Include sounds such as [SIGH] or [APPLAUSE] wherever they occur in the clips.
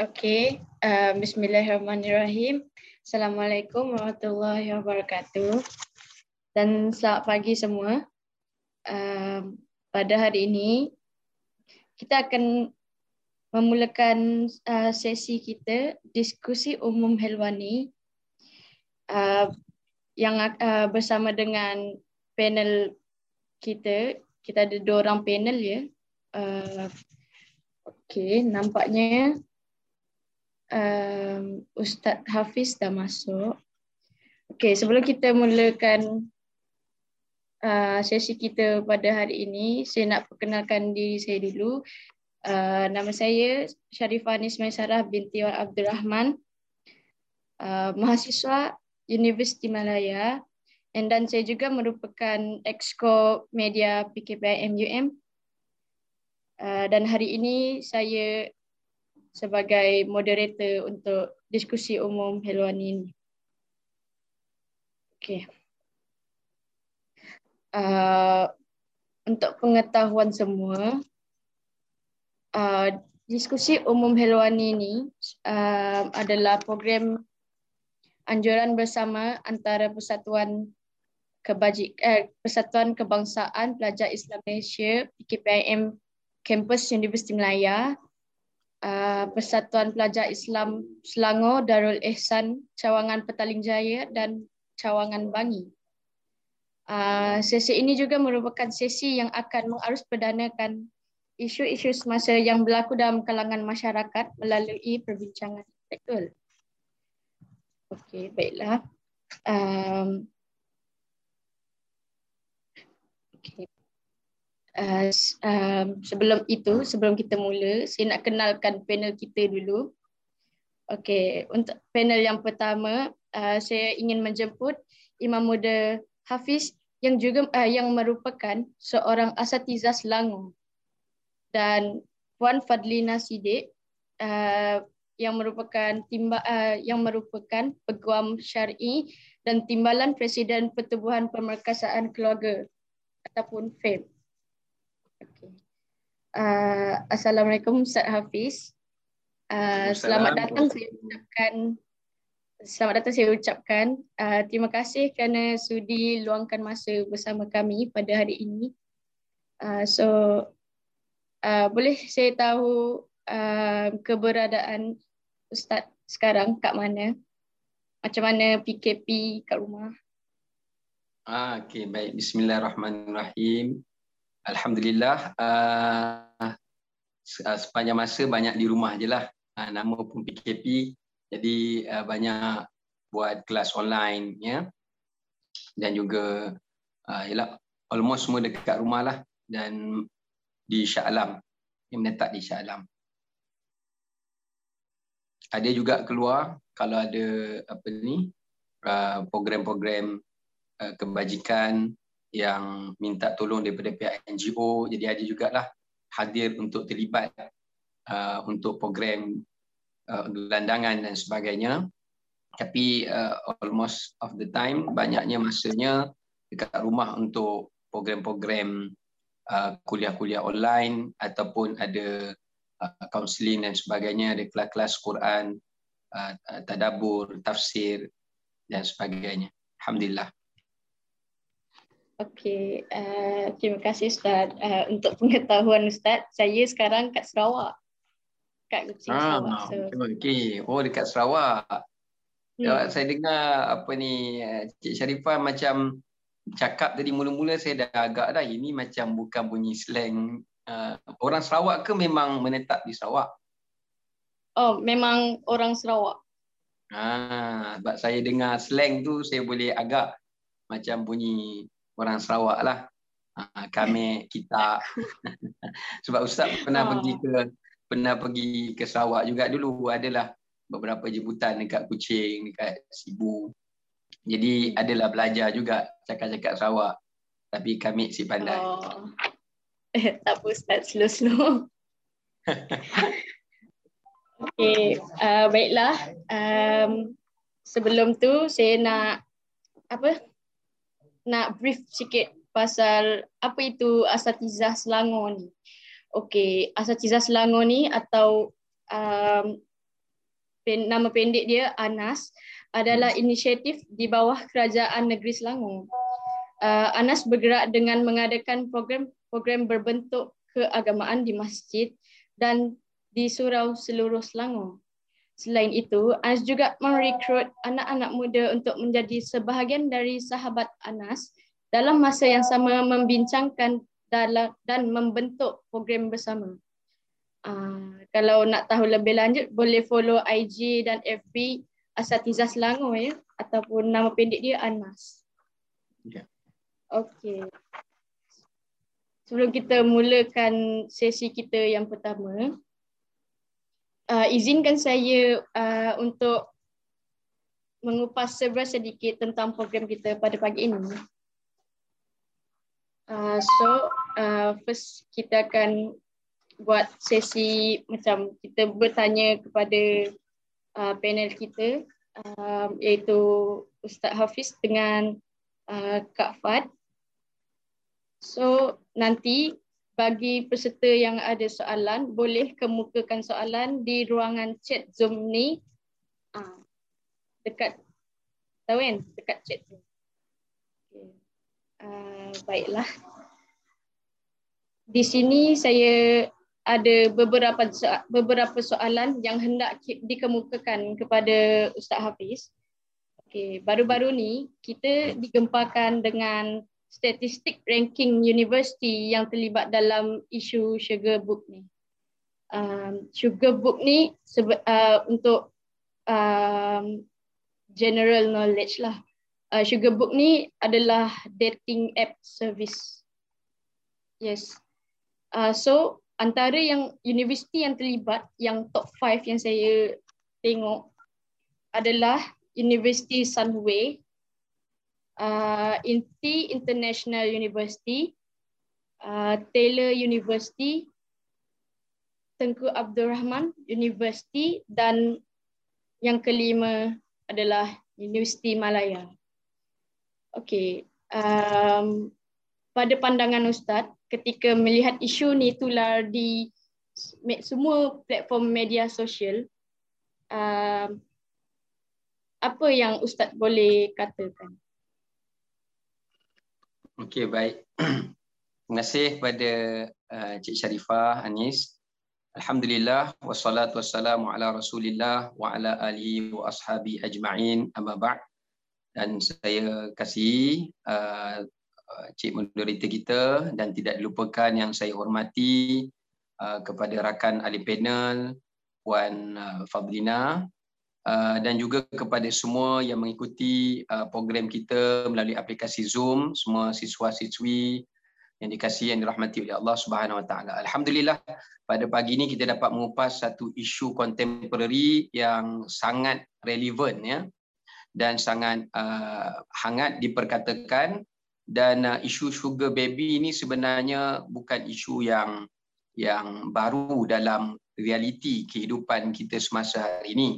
Okey, uh, bismillahirrahmanirrahim. Assalamualaikum warahmatullahi wabarakatuh. Dan selamat pagi semua. Uh, pada hari ini, kita akan memulakan uh, sesi kita diskusi umum helwani uh, yang uh, bersama dengan panel kita. Kita ada dua orang panel ya. Uh, Okey, nampaknya um, Ustaz Hafiz dah masuk. Okey, sebelum kita mulakan uh, sesi kita pada hari ini, saya nak perkenalkan diri saya dulu. Uh, nama saya Sharifah Nismai Sarah binti Wan Abdul Rahman. Uh, mahasiswa Universiti Malaya. And dan saya juga merupakan Exco Media PKPI MUM. Uh, dan hari ini saya sebagai moderator untuk diskusi umum Helwani ini. Okay. Uh, untuk pengetahuan semua, uh, diskusi umum Helwani ini uh, adalah program anjuran bersama antara Persatuan Kebajik, eh, Persatuan Kebangsaan Pelajar Islam Malaysia PKPIM Kampus Universiti Melaya Persatuan Pelajar Islam Selangor Darul Ehsan Cawangan Petaling Jaya dan Cawangan Bangi. Uh, sesi ini juga merupakan sesi yang akan mengarus perdanakan isu-isu semasa yang berlaku dalam kalangan masyarakat melalui perbincangan intelektual. Okey, baiklah. Um, okay. Uh, um, sebelum itu, sebelum kita mula, saya nak kenalkan panel kita dulu. Okey, untuk panel yang pertama, uh, saya ingin menjemput Imam Muda Hafiz yang juga uh, yang merupakan seorang asatizah Selangor dan Puan Fadlina Sidik uh, yang merupakan timba uh, yang merupakan peguam syar'i dan timbalan Presiden Pertubuhan Pemerkasaan Keluarga ataupun FEM. Okay. Uh, Assalamualaikum Ustaz Hafiz. Uh, selamat datang saya ucapkan selamat datang saya ucapkan uh, terima kasih kerana sudi luangkan masa bersama kami pada hari ini. Uh, so uh, boleh saya tahu uh, keberadaan Ustaz sekarang kat mana? Macam mana PKP kat rumah? Ah, okay, baik. Bismillahirrahmanirrahim. Alhamdulillah uh, sepanjang masa banyak di rumah je lah. Uh, nama pun PKP. Jadi uh, banyak buat kelas online ya. Dan juga uh, yalah, almost semua dekat rumah lah. Dan di Shah Alam. Yang menetap di Shah Alam. Ada juga keluar kalau ada apa ni uh, program-program uh, kebajikan yang minta tolong daripada pihak NGO jadi ada jugalah hadir untuk terlibat uh, untuk program uh, gelandangan dan sebagainya. Tapi uh, almost of the time banyaknya masanya dekat rumah untuk program-program uh, kuliah-kuliah online ataupun ada uh, dan sebagainya ada kelas-kelas Quran uh, tadabbur tafsir dan sebagainya. Alhamdulillah Okey, uh, terima kasih Ustaz. Uh, untuk pengetahuan Ustaz, saya sekarang kat Sarawak. Kat Kuching ah, Sarawak. So. Okey, oh dekat Sarawak. Hmm. Ya, saya dengar apa ni eh, Cik Sharifah macam cakap tadi mula-mula saya dah agak dah ini macam bukan bunyi slang uh, orang Sarawak ke memang menetap di Sarawak? Oh, memang orang Sarawak. Ah, sebab saya dengar slang tu saya boleh agak macam bunyi orang Sarawak lah. Ha, kami kita [LAUGHS] sebab ustaz pernah oh. pergi ke pernah pergi ke Sarawak juga dulu adalah beberapa jemputan dekat Kuching dekat Sibu. Jadi adalah belajar juga cakap-cakap Sarawak. Tapi kami si pandai. Oh. Eh, tak apa ustaz slow-slow. [LAUGHS] okay, uh, baiklah. Um, sebelum tu saya nak apa nak brief sikit pasal apa itu Asatizah Selangor ni. Okey, Asatizah Selangor ni atau um, nama pendek dia ANAS adalah inisiatif di bawah Kerajaan Negeri Selangor. Uh, ANAS bergerak dengan mengadakan program-program berbentuk keagamaan di masjid dan di surau seluruh Selangor. Selain itu, ANAS juga merekrut anak-anak muda untuk menjadi sebahagian dari sahabat ANAS dalam masa yang sama membincangkan dan membentuk program bersama. Uh, kalau nak tahu lebih lanjut, boleh follow IG dan FB Asatiza Selangor ya ataupun nama pendek dia Anas. Ya. Yeah. Okey. Sebelum kita mulakan sesi kita yang pertama, uh, izinkan saya uh, untuk mengupas seberapa sedikit tentang program kita pada pagi ini. Uh, so, uh, first kita akan buat sesi macam kita bertanya kepada uh, panel kita uh, iaitu Ustaz Hafiz dengan uh, Kak Fad. So nanti bagi peserta yang ada soalan boleh kemukakan soalan di ruangan chat Zoom ni uh, dekat tahu kan dekat chat Zoom. Okay. Uh, baiklah. Di sini saya ada beberapa beberapa soalan yang hendak dikemukakan kepada Ustaz Hafiz. Okey, baru-baru ni kita digempakan dengan statistik ranking universiti yang terlibat dalam isu Sugar Book ni. Um, Sugar Book ni sebe- uh, untuk um, general knowledge lah. Uh, Sugar Book ni adalah dating app service. Yes. Uh, so antara yang universiti yang terlibat yang top 5 yang saya tengok adalah University Sunway, uh, Inti International University, uh, Taylor University, Tengku Abdul Rahman University dan yang kelima adalah Universiti Malaya. Okay. Um, pada pandangan Ustaz, ketika melihat isu ni tular di semua platform media sosial, uh, apa yang Ustaz boleh katakan? Okey, baik. [CLEARS THROAT] Terima kasih kepada uh, Cik Sharifah Anis. Alhamdulillah wassalatu wassalamu ala Rasulillah wa ala alihi wa ashabi ajma'in amma ba' dan saya kasih uh, Uh, cik moderator kita dan tidak dilupakan yang saya hormati uh, kepada rakan ahli panel Puan uh, Fablina uh, dan juga kepada semua yang mengikuti uh, program kita melalui aplikasi Zoom semua siswa-siswi yang dikasihi yang dirahmati oleh Allah Subhanahu Wa Taala. Alhamdulillah pada pagi ini kita dapat mengupas satu isu kontemporari yang sangat relevan ya dan sangat uh, hangat diperkatakan dan uh, isu sugar baby ini sebenarnya bukan isu yang yang baru dalam realiti kehidupan kita semasa hari ini.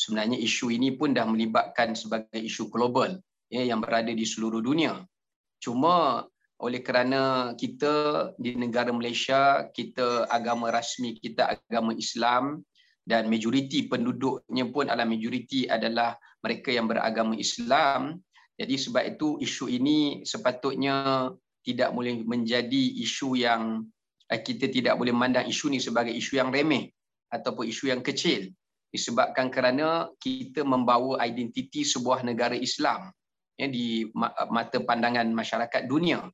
Sebenarnya isu ini pun dah melibatkan sebagai isu global ya, yang berada di seluruh dunia. Cuma oleh kerana kita di negara Malaysia, kita agama rasmi kita agama Islam dan majoriti penduduknya pun adalah majoriti adalah mereka yang beragama Islam, jadi sebab itu isu ini sepatutnya tidak boleh menjadi isu yang eh, kita tidak boleh memandang isu ini sebagai isu yang remeh ataupun isu yang kecil disebabkan kerana kita membawa identiti sebuah negara Islam ya, di mata pandangan masyarakat dunia.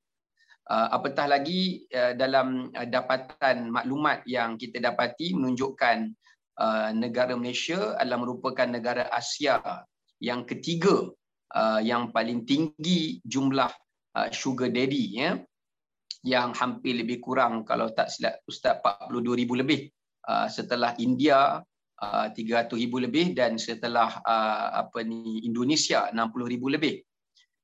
Uh, apatah lagi uh, dalam uh, dapatan maklumat yang kita dapati menunjukkan uh, negara Malaysia adalah merupakan negara Asia yang ketiga uh, yang paling tinggi jumlah uh, sugar daddy ya yang hampir lebih kurang kalau tak silap ustaz 42000 lebih uh, setelah India uh, 300000 lebih dan setelah uh, apa ni Indonesia 60000 lebih.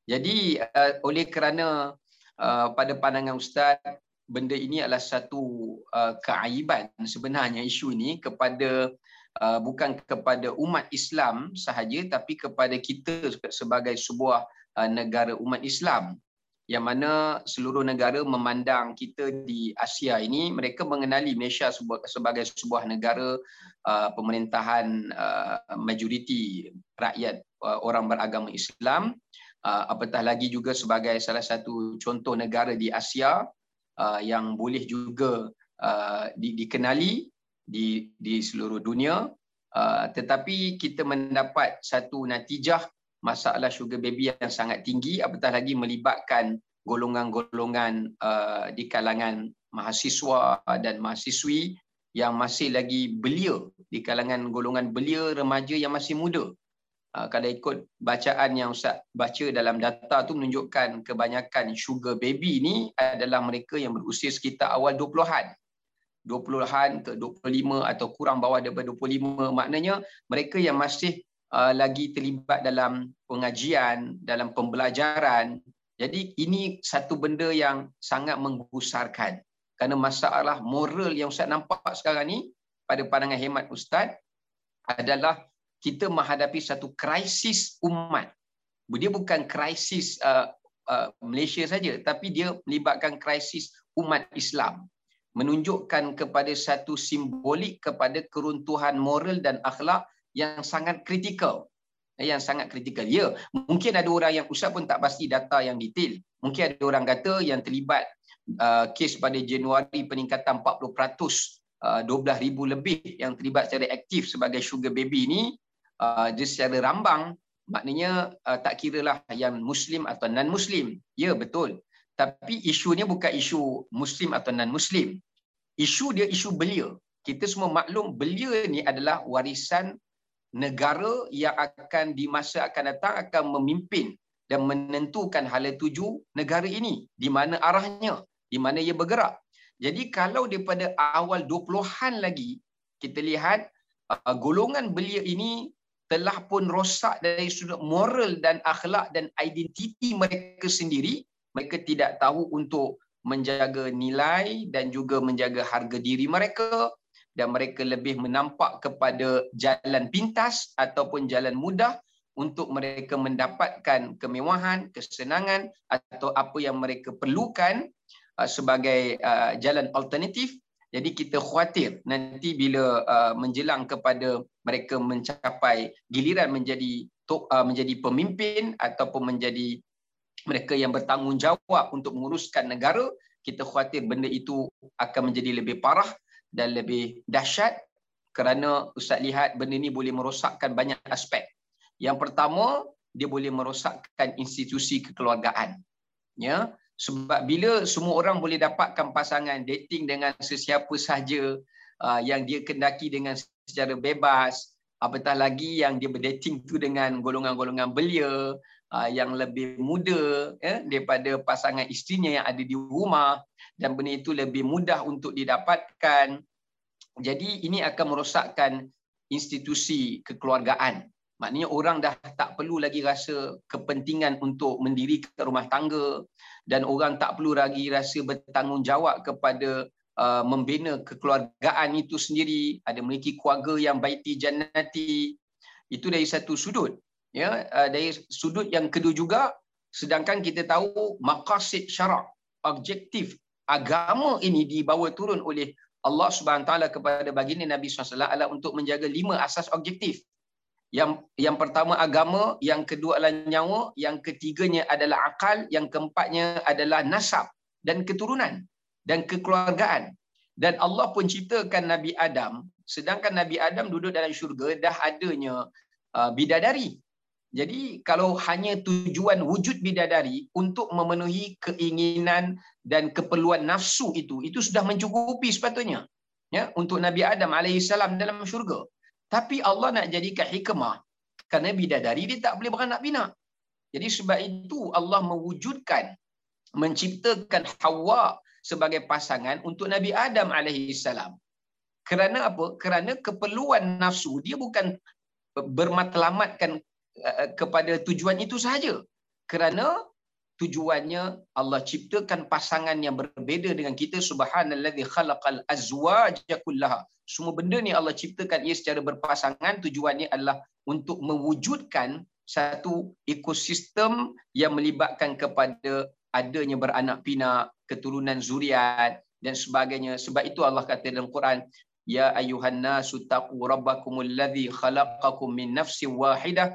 Jadi uh, oleh kerana uh, pada pandangan ustaz benda ini adalah satu uh, keaiban sebenarnya isu ini kepada uh, bukan kepada umat Islam sahaja tapi kepada kita sebagai sebuah uh, negara umat Islam yang mana seluruh negara memandang kita di Asia ini mereka mengenali Malaysia sebagai sebuah negara uh, pemerintahan uh, majoriti rakyat uh, orang beragama Islam. Uh, apatah lagi juga sebagai salah satu contoh negara di Asia uh, yang boleh juga uh, di, dikenali di di seluruh dunia. Uh, tetapi kita mendapat satu natijah masalah sugar baby yang sangat tinggi apatah lagi melibatkan golongan-golongan uh, di kalangan mahasiswa dan mahasiswi yang masih lagi belia di kalangan golongan belia remaja yang masih muda. Uh, kalau ikut bacaan yang Ustaz baca dalam data tu menunjukkan kebanyakan sugar baby ni adalah mereka yang berusia sekitar awal 20-an. 20-an ke 25 atau kurang bawah daripada 25 maknanya mereka yang masih uh, lagi terlibat dalam pengajian, dalam pembelajaran. Jadi ini satu benda yang sangat menggusarkan. Kerana masalah moral yang Ustaz nampak sekarang ni pada pandangan hemat Ustaz adalah kita menghadapi satu krisis umat. Dia bukan krisis uh, uh, Malaysia saja tapi dia melibatkan krisis umat Islam menunjukkan kepada satu simbolik kepada keruntuhan moral dan akhlak yang sangat kritikal eh, yang sangat kritikal. Ya, mungkin ada orang yang usah pun tak pasti data yang detail. Mungkin ada orang kata yang terlibat uh, kes pada Januari peningkatan 40%, uh, 12,000 lebih yang terlibat secara aktif sebagai sugar baby ini, uh, dia secara rambang, maknanya uh, tak kiralah yang Muslim atau non-Muslim. Ya, betul. Tapi isunya bukan isu Muslim atau non-Muslim. Isu dia isu belia. Kita semua maklum belia ni adalah warisan negara yang akan di masa akan datang akan memimpin dan menentukan hala tuju negara ini di mana arahnya di mana ia bergerak. Jadi kalau daripada awal 20-an lagi kita lihat uh, golongan belia ini telah pun rosak dari sudut moral dan akhlak dan identiti mereka sendiri. Mereka tidak tahu untuk menjaga nilai dan juga menjaga harga diri mereka dan mereka lebih menampak kepada jalan pintas ataupun jalan mudah untuk mereka mendapatkan kemewahan, kesenangan atau apa yang mereka perlukan uh, sebagai uh, jalan alternatif. Jadi kita khawatir nanti bila uh, menjelang kepada mereka mencapai giliran menjadi menjadi pemimpin ataupun menjadi mereka yang bertanggungjawab untuk menguruskan negara, kita khawatir benda itu akan menjadi lebih parah dan lebih dahsyat kerana Ustaz lihat benda ini boleh merosakkan banyak aspek. Yang pertama, dia boleh merosakkan institusi kekeluargaan. Ya, sebab bila semua orang boleh dapatkan pasangan dating dengan sesiapa sahaja uh, yang dia kendaki dengan secara bebas, apatah lagi yang dia berdating tu dengan golongan-golongan belia uh, yang lebih muda ya, daripada pasangan isterinya yang ada di rumah dan benda itu lebih mudah untuk didapatkan. Jadi ini akan merosakkan institusi kekeluargaan. Maknanya orang dah tak perlu lagi rasa kepentingan untuk mendirikan rumah tangga dan orang tak perlu lagi rasa bertanggungjawab kepada uh, membina kekeluargaan itu sendiri, ada memiliki keluarga yang baiti jannati. Itu dari satu sudut. Ya, uh, dari sudut yang kedua juga sedangkan kita tahu maqasid syarak, objektif agama ini dibawa turun oleh Allah Subhanahu taala kepada baginda Nabi SAW adalah untuk menjaga lima asas objektif. Yang yang pertama agama, yang kedua adalah nyawa, yang ketiganya adalah akal, yang keempatnya adalah nasab dan keturunan dan kekeluargaan. Dan Allah pun ciptakan Nabi Adam, sedangkan Nabi Adam duduk dalam syurga dah adanya uh, bidadari jadi kalau hanya tujuan wujud bidadari untuk memenuhi keinginan dan keperluan nafsu itu, itu sudah mencukupi sepatutnya ya untuk Nabi Adam alaihissalam dalam syurga. Tapi Allah nak jadikan hikmah kerana bidadari dia tak boleh beranak pinak. Jadi sebab itu Allah mewujudkan menciptakan Hawa sebagai pasangan untuk Nabi Adam alaihissalam. Kerana apa? Kerana keperluan nafsu dia bukan bermatlamatkan kepada tujuan itu sahaja. Kerana tujuannya Allah ciptakan pasangan yang berbeza dengan kita subhanallazi khalaqal azwaja kullaha. Semua benda ni Allah ciptakan ia secara berpasangan tujuannya adalah untuk mewujudkan satu ekosistem yang melibatkan kepada adanya beranak pinak, keturunan zuriat dan sebagainya. Sebab itu Allah kata dalam Quran, Ya ayuhan nasu taqu rabbakumul ladzi khalaqakum min nafsin wahidah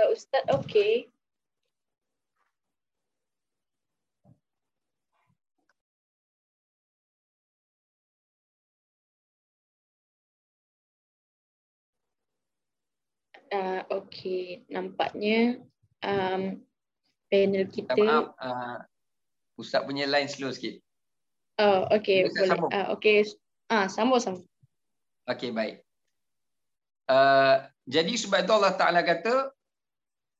Uh, Ustaz, okay. Uh, okay, nampaknya um, panel kita. Maaf, uh, Ustaz punya line slow sikit. Oh, okay, boleh. Uh, okay, ah, sambung sambung. Okay, baik. Uh, jadi sebab itu Allah Ta'ala kata,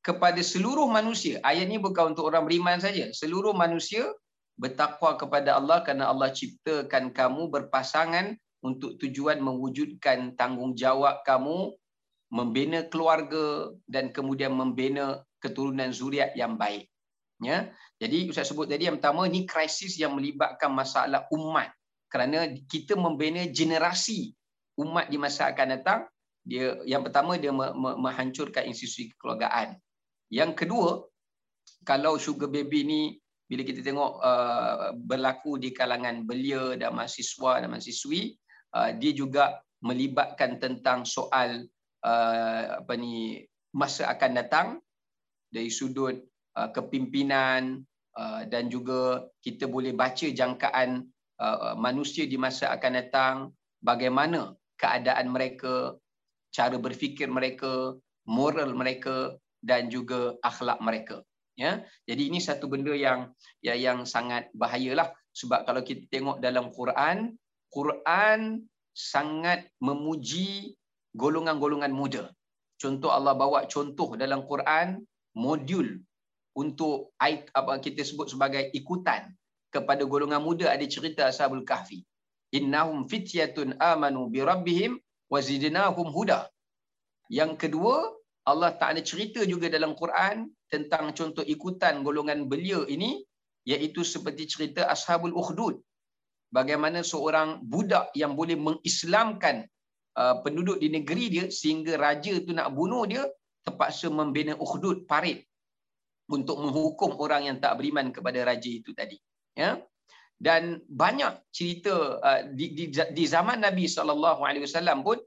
kepada seluruh manusia. Ayat ini bukan untuk orang beriman saja. Seluruh manusia bertakwa kepada Allah kerana Allah ciptakan kamu berpasangan untuk tujuan mewujudkan tanggungjawab kamu membina keluarga dan kemudian membina keturunan zuriat yang baik. Ya. Jadi Ustaz sebut tadi yang pertama ini krisis yang melibatkan masalah umat kerana kita membina generasi umat di masa akan datang dia yang pertama dia menghancurkan institusi kekeluargaan yang kedua, kalau sugar baby ni bila kita tengok uh, berlaku di kalangan belia dan mahasiswa dan mahasiswi, uh, dia juga melibatkan tentang soal uh, apa ni masa akan datang dari sudut uh, kepimpinan uh, dan juga kita boleh baca jangkaan uh, manusia di masa akan datang bagaimana keadaan mereka, cara berfikir mereka, moral mereka dan juga akhlak mereka. Ya? Jadi ini satu benda yang ya, yang sangat bahayalah. Sebab kalau kita tengok dalam Quran Quran sangat memuji golongan-golongan muda. Contoh Allah bawa contoh dalam Quran modul untuk apa kita sebut sebagai ikutan kepada golongan muda. Ada cerita ashabul kahfi. Innahum fityatun amanu bi rabbihim wazidnahum huda. Yang kedua Allah Ta'ala cerita juga dalam Quran tentang contoh ikutan golongan belia ini iaitu seperti cerita Ashabul Ukhdud. Bagaimana seorang budak yang boleh mengislamkan uh, penduduk di negeri dia sehingga raja tu nak bunuh dia terpaksa membina Ukhdud parit untuk menghukum orang yang tak beriman kepada raja itu tadi. Ya. Dan banyak cerita uh, di, di, di zaman Nabi SAW pun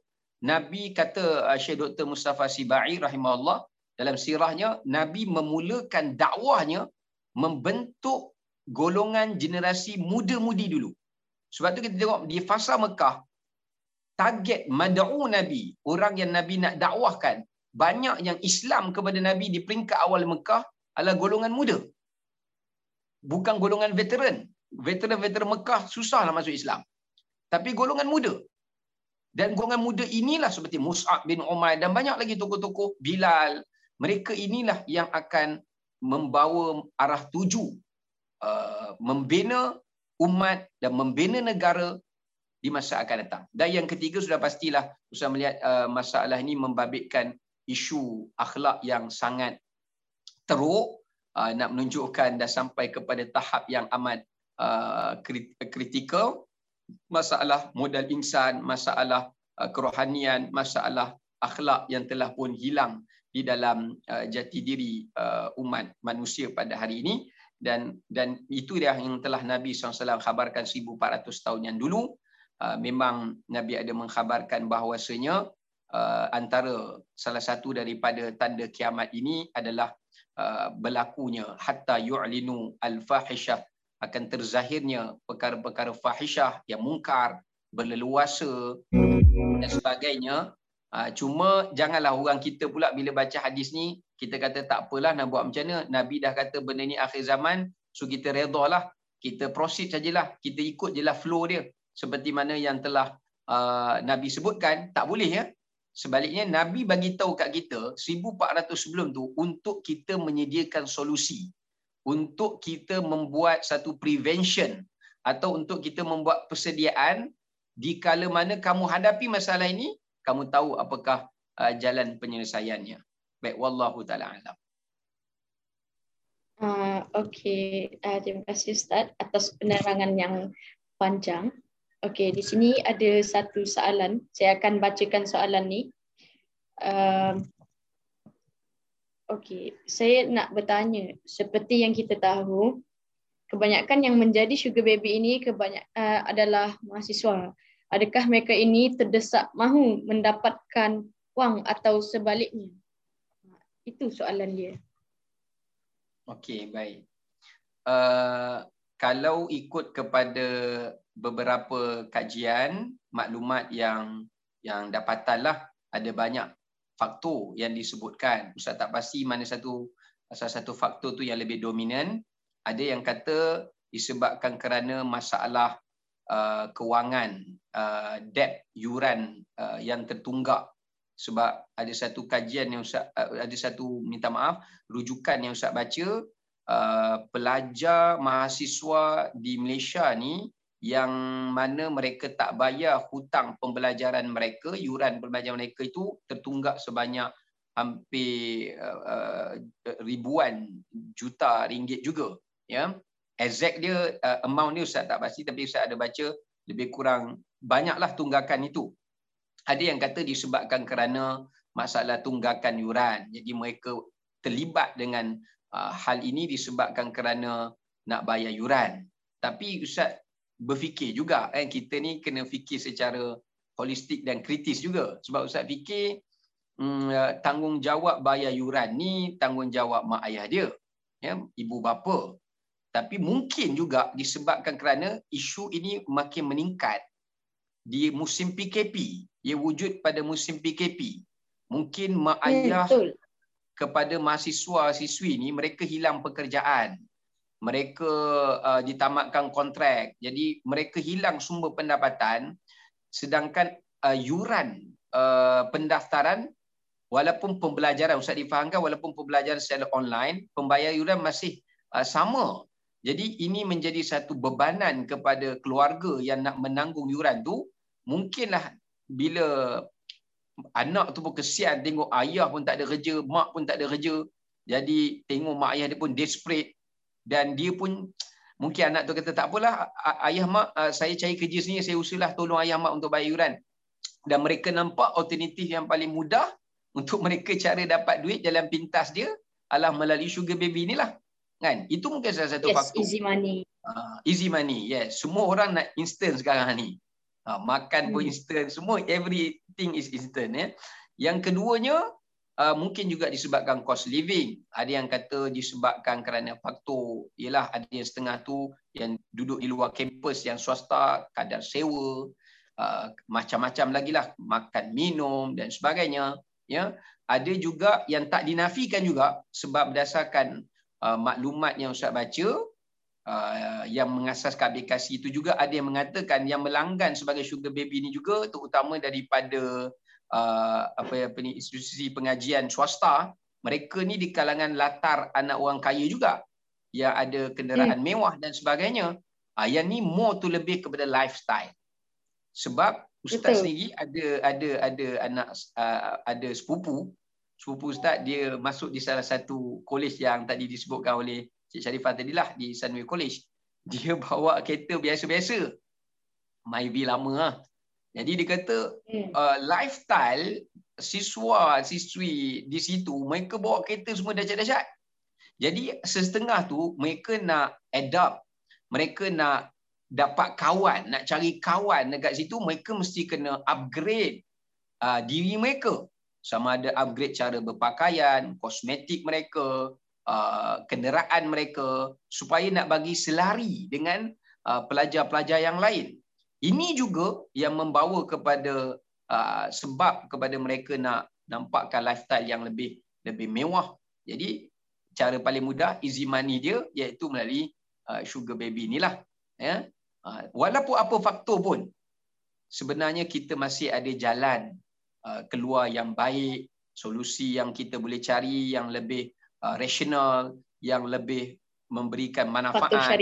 Nabi kata uh, Syekh Dr. Mustafa Sibai rahimahullah dalam sirahnya Nabi memulakan dakwahnya membentuk golongan generasi muda-mudi dulu. Sebab tu kita tengok di fasa Mekah target mad'u Nabi, orang yang Nabi nak dakwahkan, banyak yang Islam kepada Nabi di peringkat awal Mekah adalah golongan muda. Bukan golongan veteran. Veteran-veteran Mekah susahlah masuk Islam. Tapi golongan muda. Dan golongan muda inilah seperti Mus'ab bin Umar dan banyak lagi tokoh-tokoh Bilal. Mereka inilah yang akan membawa arah tuju uh, membina umat dan membina negara di masa akan datang. Dan yang ketiga sudah pastilah usah melihat uh, masalah ini membabitkan isu akhlak yang sangat teruk uh, nak menunjukkan dah sampai kepada tahap yang amat uh, kritikal masalah modal insan, masalah uh, kerohanian, masalah akhlak yang telah pun hilang di dalam uh, jati diri uh, umat manusia pada hari ini. Dan dan itu dia yang telah Nabi SAW khabarkan 1400 tahun yang dulu. Memang Nabi ada mengkhabarkan bahawasanya antara salah satu daripada tanda kiamat ini adalah berlakunya hatta yu'linu al-fahishah akan terzahirnya perkara-perkara fahishah yang mungkar, berleluasa dan sebagainya. Ah, cuma janganlah orang kita pula bila baca hadis ni, kita kata tak apalah nak buat macam mana. Nabi dah kata benda ni akhir zaman, so kita redha lah. Kita proceed sajalah. Kita ikut je lah flow dia. Seperti mana yang telah uh, Nabi sebutkan tak boleh ya. Sebaliknya Nabi bagi tahu kat kita 1400 sebelum tu untuk kita menyediakan solusi untuk kita membuat satu prevention atau untuk kita membuat persediaan di kala mana kamu hadapi masalah ini kamu tahu apakah uh, jalan penyelesaiannya. Baik wallahu taala alam. Uh, Okey, uh, terima kasih Ustaz atas penerangan yang panjang. Okey, di sini ada satu soalan. Saya akan bacakan soalan ni. Um, Okey, saya nak bertanya. Seperti yang kita tahu, kebanyakan yang menjadi sugar baby ini kebanyak uh, adalah mahasiswa. Adakah mereka ini terdesak mahu mendapatkan wang atau sebaliknya? Itu soalan dia. Okey, baik. Uh, kalau ikut kepada beberapa kajian maklumat yang yang dapatanlah ada banyak faktor yang disebutkan. Ustaz tak pasti mana satu salah satu faktor tu yang lebih dominan. Ada yang kata disebabkan kerana masalah uh, kewangan uh, debt yuran uh, yang tertunggak. Sebab ada satu kajian yang ustaz uh, ada satu minta maaf rujukan yang ustaz baca uh, pelajar mahasiswa di Malaysia ni yang mana mereka tak bayar hutang pembelajaran mereka, yuran pembelajaran mereka itu tertunggak sebanyak hampir uh, ribuan juta ringgit juga. Ya, exact dia uh, amount ni Ustaz tak pasti tapi Ustaz ada baca lebih kurang banyaklah tunggakan itu. Ada yang kata disebabkan kerana masalah tunggakan yuran. Jadi mereka terlibat dengan uh, hal ini disebabkan kerana nak bayar yuran. Tapi Ustaz berfikir juga. Kan kita ni kena fikir secara holistik dan kritis juga. Sebab ustaz fikir ya, tanggungjawab bayar yuran ni tanggungjawab mak ayah dia ya ibu bapa. Tapi mungkin juga disebabkan kerana isu ini makin meningkat. Di musim PKP ia wujud pada musim PKP mungkin mak hmm, ayah Betul. kepada mahasiswa siswi ni mereka hilang pekerjaan mereka uh, ditamatkan kontrak. Jadi mereka hilang sumber pendapatan sedangkan uh, yuran uh, pendaftaran walaupun pembelajaran Ustaz difahamkan walaupun pembelajaran secara online pembayar yuran masih uh, sama. Jadi ini menjadi satu bebanan kepada keluarga yang nak menanggung yuran tu. Mungkinlah bila anak tu pun kesian tengok ayah pun tak ada kerja mak pun tak ada kerja jadi tengok mak ayah dia pun desperate dan dia pun mungkin anak tu kata tak apalah ayah mak saya cari kerja sini saya usullah tolong ayah mak untuk bayar yuran dan mereka nampak alternatif yang paling mudah untuk [LAUGHS] mereka cara dapat duit dalam pintas dia adalah melalui sugar baby inilah kan? Itu mungkin salah satu yes, faktor. easy money. Uh, easy money yes. Semua orang nak instant sekarang ni. Uh, makan pun hmm. instant. Semua everything is instant ya. Yang keduanya uh, mungkin juga disebabkan cost living. Ada yang kata disebabkan kerana faktor ialah ada yang setengah tu yang duduk di luar kampus yang swasta, kadar sewa, uh, macam-macam lagi lah makan minum dan sebagainya. Ya, ada juga yang tak dinafikan juga sebab berdasarkan uh, maklumat yang Ustaz baca uh, yang mengasaskan aplikasi itu juga ada yang mengatakan yang melanggan sebagai sugar baby ini juga terutama daripada uh, apa apa ni institusi pengajian swasta mereka ni di kalangan latar anak orang kaya juga. Yang ada kenderaan hmm. mewah dan sebagainya. Uh, yang ni more tu lebih kepada lifestyle. Sebab ustaz Betul. sendiri ada ada ada anak uh, ada sepupu. Sepupu ustaz dia masuk di salah satu kolej yang tadi disebutkan oleh Cik Sharifah tadilah di Sunway College. Dia [LAUGHS] bawa kereta biasa-biasa. Myvi lama lah jadi dia kata hmm. uh, lifestyle siswa siswi di situ mereka bawa kereta semua dahsyat-dahsyat. Jadi setengah tu mereka nak adapt, mereka nak dapat kawan, nak cari kawan dekat situ mereka mesti kena upgrade uh, diri mereka. Sama ada upgrade cara berpakaian, kosmetik mereka, uh, kenderaan mereka supaya nak bagi selari dengan uh, pelajar-pelajar yang lain. Ini juga yang membawa kepada uh, sebab kepada mereka nak nampakkan lifestyle yang lebih lebih mewah. Jadi cara paling mudah easy money dia iaitu melalui uh, sugar baby inilah ya. Uh, walaupun apa faktor pun sebenarnya kita masih ada jalan uh, keluar yang baik, solusi yang kita boleh cari yang lebih uh, rasional, yang lebih memberikan manfaat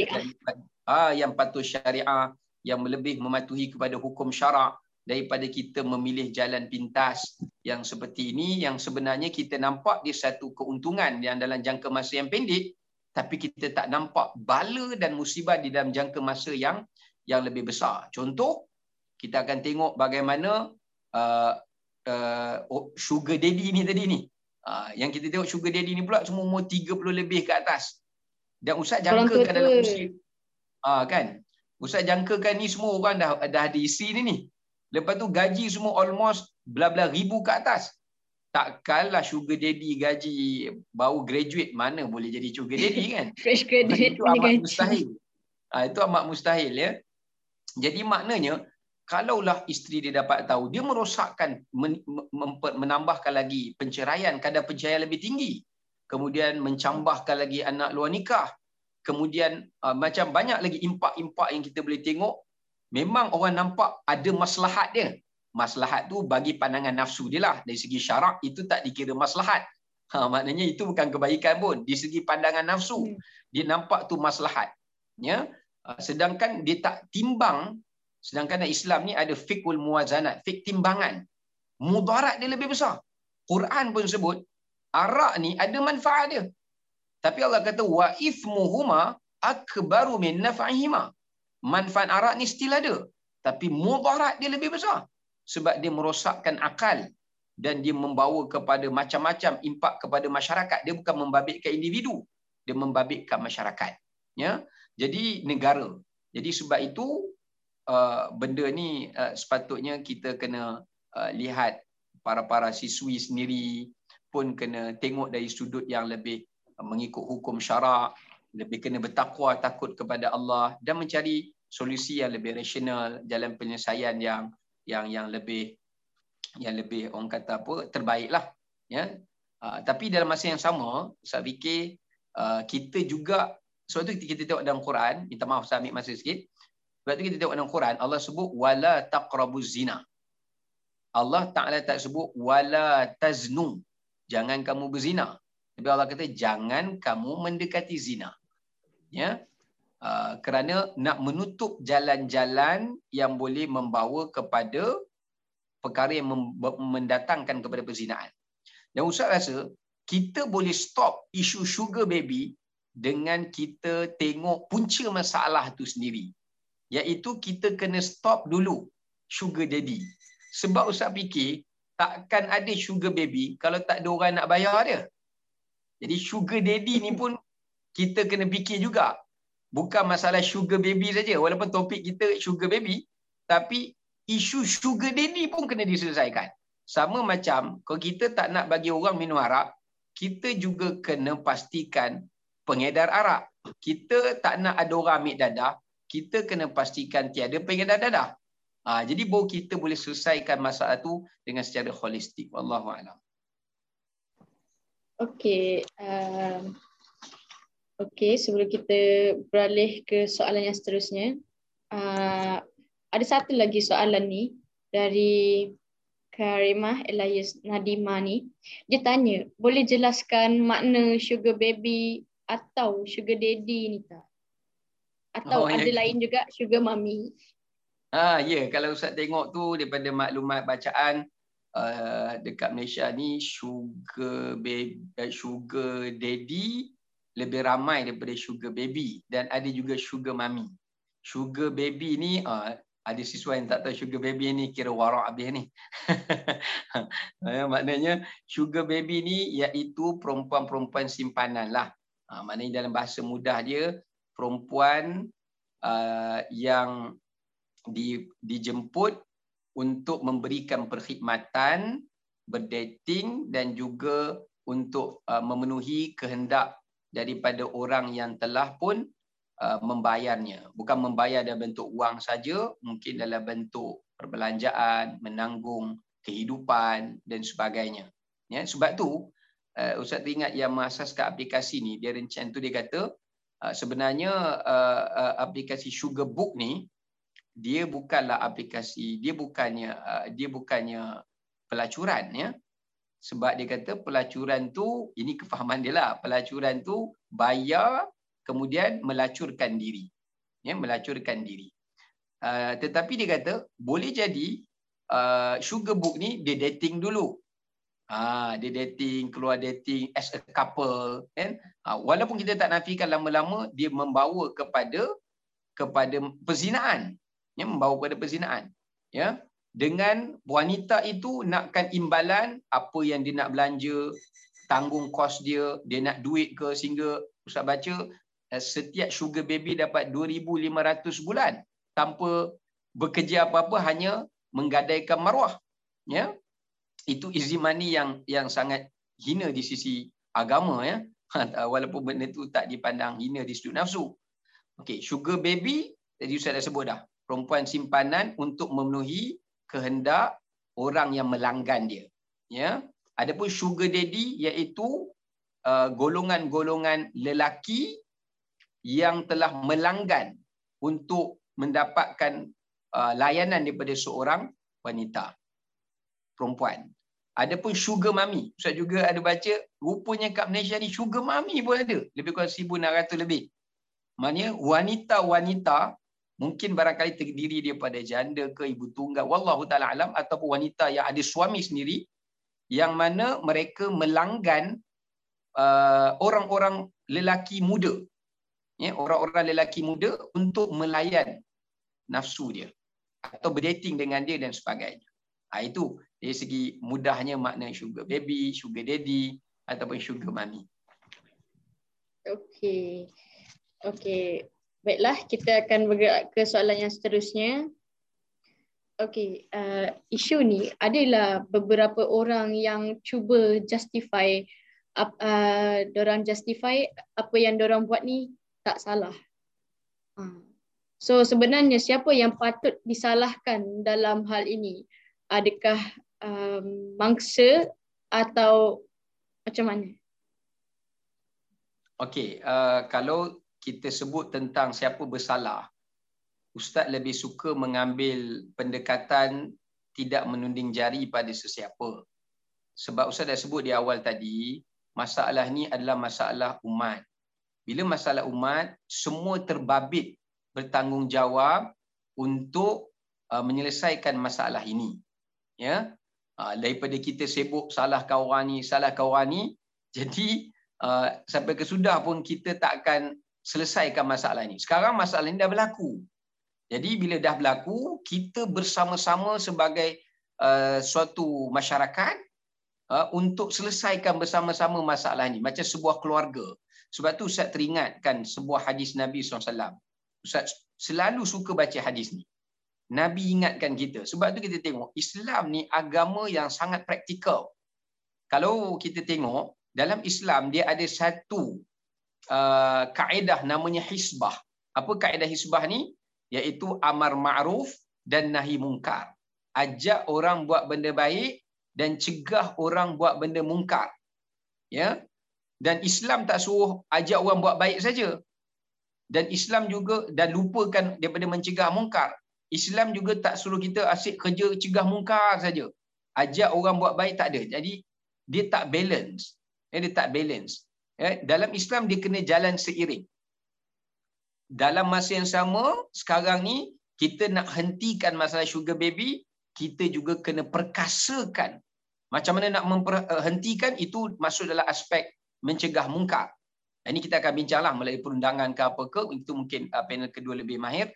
uh, yang patuh syariah, yang lebih mematuhi kepada hukum syarak daripada kita memilih jalan pintas yang seperti ini yang sebenarnya kita nampak dia satu keuntungan yang dalam jangka masa yang pendek tapi kita tak nampak bala dan musibah di dalam jangka masa yang yang lebih besar. Contoh, kita akan tengok bagaimana uh, uh, sugar daddy ni tadi ni. Uh, yang kita tengok sugar daddy ni pula semua umur 30 lebih ke atas. Dan Ustaz jangkakan dalam musim. Uh, kan? Ustaz jangkakan ni semua orang dah, dah ada isi ni ni. Lepas tu gaji semua almost bela-bela ribu ke atas. Takkanlah sugar daddy gaji baru graduate mana boleh jadi sugar daddy kan? [LAUGHS] Fresh graduate itu amat gaji. mustahil. Ha, itu amat mustahil ya. Jadi maknanya kalaulah isteri dia dapat tahu dia merosakkan men, menambahkan lagi penceraian kadar penceraian lebih tinggi. Kemudian mencambahkan lagi anak luar nikah kemudian uh, macam banyak lagi impak-impak yang kita boleh tengok memang orang nampak ada maslahat dia. Maslahat tu bagi pandangan nafsu dia lah. Dari segi syarak itu tak dikira maslahat. Ha, maknanya itu bukan kebaikan pun. Di segi pandangan nafsu hmm. dia nampak tu maslahat. Ya? Ha, sedangkan dia tak timbang sedangkan Islam ni ada fiqhul muwazanat fiqh timbangan. Mudarat dia lebih besar. Quran pun sebut arak ni ada manfaat dia tapi Allah kata wa ithmuhuma akbaru min naf'ihima. Manfaat arak ni still ada tapi mudarat dia lebih besar. Sebab dia merosakkan akal dan dia membawa kepada macam-macam impak kepada masyarakat. Dia bukan membabitkan individu dia membabitkan masyarakat ya. Jadi negara. Jadi sebab itu uh, benda ni uh, sepatutnya kita kena uh, lihat para-para siswi sendiri pun kena tengok dari sudut yang lebih mengikut hukum syarak lebih kena bertakwa takut kepada Allah dan mencari solusi yang lebih rasional jalan penyelesaian yang yang yang lebih yang lebih orang kata apa terbaiklah ya. Uh, tapi dalam masa yang sama saya fikir uh, kita juga sebab tu kita tengok dalam Quran minta maaf saya ambil masa sikit sebab tu kita tengok dalam Quran Allah sebut wala taqrabuz zina. Allah Taala tak sebut wala taznu. Jangan kamu berzina tapi Allah kata jangan kamu mendekati zina ya Uh, kerana nak menutup jalan-jalan yang boleh membawa kepada perkara yang mendatangkan kepada perzinaan. Dan Ustaz rasa kita boleh stop isu sugar baby dengan kita tengok punca masalah tu sendiri. Iaitu kita kena stop dulu sugar daddy. Sebab Ustaz fikir takkan ada sugar baby kalau tak ada orang nak bayar dia. Jadi sugar daddy ni pun kita kena fikir juga. Bukan masalah sugar baby saja. Walaupun topik kita sugar baby tapi isu sugar daddy pun kena diselesaikan. Sama macam kalau kita tak nak bagi orang minum arak kita juga kena pastikan pengedar arak. Kita tak nak ada orang ambil dadah kita kena pastikan tiada pengedar dadah. Ha, jadi baru kita boleh selesaikan masalah tu dengan secara holistik. Wallahu a'lam okey um... Okey, sebelum kita beralih ke soalan yang seterusnya, uh, ada satu lagi soalan ni dari Karimah Elias Nadima ni. Dia tanya, boleh jelaskan makna sugar baby atau sugar daddy ni tak? Atau oh, ada ya. lain juga sugar mommy? Ah, ya, yeah. kalau Ustaz tengok tu daripada maklumat bacaan uh, dekat Malaysia ni sugar baby, uh, sugar daddy lebih ramai daripada sugar baby dan ada juga sugar mami. Sugar baby ni uh, ada siswa yang tak tahu sugar baby ni kira warak habis ni. ya, [LAUGHS] maknanya sugar baby ni iaitu perempuan-perempuan simpanan lah. Uh, maknanya dalam bahasa mudah dia perempuan uh, yang di, dijemput untuk memberikan perkhidmatan, berdating dan juga untuk uh, memenuhi kehendak daripada orang yang telah pun uh, membayarnya. Bukan membayar dalam bentuk wang saja, mungkin dalam bentuk perbelanjaan, menanggung kehidupan dan sebagainya. Ya, sebab tu uh, Ustaz ingat yang mengasaskan aplikasi ni, dia rencana tu dia kata uh, sebenarnya uh, uh, aplikasi Sugar Book ni dia bukanlah aplikasi, dia bukannya uh, dia bukannya pelacuran ya. Sebab dia kata pelacuran tu ini kefahaman dia lah. Pelacuran tu bayar kemudian melacurkan diri. Ya, melacurkan diri. Uh, tetapi dia kata boleh jadi uh, sugar book ni dia dating dulu. Ha, dia dating, keluar dating as a couple. Kan? Ha, walaupun kita tak nafikan lama-lama, dia membawa kepada kepada perzinaan ya membawa kepada perzinaan ya. Dengan wanita itu nakkan imbalan apa yang dia nak belanja tanggung kos dia dia nak duit ke sehingga ustaz baca eh, setiap sugar baby dapat 2500 bulan tanpa bekerja apa-apa hanya menggadaikan maruah ya. Itu easy money yang yang sangat hina di sisi agama ya. [LAUGHS] Walaupun benda itu tak dipandang hina di sudut nafsu. Okey sugar baby tadi saya dah sebut dah perempuan simpanan untuk memenuhi kehendak orang yang melanggan dia. Ya. Adapun sugar daddy iaitu uh, golongan-golongan lelaki yang telah melanggan untuk mendapatkan uh, layanan daripada seorang wanita perempuan. Adapun sugar mami, Ustaz juga ada baca rupanya kat Malaysia ni sugar mami pun ada, lebih kurang 1600 lebih. Maknanya wanita-wanita mungkin barangkali terdiri daripada janda ke ibu tunggal wallahu taala alam ataupun wanita yang ada suami sendiri yang mana mereka melanggan uh, orang-orang lelaki muda. Ya orang-orang lelaki muda untuk melayan nafsu dia atau berdating dengan dia dan sebagainya. Ha, itu dari segi mudahnya makna sugar baby sugar daddy ataupun sugar mommy okey. Okey Baiklah, kita akan bergerak ke soalan yang seterusnya. Okey, uh, isu ni adalah beberapa orang yang cuba justify uh, orang justify apa yang orang buat ni tak salah. Uh. So sebenarnya siapa yang patut disalahkan dalam hal ini? Adakah um, mangsa atau macam mana? Okey, uh, kalau kita sebut tentang siapa bersalah, Ustaz lebih suka mengambil pendekatan tidak menunding jari pada sesiapa. Sebab Ustaz dah sebut di awal tadi, masalah ni adalah masalah umat. Bila masalah umat, semua terbabit bertanggungjawab untuk uh, menyelesaikan masalah ini. Ya, uh, daripada kita sibuk salah kawan ni, salah kawan ni, [LAUGHS] jadi uh, sampai ke sudah pun kita tak akan selesaikan masalah ini. Sekarang masalah ini dah berlaku. Jadi bila dah berlaku, kita bersama-sama sebagai uh, suatu masyarakat uh, untuk selesaikan bersama-sama masalah ini. Macam sebuah keluarga. Sebab tu Ustaz teringatkan sebuah hadis Nabi SAW. Ustaz selalu suka baca hadis ni. Nabi ingatkan kita. Sebab tu kita tengok Islam ni agama yang sangat praktikal. Kalau kita tengok dalam Islam dia ada satu uh, kaedah namanya hisbah. Apa kaedah hisbah ni? Iaitu amar ma'ruf dan nahi mungkar. Ajak orang buat benda baik dan cegah orang buat benda mungkar. Ya. Dan Islam tak suruh ajak orang buat baik saja. Dan Islam juga dan lupakan daripada mencegah mungkar. Islam juga tak suruh kita asyik kerja cegah mungkar saja. Ajak orang buat baik tak ada. Jadi dia tak balance. Ya, dia tak balance. Eh, dalam Islam dia kena jalan seiring. Dalam masa yang sama, sekarang ni kita nak hentikan masalah sugar baby, kita juga kena perkasakan. Macam mana nak menghentikan itu masuk dalam aspek mencegah mungkar. Ini kita akan bincanglah melalui perundangan ke apa ke, itu mungkin uh, panel kedua lebih mahir.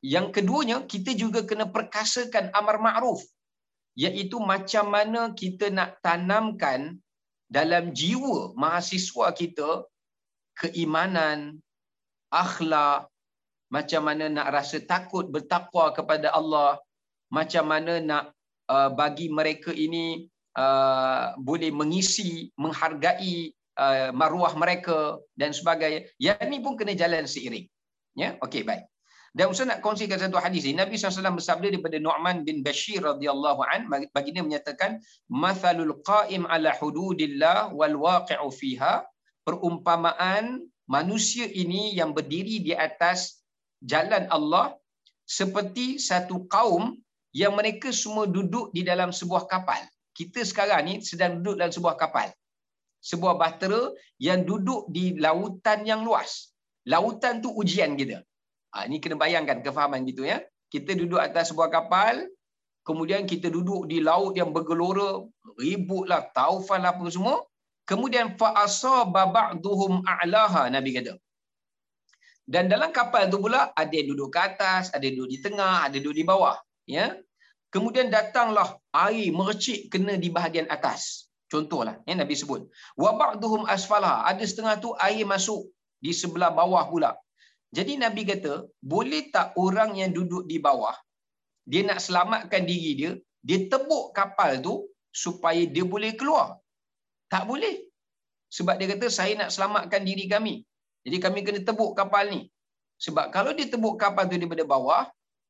Yang keduanya, kita juga kena perkasakan amar ma'ruf. Iaitu macam mana kita nak tanamkan dalam jiwa mahasiswa kita keimanan, akhlak, macam mana nak rasa takut bertakwa kepada Allah, macam mana nak uh, bagi mereka ini uh, boleh mengisi, menghargai uh, maruah mereka dan sebagainya. Yang ini pun kena jalan seiring. Ya, okey baik. Dan Ustaz nak kongsikan satu hadis ini. Nabi SAW bersabda daripada Nu'man bin Bashir radhiyallahu an baginda menyatakan mathalul qa'im ala hududillah wal waqi'u fiha perumpamaan manusia ini yang berdiri di atas jalan Allah seperti satu kaum yang mereka semua duduk di dalam sebuah kapal. Kita sekarang ni sedang duduk dalam sebuah kapal. Sebuah bahtera yang duduk di lautan yang luas. Lautan tu ujian kita. Ha, ini kena bayangkan kefahaman gitu ya. Kita duduk atas sebuah kapal, kemudian kita duduk di laut yang bergelora, ributlah, taufan lah apa semua. Kemudian fa'asa ba'duhum a'laha Nabi kata. Dan dalam kapal tu pula ada yang duduk ke atas, ada yang duduk di tengah, ada yang duduk di bawah, ya. Kemudian datanglah air mercik kena di bahagian atas. Contohlah, ya Nabi sebut. Wa ba'duhum asfalha, ada setengah tu air masuk di sebelah bawah pula. Jadi Nabi kata, boleh tak orang yang duduk di bawah dia nak selamatkan diri dia, dia tebuk kapal tu supaya dia boleh keluar. Tak boleh. Sebab dia kata saya nak selamatkan diri kami. Jadi kami kena tebuk kapal ni. Sebab kalau dia tebuk kapal tu daripada bawah,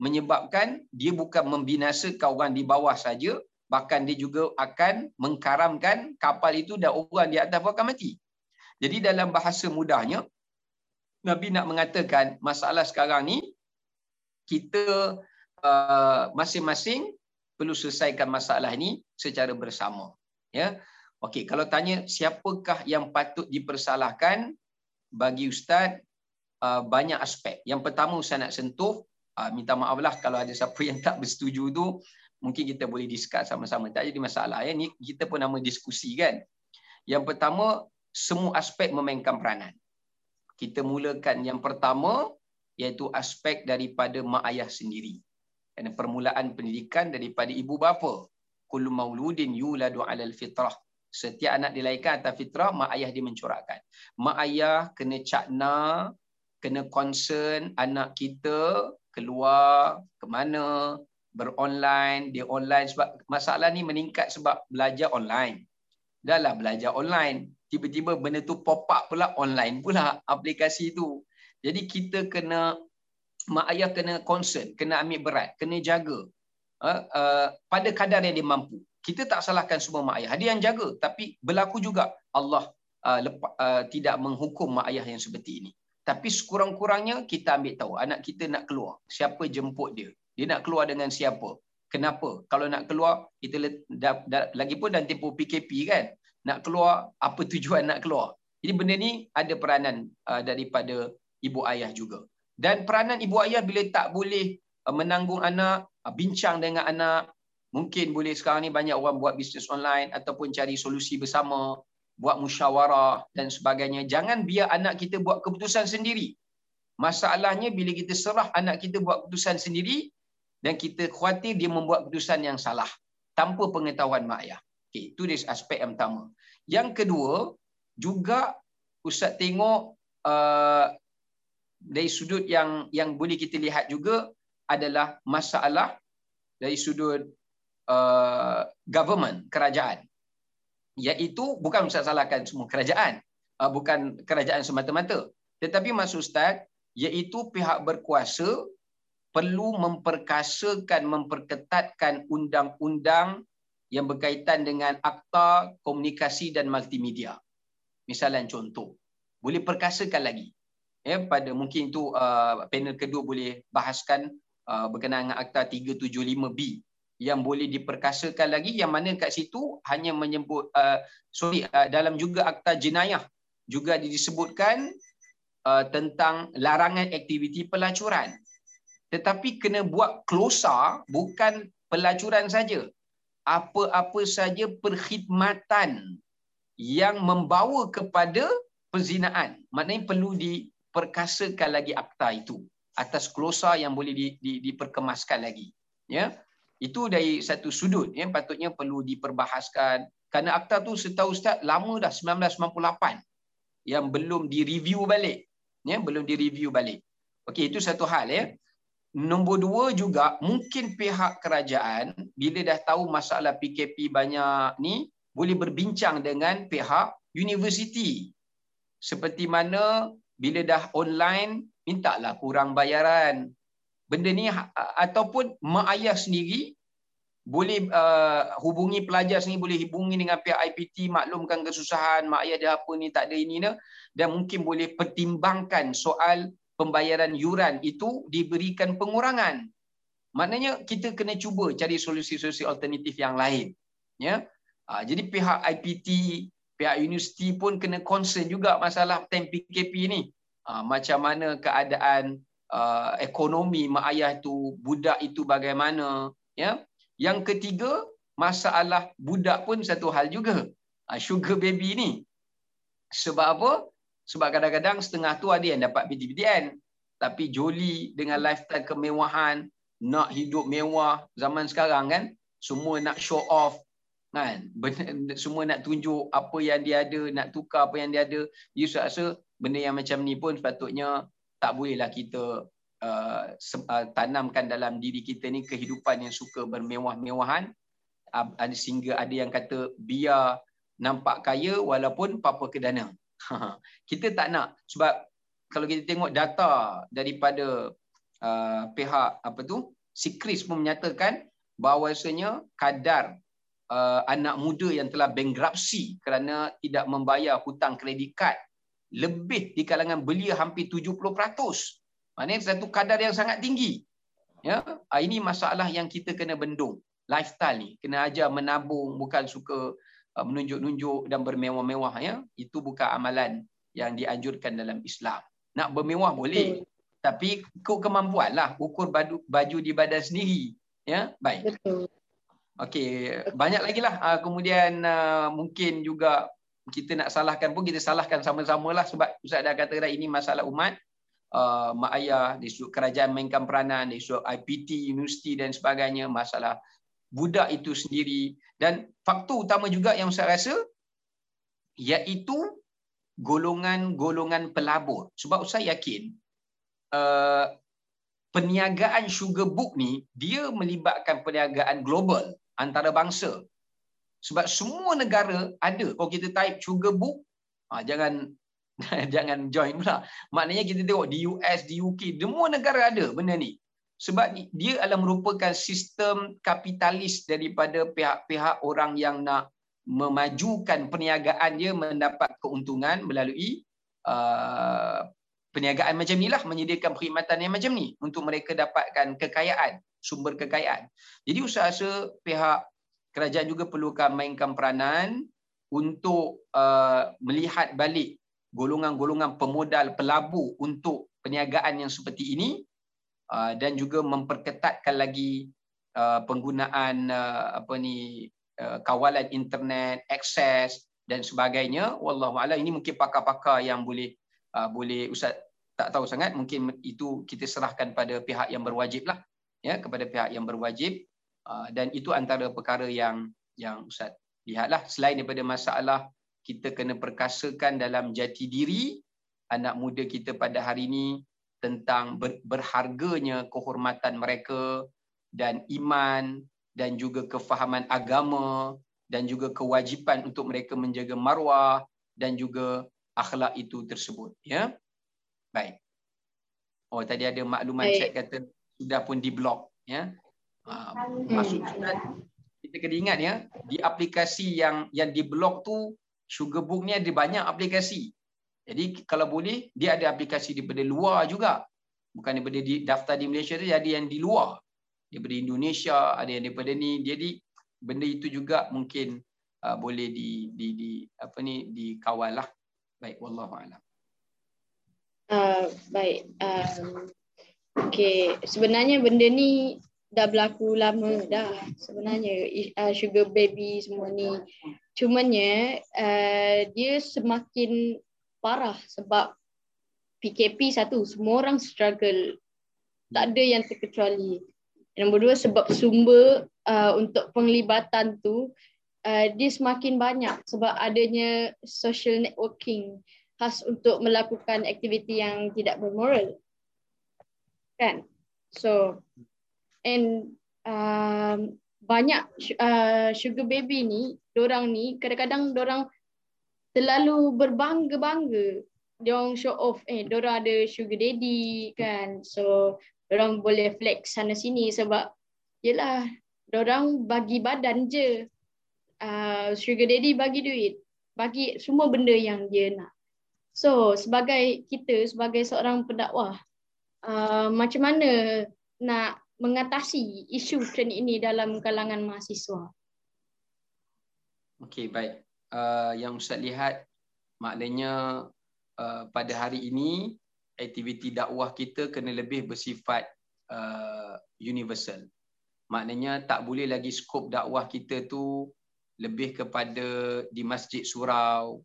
menyebabkan dia bukan membinasakan orang di bawah saja, bahkan dia juga akan mengkaramkan kapal itu dan orang di atas akan mati. Jadi dalam bahasa mudahnya, Nabi nak mengatakan masalah sekarang ni, kita uh, masing-masing perlu selesaikan masalah ini secara bersama. Ya, Okey, kalau tanya siapakah yang patut dipersalahkan bagi ustaz uh, banyak aspek. Yang pertama ustaz nak sentuh uh, minta maaflah kalau ada siapa yang tak bersetuju tu mungkin kita boleh discuss sama-sama. Tak jadi masalah ya. Ni kita pun nama diskusi kan. Yang pertama semua aspek memainkan peranan. Kita mulakan yang pertama iaitu aspek daripada mak ayah sendiri. Dan permulaan pendidikan daripada ibu bapa. Kullu mauludin yuladu alal fitrah Setiap anak dilahirkan atas fitrah, mak ayah dia mencorakkan. Mak ayah kena cakna, kena concern anak kita keluar ke mana, beronline, dia online sebab masalah ni meningkat sebab belajar online. Dah lah belajar online. Tiba-tiba benda tu pop up pula online pula aplikasi tu. Jadi kita kena mak ayah kena concern, kena ambil berat, kena jaga. Uh, uh, pada kadar yang dia mampu kita tak salahkan semua mak ayah. Dia yang jaga. Tapi berlaku juga Allah uh, lepa, uh, tidak menghukum mak ayah yang seperti ini. Tapi sekurang-kurangnya kita ambil tahu anak kita nak keluar. Siapa jemput dia? Dia nak keluar dengan siapa? Kenapa? Kalau nak keluar, kita da, da, lagi pun dalam tempoh PKP kan? Nak keluar, apa tujuan nak keluar? Jadi benda ni ada peranan uh, daripada ibu ayah juga. Dan peranan ibu ayah bila tak boleh uh, menanggung anak, uh, bincang dengan anak, Mungkin boleh sekarang ni banyak orang buat bisnes online ataupun cari solusi bersama, buat musyawarah dan sebagainya. Jangan biar anak kita buat keputusan sendiri. Masalahnya bila kita serah anak kita buat keputusan sendiri dan kita khawatir dia membuat keputusan yang salah tanpa pengetahuan mak ayah. Okay, itu dia aspek yang pertama. Yang kedua, juga Ustaz tengok uh, dari sudut yang yang boleh kita lihat juga adalah masalah dari sudut uh, government kerajaan iaitu bukan ustaz salahkan semua kerajaan uh, bukan kerajaan semata-mata tetapi maksud ustaz iaitu pihak berkuasa perlu memperkasakan memperketatkan undang-undang yang berkaitan dengan akta komunikasi dan multimedia. Misalnya contoh boleh perkasakan lagi. Ya pada mungkin itu uh, panel kedua boleh bahaskan uh, berkenaan dengan akta 375B yang boleh diperkasakan lagi yang mana kat situ hanya menyebut uh, sorry uh, dalam juga akta jenayah juga disebutkan uh, tentang larangan aktiviti pelacuran. Tetapi kena buat klosa bukan pelacuran saja apa-apa saja perkhidmatan yang membawa kepada perzinaan maknanya perlu diperkasakan lagi akta itu atas klosa yang boleh di, di, diperkemaskan lagi ya itu dari satu sudut yang patutnya perlu diperbahaskan. Kerana akta tu setahu Ustaz lama dah 1998 yang belum direview balik. Ya, belum direview balik. Okey, itu satu hal ya. Nombor dua juga, mungkin pihak kerajaan bila dah tahu masalah PKP banyak ni, boleh berbincang dengan pihak universiti. Seperti mana bila dah online, mintalah kurang bayaran benda ni ha, ataupun mak ayah sendiri boleh uh, hubungi pelajar sendiri boleh hubungi dengan pihak IPT maklumkan kesusahan mak ayah dia apa ni tak ada ini ni dan mungkin boleh pertimbangkan soal pembayaran yuran itu diberikan pengurangan. Maknanya kita kena cuba cari solusi-solusi alternatif yang lain. Ya. Ha, jadi pihak IPT, pihak universiti pun kena concern juga masalah time PKP ni. Ha, macam mana keadaan uh, ekonomi mak ayah tu, budak itu bagaimana. Ya. Yang ketiga, masalah budak pun satu hal juga. Ha, sugar baby ni. Sebab apa? Sebab kadang-kadang setengah tu ada yang dapat PTPTN. Tapi joli dengan lifestyle kemewahan, nak hidup mewah zaman sekarang kan, semua nak show off, kan? semua nak tunjuk apa yang dia ada, nak tukar apa yang dia ada. Dia rasa benda yang macam ni pun sepatutnya tak bolehlah kita uh, uh, tanamkan dalam diri kita ni kehidupan yang suka bermewah-mewahan. Uh, sehingga ada yang kata biar nampak kaya walaupun papa kedana. [LAUGHS] kita tak nak sebab kalau kita tengok data daripada uh, pihak apa tu Sikris pun menyatakan bahawasanya kadar uh, anak muda yang telah bankruptcy kerana tidak membayar hutang kredit kad lebih di kalangan belia hampir 70%. Maknanya satu kadar yang sangat tinggi. Ya, uh, ini masalah yang kita kena bendung. Lifestyle ni kena ajar menabung bukan suka menunjuk-nunjuk dan bermewah-mewah ya. Itu bukan amalan yang dianjurkan dalam Islam. Nak bermewah boleh. Tapi ikut kemampuan lah. Ukur baju, baju di badan sendiri. Ya, baik. Betul. Okey, banyak lagi lah. Uh, kemudian uh, mungkin juga kita nak salahkan pun kita salahkan sama-sama lah sebab Ustaz dah kata dah ini masalah umat. Uh, mak ayah, kerajaan mainkan peranan, di IPT, universiti dan sebagainya, masalah budak itu sendiri. Dan faktor utama juga yang saya rasa, iaitu golongan-golongan pelabur. Sebab saya yakin uh, perniagaan sugar book ni dia melibatkan perniagaan global antara bangsa. Sebab semua negara ada. Kalau kita type sugar book, uh, jangan [LAUGHS] jangan join pula. Maknanya kita tengok di US, di UK, semua negara ada benda ni. Sebab dia adalah merupakan sistem kapitalis daripada pihak-pihak orang yang nak memajukan perniagaan dia mendapat keuntungan melalui uh, perniagaan macam inilah menyediakan perkhidmatan yang macam ni untuk mereka dapatkan kekayaan, sumber kekayaan. Jadi usaha pihak kerajaan juga perlukan mainkan peranan untuk uh, melihat balik golongan-golongan pemodal pelabur untuk perniagaan yang seperti ini uh, dan juga memperketatkan lagi uh, penggunaan uh, apa ni kawalan internet, akses dan sebagainya. Wallahu a'lam ini mungkin pakar-pakar yang boleh boleh ustaz tak tahu sangat. Mungkin itu kita serahkan pada pihak yang berwajib lah ya kepada pihak yang berwajib. Dan itu antara perkara yang yang ustaz lihatlah. Selain daripada masalah kita kena perkasakan dalam jati diri anak muda kita pada hari ini tentang ber, berharganya kehormatan mereka dan iman dan juga kefahaman agama dan juga kewajipan untuk mereka menjaga marwah dan juga akhlak itu tersebut ya? Baik. Oh tadi ada makluman chat kata sudah pun diblok ya? Ha, maksud kita kena ingat ya di aplikasi yang yang diblok tu Sugarbook ni ada banyak aplikasi jadi kalau boleh dia ada aplikasi daripada luar juga bukan daripada di daftar di Malaysia tu ada yang di luar daripada Indonesia, ada yang daripada ni. Jadi benda itu juga mungkin uh, boleh di di di apa ni dikawal lah. Baik, wallahu a'lam. Uh, baik. Um, okay, sebenarnya benda ni dah berlaku lama dah sebenarnya uh, sugar baby semua ni. Cumanya uh, dia semakin parah sebab PKP satu, semua orang struggle. Tak ada yang terkecuali. Yang nombor dua sebab sumber uh, untuk penglibatan tu uh, dia semakin banyak sebab adanya social networking khas untuk melakukan aktiviti yang tidak bermoral. Kan? So and um, banyak uh, sugar baby ni, orang ni kadang-kadang orang terlalu berbangga-bangga. Dia show off eh orang ada sugar daddy kan. So orang boleh flex sana sini sebab yelah orang bagi badan je uh, sugar daddy bagi duit bagi semua benda yang dia nak so sebagai kita sebagai seorang pendakwah uh, macam mana nak mengatasi isu trend ini dalam kalangan mahasiswa. Okey, baik. Uh, yang Ustaz lihat maknanya uh, pada hari ini aktiviti dakwah kita kena lebih bersifat uh, universal. Maknanya tak boleh lagi skop dakwah kita tu lebih kepada di masjid surau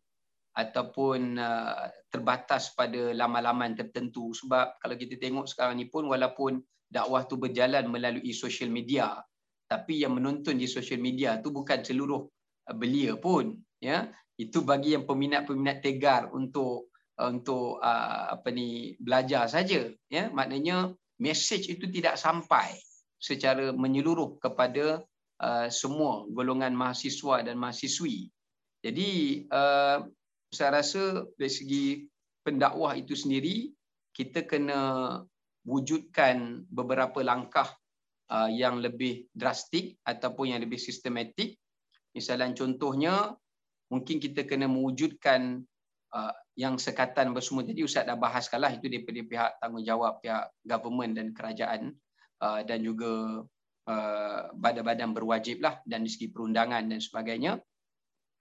ataupun uh, terbatas pada laman-laman tertentu sebab kalau kita tengok sekarang ni pun walaupun dakwah tu berjalan melalui social media tapi yang menonton di social media tu bukan seluruh uh, belia pun ya itu bagi yang peminat-peminat tegar untuk uh, untuk uh, apa ni belajar saja ya maknanya message itu tidak sampai secara menyeluruh kepada uh, semua golongan mahasiswa dan mahasiswi jadi uh, saya rasa dari segi pendakwah itu sendiri kita kena wujudkan beberapa langkah uh, yang lebih drastik ataupun yang lebih sistematik. Misalnya contohnya mungkin kita kena mewujudkan uh, yang sekatan bersama. Jadi Ustaz dah bahaskanlah itu daripada pihak tanggungjawab pihak government dan kerajaan uh, dan juga uh, badan-badan berwajib lah dan dari segi perundangan dan sebagainya.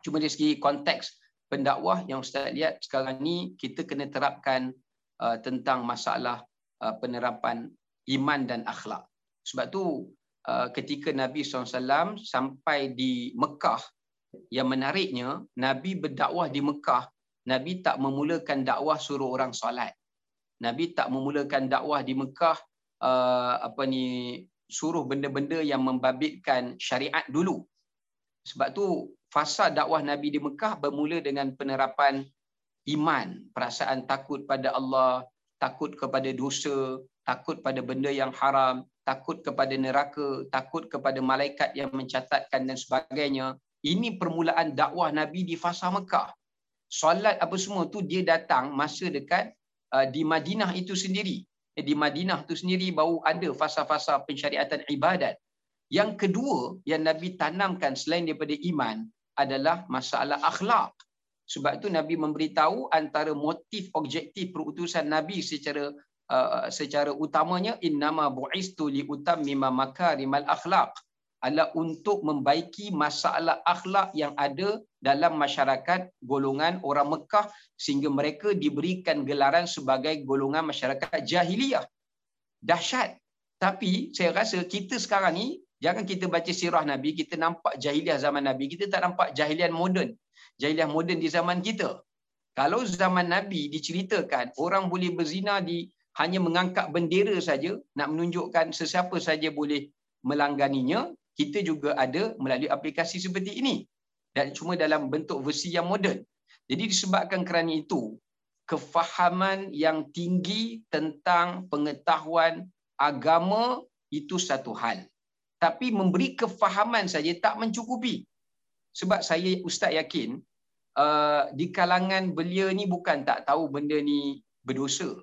Cuma dari segi konteks pendakwah yang Ustaz lihat sekarang ni kita kena terapkan uh, tentang masalah uh, penerapan iman dan akhlak. Sebab tu ketika Nabi SAW sampai di Mekah, yang menariknya Nabi berdakwah di Mekah, Nabi tak memulakan dakwah suruh orang solat. Nabi tak memulakan dakwah di Mekah uh, apa ni suruh benda-benda yang membabitkan syariat dulu. Sebab tu fasa dakwah Nabi di Mekah bermula dengan penerapan iman, perasaan takut pada Allah, takut kepada dosa, takut pada benda yang haram, takut kepada neraka, takut kepada malaikat yang mencatatkan dan sebagainya. Ini permulaan dakwah Nabi di fasa Mekah. Solat apa semua tu dia datang masa dekat uh, di Madinah itu sendiri. Eh, di Madinah itu sendiri baru ada fasa-fasa pensyariatan ibadat. Yang kedua yang Nabi tanamkan selain daripada iman adalah masalah akhlak. Sebab itu Nabi memberitahu antara motif objektif perutusan Nabi secara uh, secara utamanya innama bu'istu li utammima makarimal akhlak adalah untuk membaiki masalah akhlak yang ada dalam masyarakat golongan orang Mekah sehingga mereka diberikan gelaran sebagai golongan masyarakat jahiliyah. Dahsyat. Tapi saya rasa kita sekarang ni Jangan kita baca sirah Nabi, kita nampak jahiliah zaman Nabi, kita tak nampak jahiliah moden. Jahiliah moden di zaman kita. Kalau zaman Nabi diceritakan, orang boleh berzina di hanya mengangkat bendera saja, nak menunjukkan sesiapa saja boleh melangganinya, kita juga ada melalui aplikasi seperti ini. Dan cuma dalam bentuk versi yang moden. Jadi disebabkan kerana itu, kefahaman yang tinggi tentang pengetahuan agama itu satu hal tapi memberi kefahaman saja tak mencukupi. Sebab saya ustaz yakin uh, di kalangan belia ni bukan tak tahu benda ni berdosa.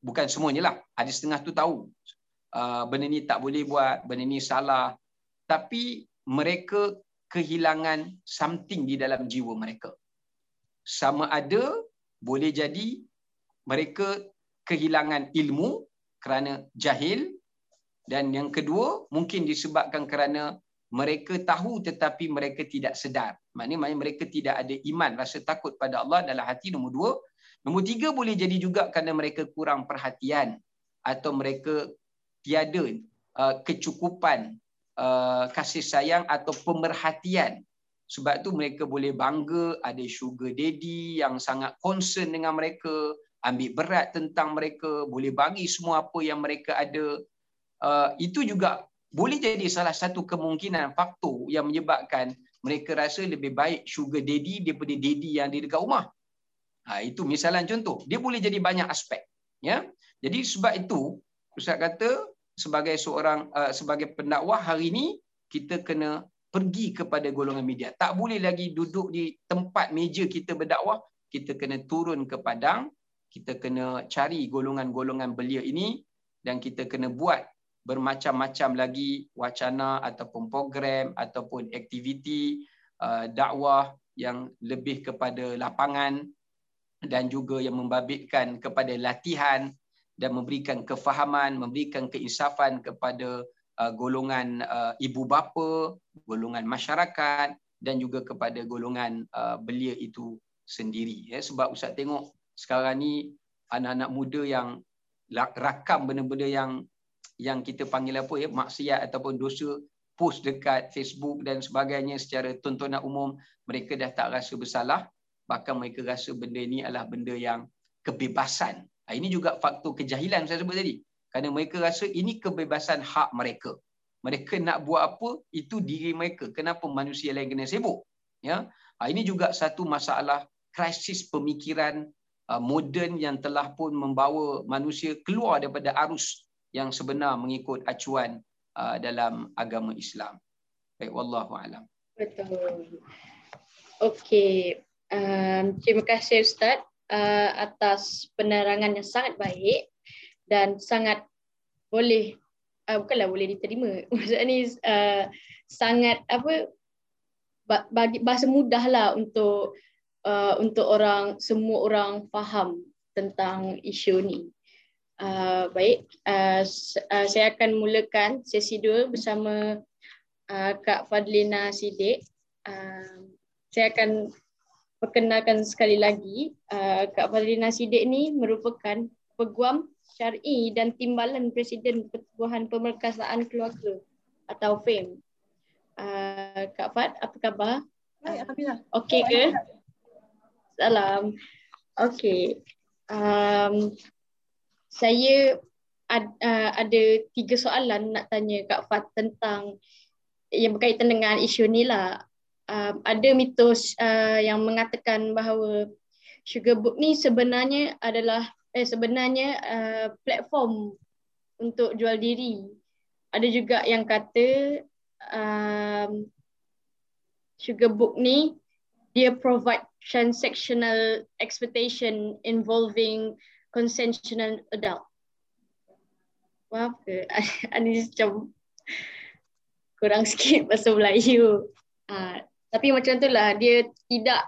Bukan semuanya lah. Ada setengah tu tahu. Uh, benda ni tak boleh buat, benda ni salah. Tapi mereka kehilangan something di dalam jiwa mereka. Sama ada boleh jadi mereka kehilangan ilmu kerana jahil dan yang kedua, mungkin disebabkan kerana mereka tahu tetapi mereka tidak sedar. Maknanya mereka tidak ada iman, rasa takut pada Allah dalam hati nombor dua. Nombor tiga boleh jadi juga kerana mereka kurang perhatian atau mereka tiada uh, kecukupan uh, kasih sayang atau pemerhatian. Sebab tu mereka boleh bangga ada sugar daddy yang sangat concern dengan mereka, ambil berat tentang mereka, boleh bagi semua apa yang mereka ada Uh, itu juga boleh jadi salah satu kemungkinan faktor yang menyebabkan mereka rasa lebih baik sugar daddy daripada daddy yang di dekat rumah. Ha, itu misalan contoh. Dia boleh jadi banyak aspek. Ya, Jadi sebab itu, Ustaz kata sebagai seorang uh, sebagai pendakwah hari ini, kita kena pergi kepada golongan media. Tak boleh lagi duduk di tempat meja kita berdakwah. Kita kena turun ke padang. Kita kena cari golongan-golongan belia ini dan kita kena buat bermacam-macam lagi wacana ataupun program ataupun aktiviti uh, dakwah yang lebih kepada lapangan dan juga yang membabitkan kepada latihan dan memberikan kefahaman, memberikan keinsafan kepada uh, golongan uh, ibu bapa, golongan masyarakat dan juga kepada golongan uh, belia itu sendiri. Ya. Sebab Ustaz tengok sekarang ni anak-anak muda yang rakam benda-benda yang yang kita panggil apa ya maksiat ataupun dosa post dekat Facebook dan sebagainya secara tontonan umum mereka dah tak rasa bersalah bahkan mereka rasa benda ini adalah benda yang kebebasan Ha, ini juga faktor kejahilan saya sebut tadi. Kerana mereka rasa ini kebebasan hak mereka. Mereka nak buat apa, itu diri mereka. Kenapa manusia lain kena sibuk? Ya, ha, Ini juga satu masalah krisis pemikiran uh, moden yang telah pun membawa manusia keluar daripada arus yang sebenar mengikut acuan dalam agama Islam. Baik, wallahu alam. Betul. Okey. Um, terima kasih Ustaz uh, atas penerangan yang sangat baik dan sangat boleh uh, bukanlah boleh diterima [LAUGHS] maksudnya ni uh, sangat apa bagi bahasa mudah lah untuk uh, untuk orang semua orang faham tentang isu ni. Uh, baik, uh, uh, saya akan mulakan sesi dua bersama uh, Kak Fadlina Sidik. Uh, saya akan perkenalkan sekali lagi uh, Kak Fadlina Sidik ni merupakan peguam syar'i dan timbalan Presiden Pertubuhan Pemerkasaan Keluarga atau FAME. Uh, Kak Fad, apa khabar? Baik, Alhamdulillah. Okey ke? Salam. Okey. Um, saya ad, uh, ada tiga soalan nak tanya Kak Fad tentang yang berkaitan dengan isu ni lah uh, ada mitos uh, yang mengatakan bahawa Sugar Book ni sebenarnya adalah eh sebenarnya uh, platform untuk jual diri. Ada juga yang kata um, Sugar Book ni dia provide transactional expectation involving consensual adult. Maaf ke? [LAUGHS] Ada macam kurang sikit bahasa Melayu. Uh, tapi macam tu lah dia tidak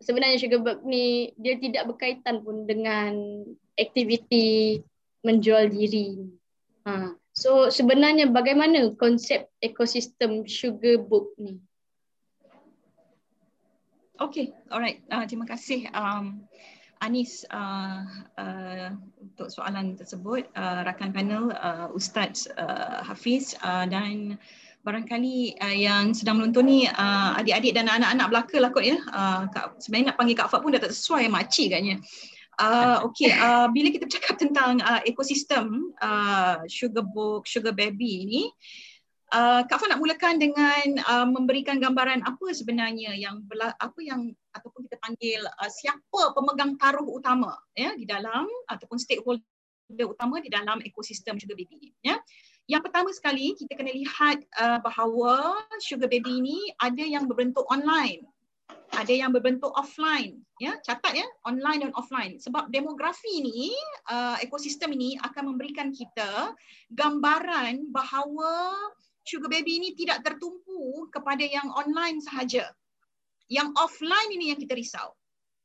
sebenarnya Sugarberg ni dia tidak berkaitan pun dengan aktiviti menjual diri. Ha. So sebenarnya bagaimana konsep ekosistem Sugarbook ni? Okay, alright. Uh, terima kasih um, Anis uh, uh, untuk soalan tersebut. Uh, rakan panel uh, Ustaz uh, Hafiz uh, dan barangkali uh, yang sedang menonton ni uh, adik-adik dan anak-anak belaka lah kot ya. Uh, Kak, sebenarnya nak panggil Kak Fat pun dah tak sesuai makcik katnya. Uh, [LAUGHS] okay, uh, bila kita bercakap tentang uh, ekosistem uh, sugar book, sugar baby ni, uh, Kak Fat nak mulakan dengan uh, memberikan gambaran apa sebenarnya yang berla- apa yang ataupun kita panggil uh, siapa pemegang taruh utama ya di dalam ataupun stakeholder utama di dalam ekosistem sugar baby ni. Ya. Yang pertama sekali kita kena lihat uh, bahawa sugar baby ini ada yang berbentuk online, ada yang berbentuk offline. Ya, catat ya, online dan offline. Sebab demografi ini, uh, ekosistem ini akan memberikan kita gambaran bahawa sugar baby ini tidak tertumpu kepada yang online sahaja. Yang offline ini yang kita risau.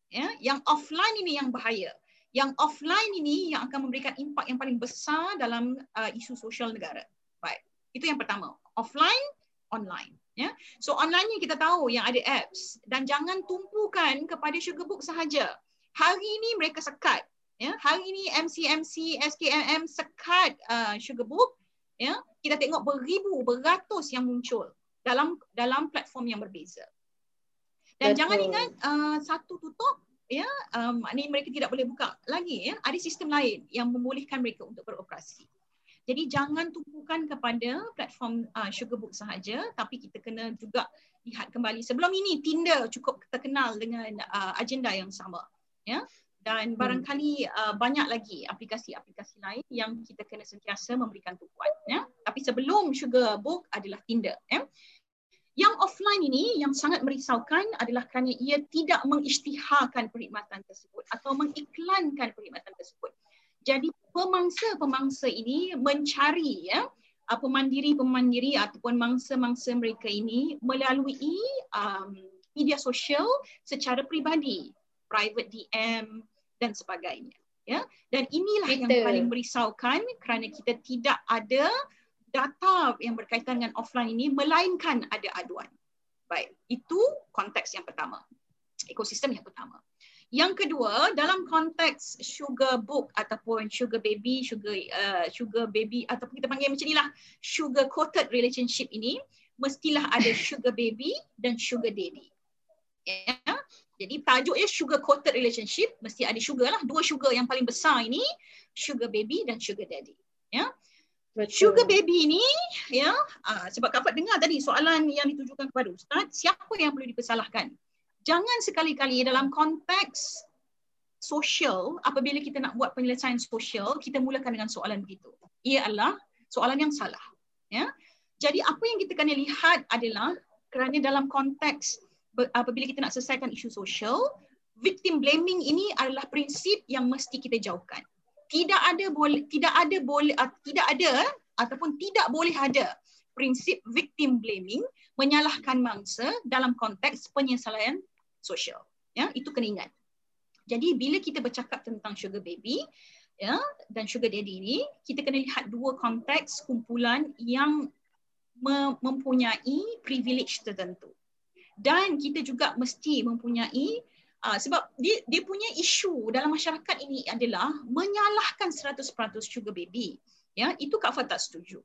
Ya, yang offline ini yang bahaya yang offline ini yang akan memberikan impak yang paling besar dalam uh, isu sosial negara. Baik. Itu yang pertama. Offline, online. Ya. So online ni kita tahu yang ada apps dan jangan tumpukan kepada Sugarbook sahaja. Hari ini mereka sekat. Ya. Hari ini MCMC, SKMM sekat uh, Sugarbook. Ya. Kita tengok beribu, beratus yang muncul dalam dalam platform yang berbeza. Dan Betul. jangan ingat uh, satu tutup ya um, maknanya mereka tidak boleh buka lagi ya. Ada sistem lain yang membolehkan mereka untuk beroperasi. Jadi jangan tumpukan kepada platform uh, Sugarbook sahaja tapi kita kena juga lihat kembali. Sebelum ini Tinder cukup terkenal dengan uh, agenda yang sama ya. Dan hmm. barangkali uh, banyak lagi aplikasi-aplikasi lain yang kita kena sentiasa memberikan tumpuan ya. Tapi sebelum Sugarbook adalah Tinder ya yang offline ini yang sangat merisaukan adalah kerana ia tidak mengisytiharkan perkhidmatan tersebut atau mengiklankan perkhidmatan tersebut. Jadi pemangsa-pemangsa ini mencari ya pemandiri-pemandiri ataupun mangsa-mangsa mereka ini melalui um, media sosial secara pribadi, private DM dan sebagainya. Ya, dan inilah kita. yang paling merisaukan kerana kita tidak ada data yang berkaitan dengan offline ini melainkan ada aduan. Baik, itu konteks yang pertama. Ekosistem yang pertama. Yang kedua, dalam konteks sugar book ataupun sugar baby, sugar uh, sugar baby ataupun kita panggil macam inilah sugar coated relationship ini, mestilah ada [COUGHS] sugar baby dan sugar daddy. Ya. Jadi tajuknya sugar coated relationship, mesti ada sugar lah. Dua sugar yang paling besar ini, sugar baby dan sugar daddy. Ya. Betul. Sugar baby ini, ya, uh, sebab Kak dengar tadi soalan yang ditujukan kepada Ustaz, siapa yang perlu dipersalahkan? Jangan sekali-kali dalam konteks sosial, apabila kita nak buat penyelesaian sosial, kita mulakan dengan soalan begitu. Ia adalah soalan yang salah. Ya. Jadi apa yang kita kena lihat adalah kerana dalam konteks apabila kita nak selesaikan isu sosial, victim blaming ini adalah prinsip yang mesti kita jauhkan. Tidak ada boleh tidak ada boleh tidak ada ataupun tidak boleh ada prinsip victim blaming menyalahkan mangsa dalam konteks penyelesaian sosial. Ya, itu kena ingat. Jadi bila kita bercakap tentang sugar baby ya dan sugar daddy ini, kita kena lihat dua konteks kumpulan yang mempunyai privilege tertentu dan kita juga mesti mempunyai uh, sebab dia dia punya isu dalam masyarakat ini adalah menyalahkan 100% sugar baby. Ya itu Kak Fa tak setuju.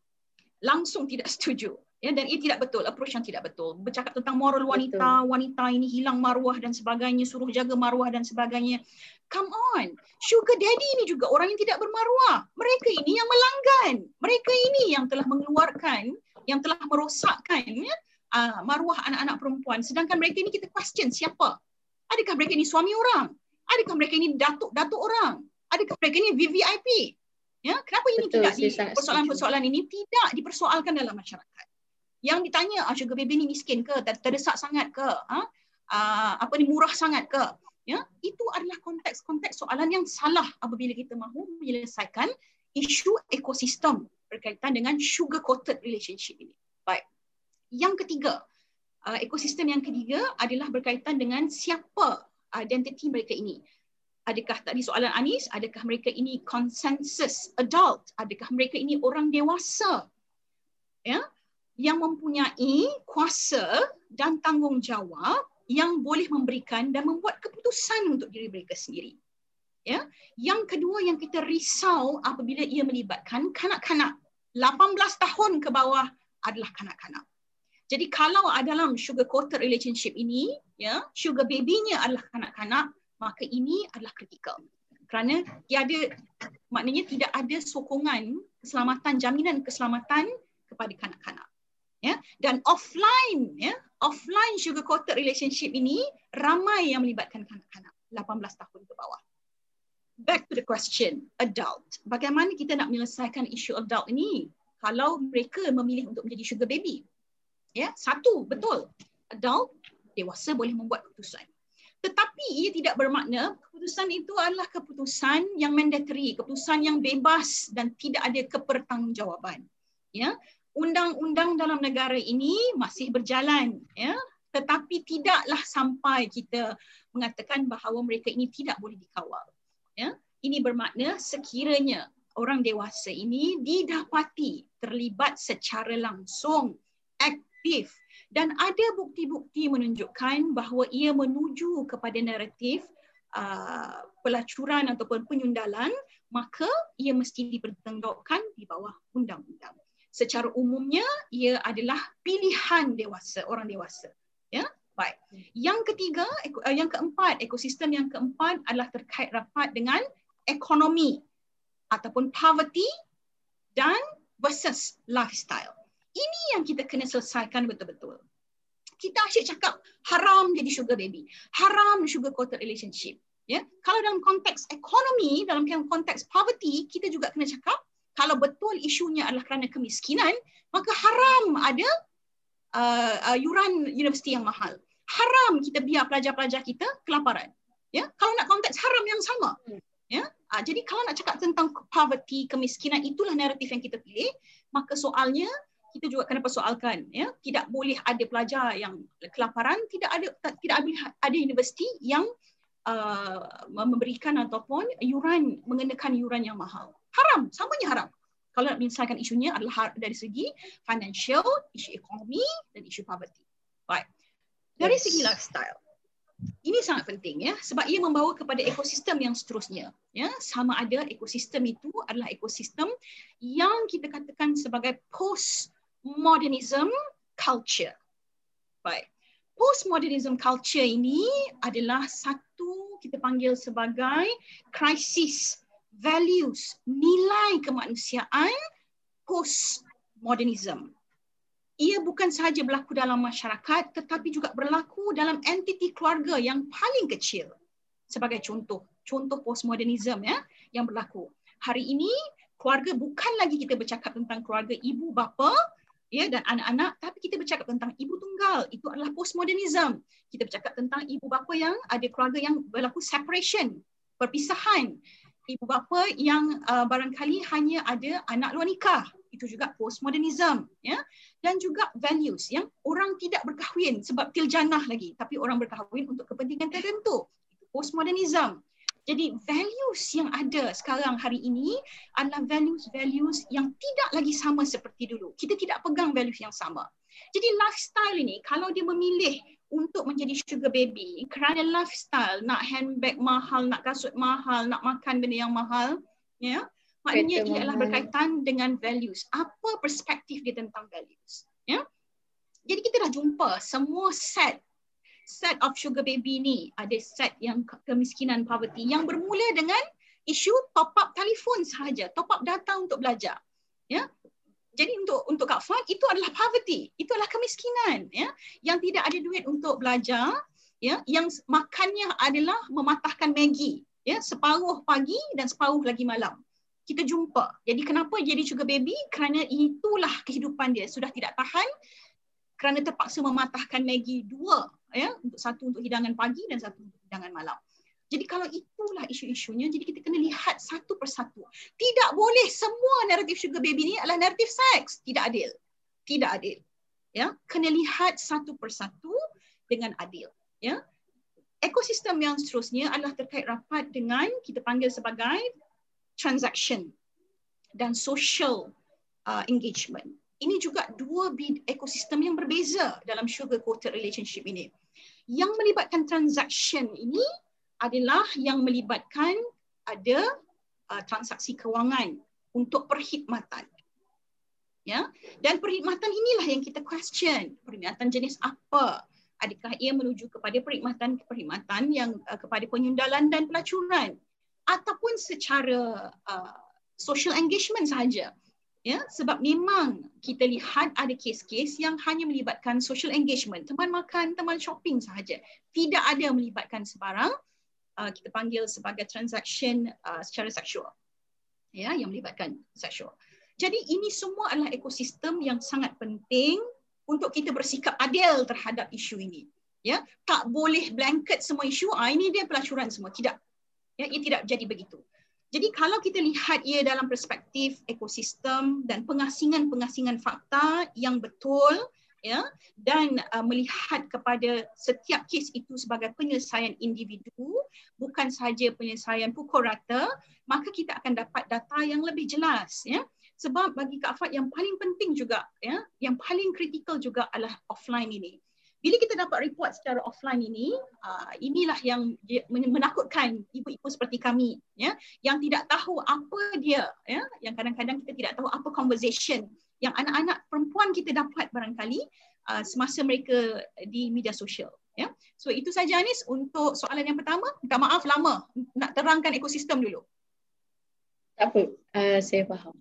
Langsung tidak [LAUGHS] setuju. Ya dan ia tidak betul approach yang tidak betul. Bercakap tentang moral wanita betul. wanita ini hilang maruah dan sebagainya suruh jaga maruah dan sebagainya. Come on sugar daddy ini juga orang yang tidak bermaruah. Mereka ini yang melanggan. Mereka ini yang telah mengeluarkan yang telah merosakkan ya uh, maruah anak-anak perempuan. Sedangkan mereka ini kita question siapa adakah mereka ini suami orang? Adakah mereka ini datuk-datuk orang? Adakah mereka ini VVIP ya kenapa ini Betul, tidak di persoalan-persoalan ini tidak dipersoalkan dalam masyarakat? Yang ditanya ah sugar baby ni miskin ke? Terdesak sangat ke? Ha? uh, apa ni murah sangat ke? Ya itu adalah konteks-konteks soalan yang salah apabila kita mahu menyelesaikan isu ekosistem berkaitan dengan sugar coated relationship ini. Baik. Yang ketiga, uh, ekosistem yang ketiga adalah berkaitan dengan siapa identiti mereka ini. Adakah tadi soalan Anis, adakah mereka ini consensus adult? Adakah mereka ini orang dewasa? Ya, yang mempunyai kuasa dan tanggungjawab yang boleh memberikan dan membuat keputusan untuk diri mereka sendiri. Ya. Yang kedua yang kita risau apabila ia melibatkan kanak-kanak 18 tahun ke bawah adalah kanak-kanak. Jadi kalau dalam sugar coated relationship ini, ya, sugar baby-nya adalah kanak-kanak, maka ini adalah kritikal. Kerana tiada maknanya tidak ada sokongan keselamatan jaminan keselamatan kepada kanak-kanak. Ya, dan offline ya, offline sugar coated relationship ini ramai yang melibatkan kanak-kanak 18 tahun ke bawah. Back to the question, adult. Bagaimana kita nak menyelesaikan isu adult ini kalau mereka memilih untuk menjadi sugar baby? Ya, satu betul. Adult dewasa boleh membuat keputusan. Tetapi ia tidak bermakna keputusan itu adalah keputusan yang mandatory, keputusan yang bebas dan tidak ada kepertanggungjawaban. Ya, undang-undang dalam negara ini masih berjalan, ya, tetapi tidaklah sampai kita mengatakan bahawa mereka ini tidak boleh dikawal. Ya, ini bermakna sekiranya orang dewasa ini didapati terlibat secara langsung dan ada bukti-bukti menunjukkan bahawa ia menuju kepada naratif uh, pelacuran ataupun penyundalan maka ia mesti dipertanggungjawabkan di bawah undang-undang. Secara umumnya ia adalah pilihan dewasa orang dewasa. Ya, baik. Yang ketiga, uh, yang keempat, ekosistem yang keempat adalah terkait rapat dengan ekonomi ataupun poverty dan versus lifestyle. Ini yang kita kena selesaikan betul-betul. Kita asyik cakap haram jadi sugar baby. Haram sugar coated relationship. Ya, kalau dalam konteks ekonomi, dalam konteks poverty, kita juga kena cakap kalau betul isunya adalah kerana kemiskinan, maka haram ada uh, uh, yuran universiti yang mahal. Haram kita biar pelajar-pelajar kita kelaparan. Ya, kalau nak konteks haram yang sama. Ya, uh, jadi kalau nak cakap tentang poverty, kemiskinan itulah naratif yang kita pilih, maka soalnya kita juga kena persoalkan ya tidak boleh ada pelajar yang kelaparan tidak ada tidak boleh ada universiti yang uh, memberikan ataupun yuran mengenakan yuran yang mahal. Haram, samanya haram. Kalau nak menyelesaikan isunya adalah dari segi financial, isu ekonomi dan isu poverty. Right. Dari yes. segi lifestyle. Ini sangat penting ya sebab ia membawa kepada ekosistem yang seterusnya ya sama ada ekosistem itu adalah ekosistem yang kita katakan sebagai post modernism culture. Baik. Postmodernism culture ini adalah satu kita panggil sebagai krisis values, nilai kemanusiaan postmodernism. Ia bukan sahaja berlaku dalam masyarakat tetapi juga berlaku dalam entiti keluarga yang paling kecil. Sebagai contoh, contoh postmodernism ya yang berlaku. Hari ini keluarga bukan lagi kita bercakap tentang keluarga ibu bapa ya dan anak-anak tapi kita bercakap tentang ibu tunggal. Itu adalah postmodernism. Kita bercakap tentang ibu bapa yang ada keluarga yang berlaku separation perpisahan. Ibu bapa yang uh, barangkali hanya ada anak luar nikah. Itu juga postmodernism ya. Dan juga values yang orang tidak berkahwin sebab tiljanah lagi. Tapi orang berkahwin untuk kepentingan tertentu. Postmodernism jadi values yang ada sekarang hari ini adalah values-values yang tidak lagi sama seperti dulu. Kita tidak pegang values yang sama. Jadi lifestyle ini kalau dia memilih untuk menjadi sugar baby kerana lifestyle nak handbag mahal, nak kasut mahal, nak makan benda yang mahal, ya. Maknanya ia adalah berkaitan dengan values. Apa perspektif dia tentang values? Ya. Jadi kita dah jumpa semua set set of sugar baby ni ada set yang kemiskinan poverty yang bermula dengan isu top up telefon sahaja, top up data untuk belajar. Ya. Jadi untuk untuk Kak Fad itu adalah poverty, itu adalah kemiskinan ya, yang tidak ada duit untuk belajar, ya, yang makannya adalah mematahkan Maggi, ya, separuh pagi dan separuh lagi malam. Kita jumpa. Jadi kenapa jadi sugar baby? Kerana itulah kehidupan dia sudah tidak tahan kerana terpaksa mematahkan Maggi dua ya satu untuk hidangan pagi dan satu untuk hidangan malam. Jadi kalau itulah isu-isunya, jadi kita kena lihat satu persatu. Tidak boleh semua naratif sugar baby ni adalah naratif seks. Tidak adil. Tidak adil. Ya, kena lihat satu persatu dengan adil. Ya, ekosistem yang seterusnya adalah terkait rapat dengan kita panggil sebagai transaction dan social uh, engagement. Ini juga dua ekosistem yang berbeza dalam sugar coated relationship ini yang melibatkan transaction ini adalah yang melibatkan ada uh, transaksi kewangan untuk perkhidmatan. Ya, dan perkhidmatan inilah yang kita question. Perkhidmatan jenis apa? Adakah ia menuju kepada perkhidmatan-perkhidmatan yang uh, kepada penyundalan dan pelacuran ataupun secara uh, social engagement sahaja? Ya sebab memang kita lihat ada kes-kes yang hanya melibatkan social engagement teman makan teman shopping sahaja. Tidak ada melibatkan sebarang uh, kita panggil sebagai transaction uh, secara seksual. Ya yang melibatkan seksual. Jadi ini semua adalah ekosistem yang sangat penting untuk kita bersikap adil terhadap isu ini. Ya tak boleh blanket semua isu. Ah ini dia pelacuran semua. Tidak. Ya ia tidak jadi begitu jadi kalau kita lihat ia dalam perspektif ekosistem dan pengasingan-pengasingan fakta yang betul ya dan uh, melihat kepada setiap kes itu sebagai penyelesaian individu bukan sahaja penyelesaian pukul rata maka kita akan dapat data yang lebih jelas ya. Sebab bagi Kak Fad yang paling penting juga ya yang paling kritikal juga adalah offline ini bila kita dapat report secara offline ini uh, inilah yang menakutkan ibu-ibu seperti kami ya yang tidak tahu apa dia ya yang kadang-kadang kita tidak tahu apa conversation yang anak-anak perempuan kita dapat barangkali uh, semasa mereka di media sosial ya. So itu saja Anis untuk soalan yang pertama. Minta maaf lama nak terangkan ekosistem dulu. Tak apa. Uh, saya faham.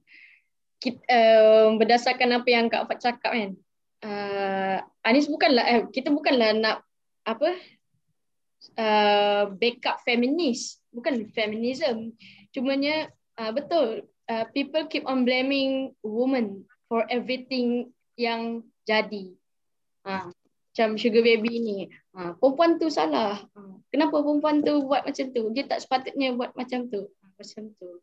Kita, uh, berdasarkan apa yang Kak Fat cakap kan uh, Anis bukanlah eh, kita bukanlah nak apa uh, backup feminis bukan feminism. Cumanya uh, betul uh, people keep on blaming women for everything yang jadi. Uh, macam sugar baby ni. Uh, perempuan tu salah. Uh, kenapa perempuan tu buat macam tu? Dia tak sepatutnya buat macam tu. Macam tu.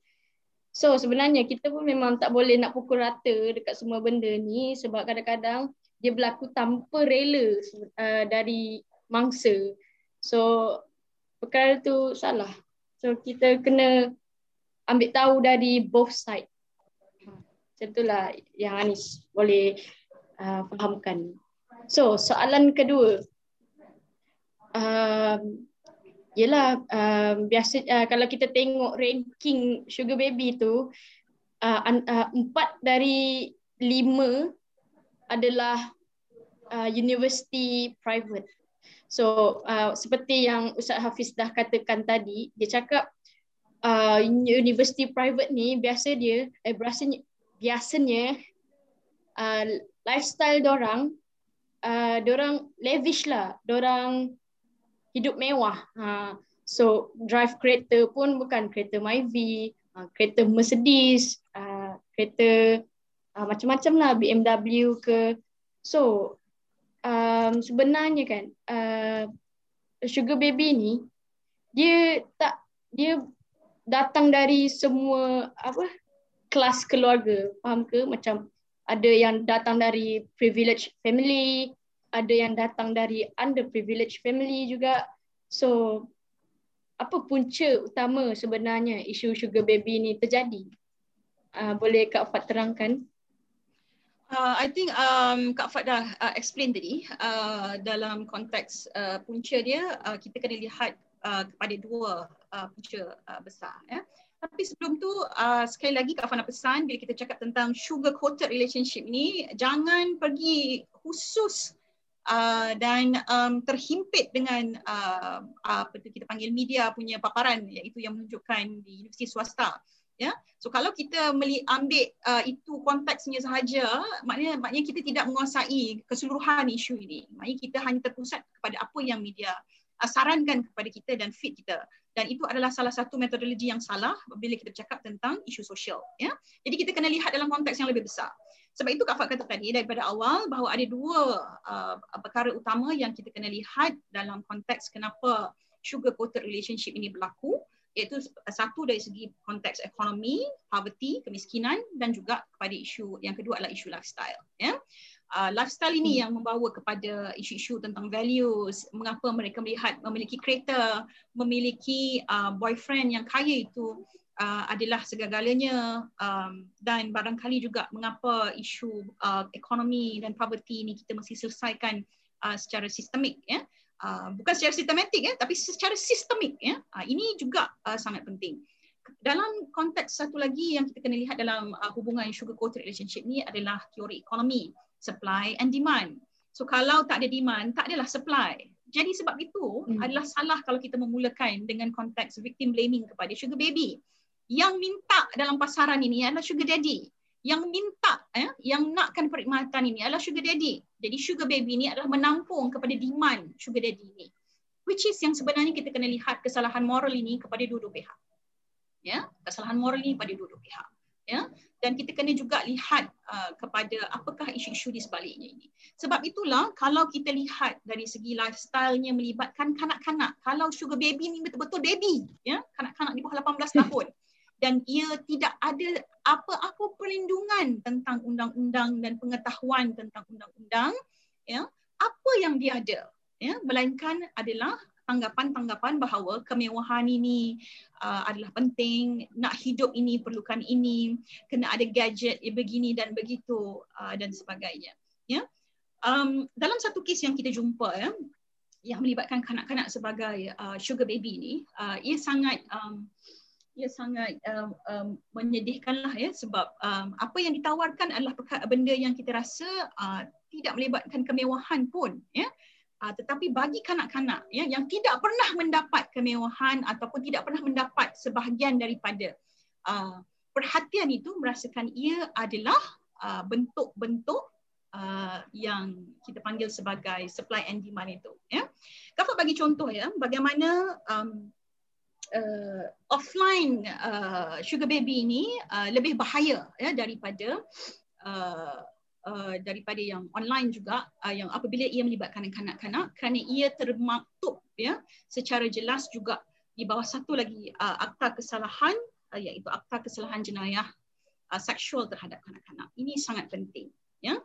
So sebenarnya kita pun memang tak boleh nak pukul rata dekat semua benda ni sebab kadang-kadang dia berlaku tanpa rela uh, dari mangsa. So perkara tu salah. So kita kena ambil tahu dari both side. Macam itulah yang Anis boleh uh, fahamkan. So soalan kedua. Um, yelah um, biasa uh, kalau kita tengok ranking sugar baby tu uh, uh, empat dari lima adalah uh, university private. So uh, seperti yang Ustaz Hafiz dah katakan tadi, dia cakap uh, university private ni biasa dia eh biasanya biasanya uh, lifestyle dorang uh, dorang lavish lah, dorang hidup mewah. Uh, so drive kereta pun bukan kereta Myvi, uh, kereta Mercedes, uh, kereta uh, macam-macam lah BMW ke. So um, sebenarnya kan uh, sugar baby ni dia tak dia datang dari semua apa kelas keluarga. Faham ke? Macam ada yang datang dari privileged family ada yang datang dari underprivileged family juga. So apa punca utama sebenarnya isu sugar baby ni terjadi? Uh, boleh Kak Fat terangkan Uh, I think um, Kak Fad dah uh, explain tadi uh, dalam konteks uh, punca dia uh, kita kena lihat uh, kepada dua uh, punca uh, besar. Ya. Tapi sebelum tu uh, sekali lagi Kak Fad nak pesan bila kita cakap tentang sugar coated relationship ni jangan pergi khusus uh, dan um, terhimpit dengan uh, apa tu kita panggil media punya paparan iaitu yang menunjukkan di universiti swasta ya. So kalau kita ambil uh, itu konteksnya sahaja maknanya maknanya kita tidak menguasai keseluruhan isu ini. Maknanya kita hanya terpusat kepada apa yang media uh, sarankan kepada kita dan feed kita. Dan itu adalah salah satu metodologi yang salah bila kita bercakap tentang isu sosial ya. Jadi kita kena lihat dalam konteks yang lebih besar. Sebab itu Kak Fat kata tadi daripada awal bahawa ada dua uh, perkara utama yang kita kena lihat dalam konteks kenapa sugar coated relationship ini berlaku iaitu satu dari segi konteks ekonomi, poverty, kemiskinan dan juga kepada isu yang kedua adalah isu lifestyle. Ya. Uh, lifestyle ini hmm. yang membawa kepada isu-isu tentang values, mengapa mereka melihat memiliki kereta, memiliki uh, boyfriend yang kaya itu uh, adalah segala-galanya um, dan barangkali juga mengapa isu uh, ekonomi dan poverty ini kita mesti selesaikan uh, secara sistemik ya. Uh, bukan secara sistematik ya tapi secara sistemik ya. Uh, ini juga uh, sangat penting. Dalam konteks satu lagi yang kita kena lihat dalam uh, hubungan sugar coated relationship ni adalah teori ekonomi supply and demand. So kalau tak ada demand tak adalah supply. Jadi sebab itu hmm. adalah salah kalau kita memulakan dengan konteks victim blaming kepada sugar baby. Yang minta dalam pasaran ini adalah sugar daddy yang minta eh, yang nakkan perkhidmatan ini adalah sugar daddy. Jadi sugar baby ini adalah menampung kepada demand sugar daddy ini. Which is yang sebenarnya kita kena lihat kesalahan moral ini kepada dua-dua pihak. Ya, kesalahan moral ini pada dua-dua pihak. Ya, dan kita kena juga lihat uh, kepada apakah isu-isu di sebaliknya ini. Sebab itulah kalau kita lihat dari segi lifestyle-nya melibatkan kanak-kanak, kalau sugar baby ini betul-betul baby, ya, kanak-kanak di bawah 18 [LAUGHS] tahun, dan ia tidak ada apa-apa perlindungan tentang undang-undang dan pengetahuan tentang undang-undang ya. Apa yang dia ada ya melainkan adalah tanggapan-tanggapan bahawa kemewahan ini uh, adalah penting nak hidup ini perlukan ini kena ada gadget ya, begini dan begitu uh, dan sebagainya ya. Um, dalam satu kes yang kita jumpa ya yang melibatkan kanak-kanak sebagai uh, sugar baby ni uh, ia sangat um, ia sangat um, um, menyedihkanlah ya sebab um, apa yang ditawarkan adalah benda yang kita rasa uh, tidak melibatkan kemewahan pun ya uh, tetapi bagi kanak-kanak ya yang tidak pernah mendapat kemewahan ataupun tidak pernah mendapat sebahagian daripada uh, perhatian itu merasakan ia adalah uh, bentuk-bentuk uh, yang kita panggil sebagai supply and demand itu ya. Kafat bagi contoh ya bagaimana um, uh, offline uh, sugar baby ini uh, lebih bahaya ya daripada uh, uh, daripada yang online juga uh, yang apabila ia melibatkan kanak-kanak. Kerana ia termaktub ya secara jelas juga di bawah satu lagi uh, akta kesalahan uh, iaitu akta kesalahan jenayah uh, seksual terhadap kanak-kanak. Ini sangat penting ya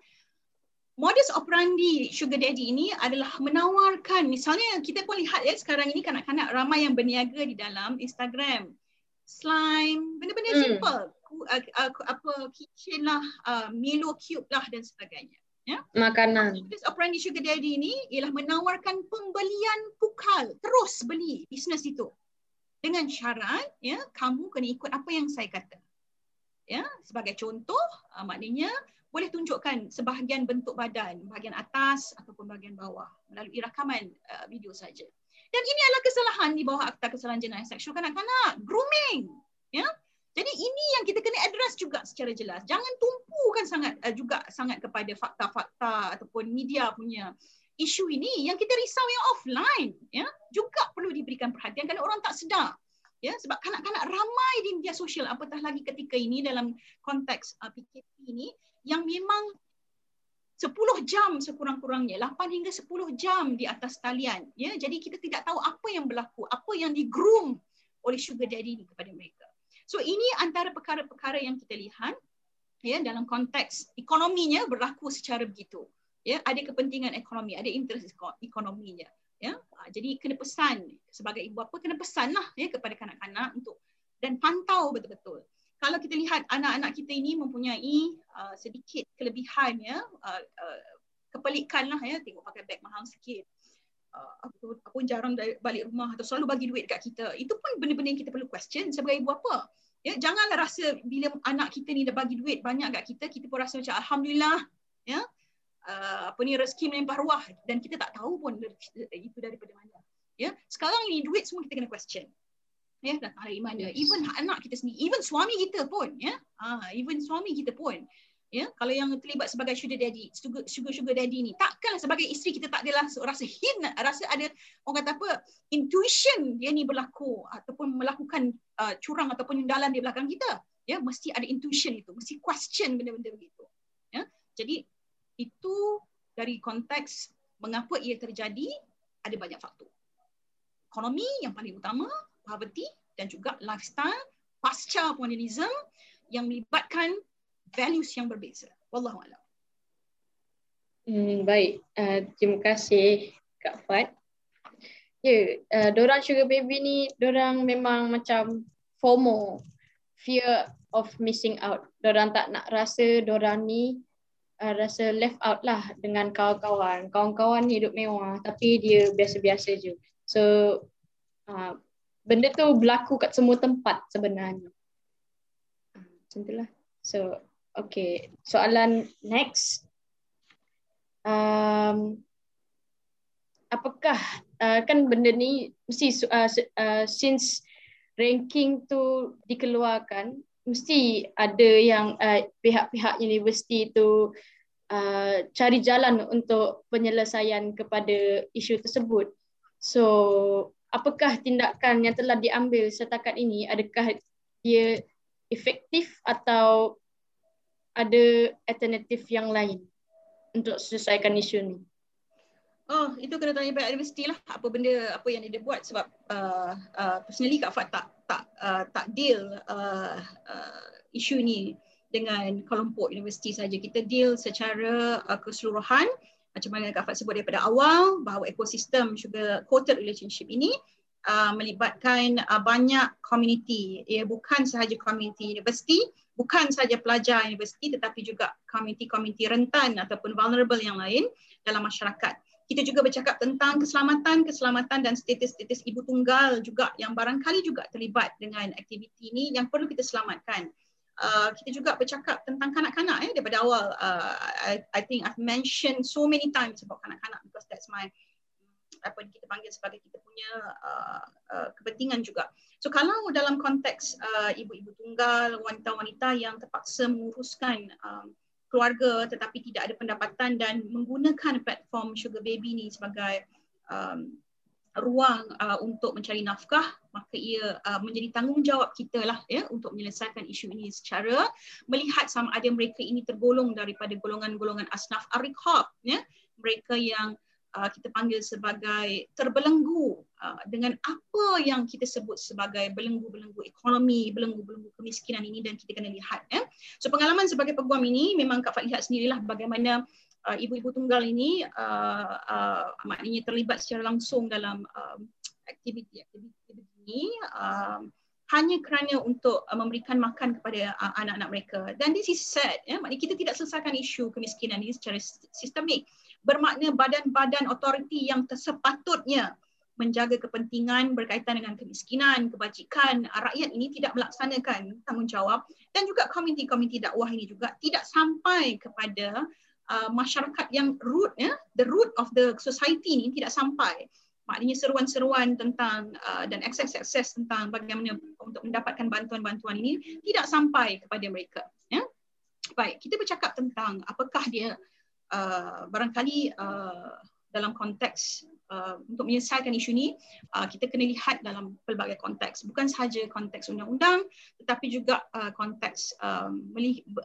modus operandi sugar daddy ini adalah menawarkan misalnya kita pun lihat ya sekarang ini kanak-kanak ramai yang berniaga di dalam Instagram. Slime benda-benda hmm. simple. Uh, uh, apa kitchen lah uh, Milo cube lah dan sebagainya ya. Makanan. Modus operandi sugar daddy ini ialah menawarkan pembelian pukal. Terus beli bisnes itu. Dengan syarat ya kamu kena ikut apa yang saya kata. Ya sebagai contoh uh, maknanya boleh tunjukkan sebahagian bentuk badan, bahagian atas ataupun bahagian bawah melalui rakaman uh, video saja. Dan ini adalah kesalahan di bawah Akta Kesalahan Jenayah Seksual Kanak-kanak, grooming. Ya. Jadi ini yang kita kena address juga secara jelas. Jangan tumpukan sangat uh, juga sangat kepada fakta-fakta ataupun media punya isu ini yang kita risau yang offline ya juga perlu diberikan perhatian kerana orang tak sedar ya sebab kanak-kanak ramai di media sosial apatah lagi ketika ini dalam konteks uh, PKP ini yang memang 10 jam sekurang-kurangnya 8 hingga 10 jam di atas talian. Ya jadi kita tidak tahu apa yang berlaku apa yang digroom oleh sugar daddy ini kepada mereka. So ini antara perkara-perkara yang kita lihat ya dalam konteks ekonominya berlaku secara begitu. Ya ada kepentingan ekonomi ada interest ekonominya. Ya jadi kena pesan sebagai ibu bapa kena pesanlah ya kepada kanak-kanak untuk dan pantau betul-betul. Kalau kita lihat anak-anak kita ini mempunyai uh, sedikit kelebihan ya uh, uh, kepelikan lah ya tengok pakai beg mahal sikit. Uh, aku, aku jarang balik rumah atau selalu bagi duit dekat kita itu pun benda-benda yang kita perlu question sebagai ibu apa ya janganlah rasa bila anak kita ni dah bagi duit banyak dekat kita kita pun rasa macam alhamdulillah ya uh, apa ni rezeki melimpah ruah. Dan kita tak tahu pun itu daripada mana. Ya sekarang ini duit semua kita kena question. Ya datang dari mana. Even anak kita sendiri even suami kita pun ya. Ah even suami kita pun. Ya kalau yang terlibat sebagai sugar daddy sugar sugar, sugar daddy ni takkanlah sebagai isteri kita tak adalah rasa hin rasa ada orang kata apa intuition dia ni berlaku ataupun melakukan uh, curang ataupun nyundalan di belakang kita. Ya mesti ada intuition itu mesti question benda-benda begitu. Ya jadi itu dari konteks mengapa ia terjadi ada banyak faktor ekonomi yang paling utama poverty dan juga lifestyle pasca modernism yang melibatkan values yang berbeza. Wallahu a'lam. Hmm, baik. Uh, terima kasih Kak Fat. Ya, yeah, uh, dorang sugar baby ni dorang memang macam FOMO, fear of missing out. Dorang tak nak rasa dorang ni uh, rasa left out lah dengan kawan-kawan. Kawan-kawan hidup mewah tapi dia biasa-biasa je. So uh, benda tu berlaku kat semua tempat sebenarnya. Macam itulah. So, okay. Soalan next. Um, apakah uh, kan benda ni mesti uh, uh, since ranking tu dikeluarkan mesti ada yang uh, pihak-pihak universiti tu uh, cari jalan untuk penyelesaian kepada isu tersebut. So apakah tindakan yang telah diambil setakat ini adakah dia efektif atau ada alternatif yang lain untuk selesaikan isu ni? Oh, itu kena tanya pihak universiti lah apa benda apa yang dia buat sebab uh, uh, personally Kak Fat tak tak uh, tak deal uh, uh, isu ni dengan kelompok universiti saja. Kita deal secara uh, keseluruhan. Macam mana Kak Fat sebut daripada awal bahawa ekosistem sugar coated relationship ini uh, melibatkan uh, banyak community. Ya bukan sahaja community universiti bukan sahaja pelajar universiti tetapi juga community-community rentan ataupun vulnerable yang lain dalam masyarakat kita juga bercakap tentang keselamatan, keselamatan dan status-status ibu tunggal juga yang barangkali juga terlibat dengan aktiviti ini yang perlu kita selamatkan. Uh, kita juga bercakap tentang kanak-kanak eh, daripada awal. Uh, I, I think I've mentioned so many times about kanak-kanak because that's my apa kita panggil sebagai kita punya uh, uh, kepentingan juga. So kalau dalam konteks uh, ibu-ibu tunggal, wanita-wanita yang terpaksa menguruskan um, keluarga tetapi tidak ada pendapatan dan menggunakan platform Sugar Baby ni sebagai um, ruang uh, untuk mencari nafkah maka ia uh, menjadi tanggungjawab kita lah ya untuk menyelesaikan isu ini secara melihat sama ada mereka ini tergolong daripada golongan-golongan asnaf arikhab ya. Mereka yang uh, kita panggil sebagai terbelenggu dengan apa yang kita sebut sebagai belenggu-belenggu ekonomi, belenggu-belenggu kemiskinan ini dan kita kena lihat. Eh. So pengalaman sebagai peguam ini memang Kak Fat lihat sendirilah bagaimana uh, ibu-ibu tunggal ini uh, uh, maknanya terlibat secara langsung dalam uh, aktiviti-aktiviti ini uh, hanya kerana untuk uh, memberikan makan kepada uh, anak-anak mereka. Dan this is sad. Ya? Maknanya kita tidak selesaikan isu kemiskinan ini secara sistemik. Bermakna badan-badan otoriti yang sepatutnya menjaga kepentingan berkaitan dengan kemiskinan, kebajikan. Rakyat ini tidak melaksanakan tanggungjawab. Dan juga komuniti-komuniti dakwah ini juga tidak sampai kepada uh, masyarakat yang root ya the root of the society ini tidak sampai. Maknanya seruan-seruan tentang uh, dan akses-akses tentang bagaimana untuk mendapatkan bantuan-bantuan ini tidak sampai kepada mereka ya. Baik kita bercakap tentang apakah dia uh, barangkali uh, dalam konteks uh, untuk menyelesaikan isu ini uh, kita kena lihat dalam pelbagai konteks. Bukan sahaja konteks undang-undang tetapi juga uh, konteks um,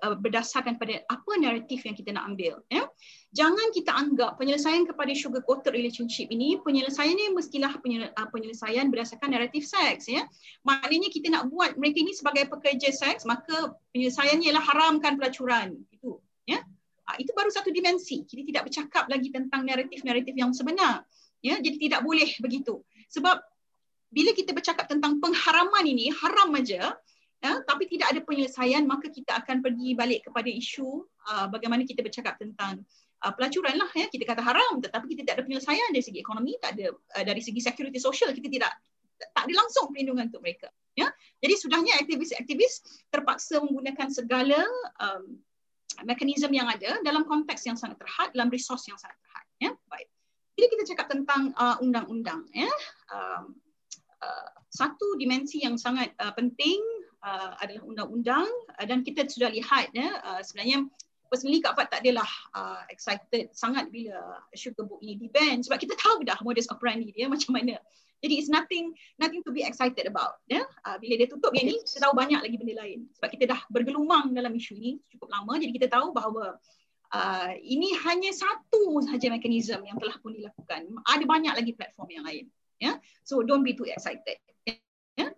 uh, berdasarkan pada apa naratif yang kita nak ambil ya. Jangan kita anggap penyelesaian kepada sugar coated relationship ini penyelesaiannya mestilah uh, penyelesaian berdasarkan naratif seks ya. Maknanya kita nak buat mereka ini sebagai pekerja seks maka penyelesaiannya ialah haramkan pelacuran itu ya. Uh, itu baru satu dimensi. Kita tidak bercakap lagi tentang naratif-naratif yang sebenar ya jadi tidak boleh begitu. Sebab bila kita bercakap tentang pengharaman ini haram aja ya tapi tidak ada penyelesaian maka kita akan pergi balik kepada isu uh, bagaimana kita bercakap tentang uh, pelacuran lah ya. Kita kata haram tetapi kita tidak ada penyelesaian dari segi ekonomi tak ada uh, dari segi security social kita tidak tak ada langsung perlindungan untuk mereka ya. Jadi sudahnya aktivis-aktivis terpaksa menggunakan segala um, mekanisme yang ada dalam konteks yang sangat terhad dalam resource yang sangat terhad ya. Baik bila kita cakap tentang uh, undang-undang, ya, um, uh, satu dimensi yang sangat uh, penting uh, adalah undang-undang uh, dan kita sudah lihat ya, uh, sebenarnya personally Kak Fat tak adalah uh, excited sangat bila sugar book ini di-ban sebab kita tahu dah modus operandi dia macam mana. Jadi it's nothing nothing to be excited about. Ya? Uh, bila dia tutup yang ni, kita tahu banyak lagi benda lain. Sebab kita dah bergelumang dalam isu ini cukup lama jadi kita tahu bahawa uh, ini hanya satu sahaja mekanisme yang telah pun dilakukan. Ada banyak lagi platform yang lain. Yeah? so don't be too excited. Yeah?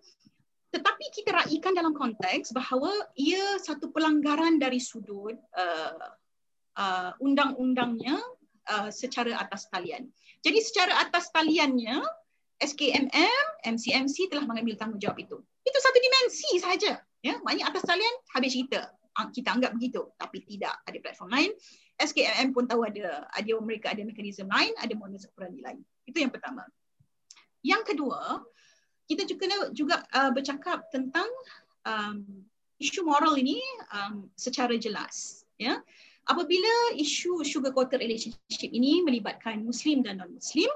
Tetapi kita raikan dalam konteks bahawa ia satu pelanggaran dari sudut uh, uh, undang-undangnya uh, secara atas talian. Jadi secara atas taliannya SKMM, MCMC telah mengambil tanggungjawab itu. Itu satu dimensi saja. Ya, maknanya atas talian habis cerita kita anggap begitu tapi tidak ada platform lain. SKMM pun tahu ada ada mereka ada mekanisme lain ada modus operandi lain. Itu yang pertama. Yang kedua kita juga juga uh, bercakap tentang um, isu moral ini um, secara jelas ya. Apabila isu sugar coated relationship ini melibatkan muslim dan non muslim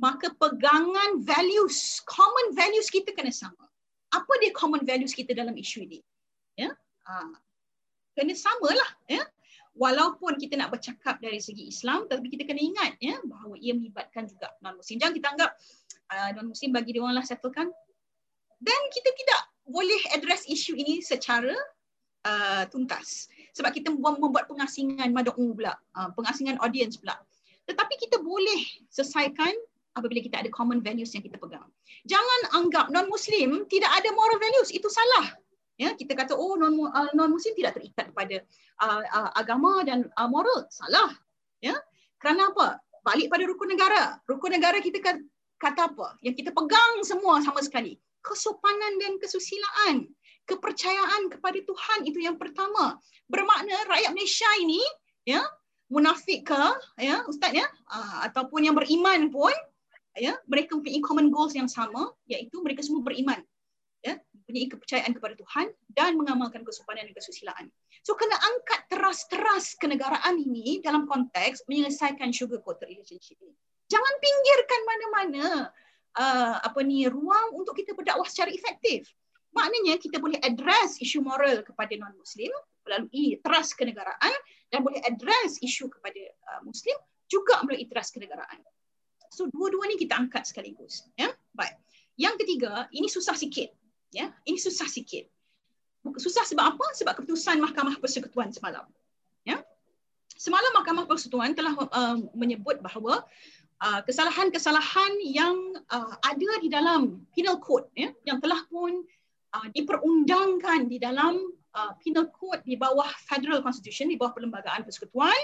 maka pegangan values common values kita kena sama. Apa dia common values kita dalam isu ini? Ya? Uh, kena samalah ya. Walaupun kita nak bercakap dari segi Islam tapi kita kena ingat ya bahawa ia melibatkan juga non muslim jangan kita anggap uh, non muslim bagi dia lah settlekan. Dan kita tidak boleh address isu ini secara uh, tuntas. Sebab kita membuat pengasingan mad'u pula uh, pengasingan audience pula. Tetapi kita boleh selesaikan apabila kita ada common values yang kita pegang. Jangan anggap non muslim tidak ada moral values. Itu salah ya kita kata oh non uh, non muslim tidak terikat kepada uh, uh, agama dan uh, moral. Salah. Ya. Kerana apa? Balik pada rukun negara. Rukun negara kita kata apa? Yang kita pegang semua sama sekali. Kesopanan dan kesusilaan. Kepercayaan kepada Tuhan itu yang pertama. Bermakna rakyat Malaysia ini ya munafik ke ya ustaz ya uh, ataupun yang beriman pun ya mereka mempunyai common goals yang sama iaitu mereka semua beriman mempunyai kepercayaan kepada Tuhan dan mengamalkan kesopanan dan kesusilaan. So kena angkat teras-teras kenegaraan ini dalam konteks menyelesaikan sugar coated relationship ini. Jangan pinggirkan mana-mana uh, apa ni ruang untuk kita berdakwah secara efektif. Maknanya kita boleh address isu moral kepada non-muslim melalui teras kenegaraan dan boleh address isu kepada uh, muslim juga melalui teras kenegaraan. So dua-dua ni kita angkat sekaligus, ya. Baik. Yang ketiga, ini susah sikit ya ini susah sikit. Susah sebab apa? Sebab keputusan mahkamah persekutuan semalam. Ya. Semalam mahkamah persekutuan telah uh, menyebut bahawa uh, kesalahan-kesalahan yang uh, ada di dalam penal code ya yang telah pun uh, diperundangkan di dalam uh, penal code di bawah federal constitution di bawah perlembagaan persekutuan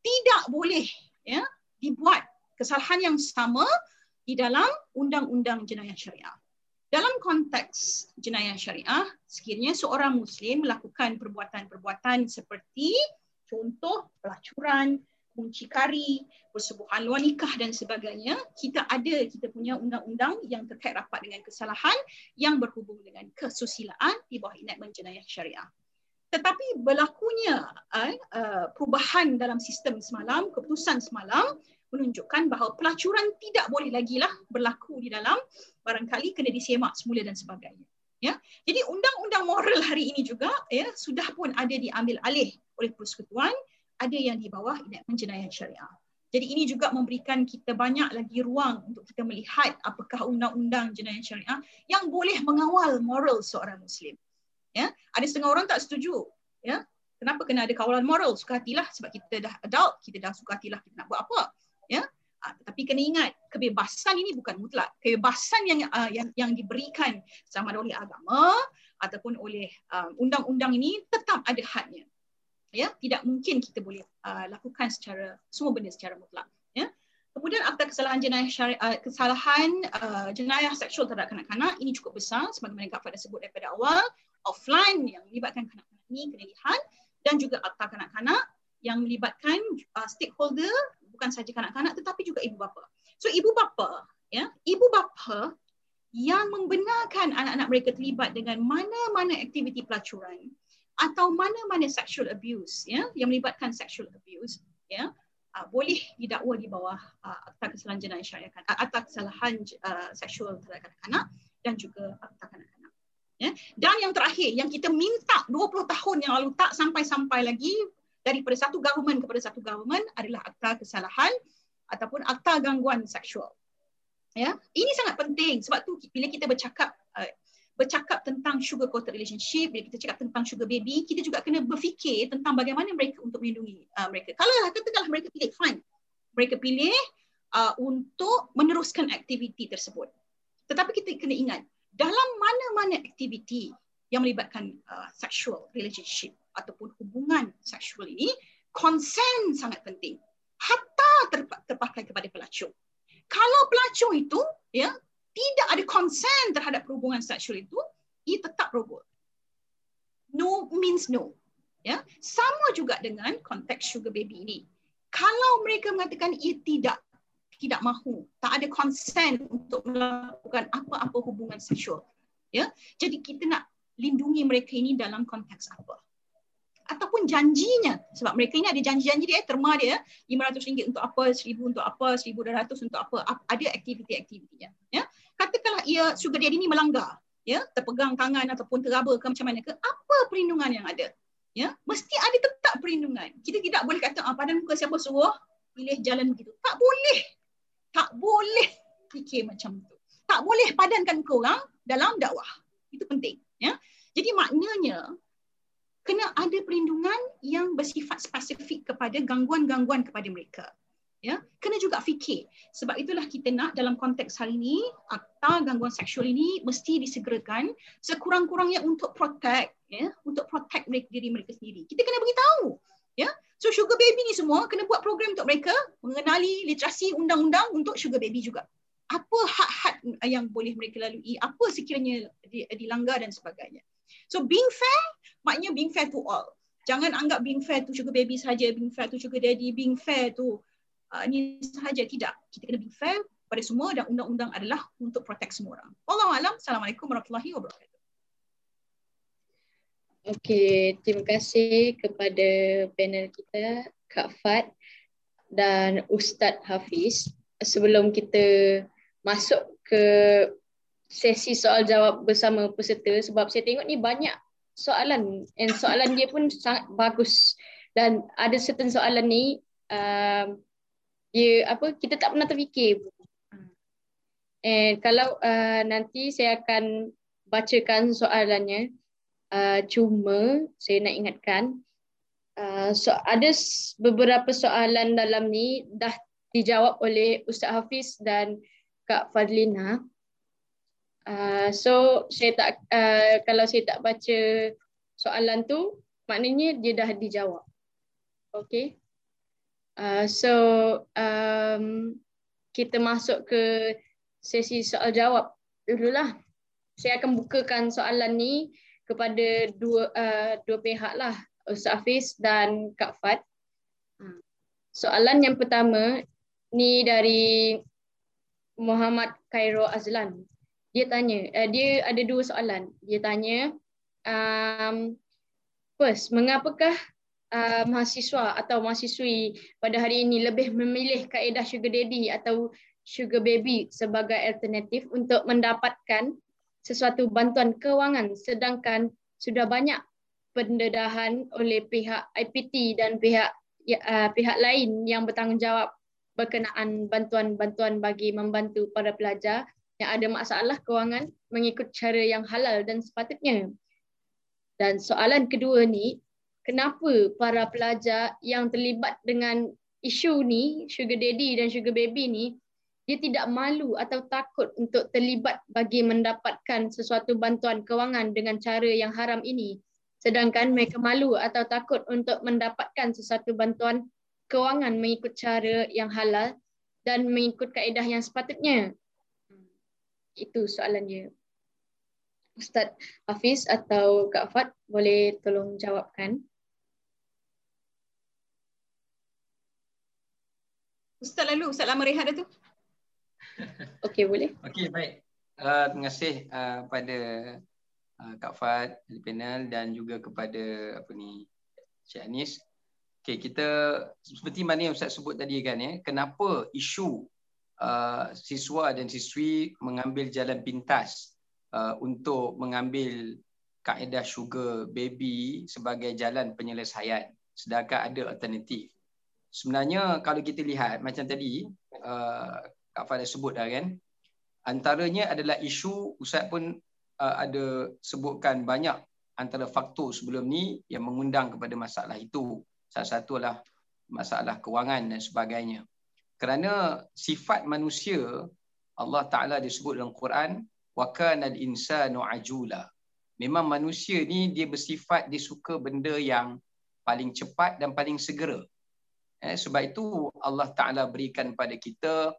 tidak boleh ya dibuat kesalahan yang sama di dalam undang-undang jenayah syariah. Dalam konteks jenayah syariah, sekiranya seorang muslim melakukan perbuatan-perbuatan seperti contoh pelacuran, muncikari, persebuahan luar nikah dan sebagainya, kita ada kita punya undang-undang yang terkait rapat dengan kesalahan yang berhubung dengan kesusilaan di bawah enactment jenayah syariah. Tetapi berlakunya uh, perubahan dalam sistem semalam, keputusan semalam menunjukkan bahawa pelacuran tidak boleh lagi lah berlaku di dalam barangkali kena disemak semula dan sebagainya. Ya, jadi undang-undang moral hari ini juga ya sudah pun ada diambil alih oleh persekutuan ada yang di bawah enactment jenayah syariah. Jadi ini juga memberikan kita banyak lagi ruang untuk kita melihat apakah undang-undang jenayah syariah yang boleh mengawal moral seorang muslim. Ya, ada setengah orang tak setuju. Ya, kenapa kena ada kawalan moral? Suka hatilah sebab kita dah adult, kita dah suka hatilah kita nak buat apa. Ya, ah, tetapi kena ingat kebebasan ini bukan mutlak. Kebebasan yang uh, yang yang diberikan sama ada oleh agama ataupun oleh uh, undang-undang ini tetap ada hadnya. Ya? Tidak mungkin kita boleh uh, lakukan secara semua benda secara mutlak. Ya? Kemudian akta kesalahan jenayah syariah uh, kesalahan uh, jenayah seksual terhadap kanak-kanak ini cukup besar. Sebagaimana Kak Fadil sebut daripada awal offline yang melibatkan kanak-kanak ini kena lihat. Dan juga akta kanak-kanak yang melibatkan uh, stakeholder bukan sahaja kanak-kanak tetapi juga ibu bapa. So ibu bapa ya ibu bapa yang membenarkan anak-anak mereka terlibat dengan mana-mana aktiviti pelacuran atau mana-mana sexual abuse ya yang melibatkan sexual abuse ya uh, boleh didakwa di bawah uh, akta kesalahan jenayah syariah kan akta kesalahan uh, seksual terhadap kanak-kanak dan juga akta kanak-kanak ya. Dan yang terakhir yang kita minta 20 tahun yang lalu tak sampai-sampai lagi daripada satu government kepada satu government adalah akta kesalahan ataupun akta gangguan seksual ya ini sangat penting sebab tu bila kita bercakap uh, bercakap tentang sugar coated relationship, bila kita cakap tentang sugar baby, kita juga kena berfikir tentang bagaimana mereka untuk melindungi uh, mereka. Kalau lah, katakanlah mereka pilih, fine. Mereka pilih uh, untuk meneruskan aktiviti tersebut. Tetapi kita kena ingat, dalam mana-mana aktiviti yang melibatkan uh, sexual relationship ataupun hubungan seksual ini, consent sangat penting. Hatta terpakai kepada pelacur. Kalau pelacur itu, ya, tidak ada consent terhadap perhubungan seksual itu, ia tetap robot. No means no. Ya, sama juga dengan konteks sugar baby ini. Kalau mereka mengatakan ia tidak tidak mahu, tak ada consent untuk melakukan apa-apa hubungan seksual. Ya, jadi kita nak lindungi mereka ini dalam konteks apa? Ataupun janjinya. Sebab mereka ini ada janji-janji dia terma dia RM500 untuk apa, RM1000 untuk apa, RM1200 untuk apa, ada aktiviti-aktivitinya. Ya. Katakanlah ia sugar daddy ni melanggar ya terpegang tangan ataupun teraba ke macam mana ke apa perlindungan yang ada ya? Mesti ada tetap perlindungan? Kita tidak boleh kata ah padan muka siapa suruh pilih jalan begitu. Tak boleh. Tak boleh fikir macam tu. Tak boleh padankan korang dalam dakwah. Itu penting ya. Jadi maknanya kena ada perlindungan yang bersifat spesifik kepada gangguan-gangguan kepada mereka. Ya? Kena juga fikir. Sebab itulah kita nak dalam konteks hari ini akta gangguan seksual ini mesti disegerakan sekurang-kurangnya untuk protect ya? Untuk protect mereka diri mereka sendiri. Kita kena beritahu ya? So sugar baby ni semua kena buat program untuk mereka mengenali literasi undang-undang untuk sugar baby juga. Apa hak-hak yang boleh mereka lalui apa sekiranya dilanggar dan sebagainya so being fair maknanya being fair to all jangan anggap being fair to sugar baby saja being fair to sugar daddy being fair to uh, ini sahaja tidak. Kita kena be fair pada semua dan undang-undang adalah untuk protect semua orang. Wallahu alam. Assalamualaikum warahmatullahi wabarakatuh. Okey, terima kasih kepada panel kita Kak Fat dan Ustaz Hafiz. Sebelum kita masuk ke sesi soal jawab bersama peserta. Sebab saya tengok ni banyak soalan. And soalan dia pun sangat bagus. Dan ada certain soalan ni um, dia apa kita tak pernah terfikir. And kalau uh, nanti saya akan bacakan soalannya. Uh, cuma saya nak ingatkan uh, so ada beberapa soalan dalam ni dah dijawab oleh Ustaz Hafiz dan Kak Fadlina uh, so saya tak uh, kalau saya tak baca soalan tu maknanya dia dah dijawab. Okay. Uh, so um, kita masuk ke sesi soal jawab dululah. Saya akan bukakan soalan ni kepada dua uh, dua pihak lah, Ustaz Hafiz dan Kak Fat. Hmm. Soalan yang pertama ni dari Muhammad Khairul Azlan. Dia tanya, uh, dia ada dua soalan. Dia tanya, um, first, mengapakah uh, mahasiswa atau mahasiswi pada hari ini lebih memilih kaedah sugar daddy atau sugar baby sebagai alternatif untuk mendapatkan sesuatu bantuan kewangan sedangkan sudah banyak pendedahan oleh pihak IPT dan pihak uh, pihak lain yang bertanggungjawab berkenaan bantuan-bantuan bagi membantu para pelajar yang ada masalah kewangan mengikut cara yang halal dan sepatutnya. Dan soalan kedua ni, kenapa para pelajar yang terlibat dengan isu ni, sugar daddy dan sugar baby ni, dia tidak malu atau takut untuk terlibat bagi mendapatkan sesuatu bantuan kewangan dengan cara yang haram ini. Sedangkan mereka malu atau takut untuk mendapatkan sesuatu bantuan kewangan mengikut cara yang halal dan mengikut kaedah yang sepatutnya. Itu soalan dia. Ustaz Hafiz atau Kak Fat boleh tolong jawabkan. Ustaz lalu, Ustaz lama rehat dah tu. [LAUGHS] Okey, boleh. Okey, baik. Uh, terima kasih uh, pada uh, Kak Fat di panel dan juga kepada apa ni Cik Anis. Okey, kita seperti mana yang Ustaz sebut tadi kan ya, kenapa isu uh, siswa dan siswi mengambil jalan pintas uh, untuk mengambil kaedah sugar baby sebagai jalan penyelesaian sedangkan ada alternatif. Sebenarnya kalau kita lihat macam tadi uh, Kak Fadil sebut dah kan antaranya adalah isu Ustaz pun uh, ada sebutkan banyak antara faktor sebelum ni yang mengundang kepada masalah itu. Salah satu adalah masalah kewangan dan sebagainya kerana sifat manusia Allah Taala disebut dalam Quran wa kana al-insanu ajula memang manusia ni dia bersifat dia suka benda yang paling cepat dan paling segera Eh, sebab itu Allah Ta'ala berikan pada kita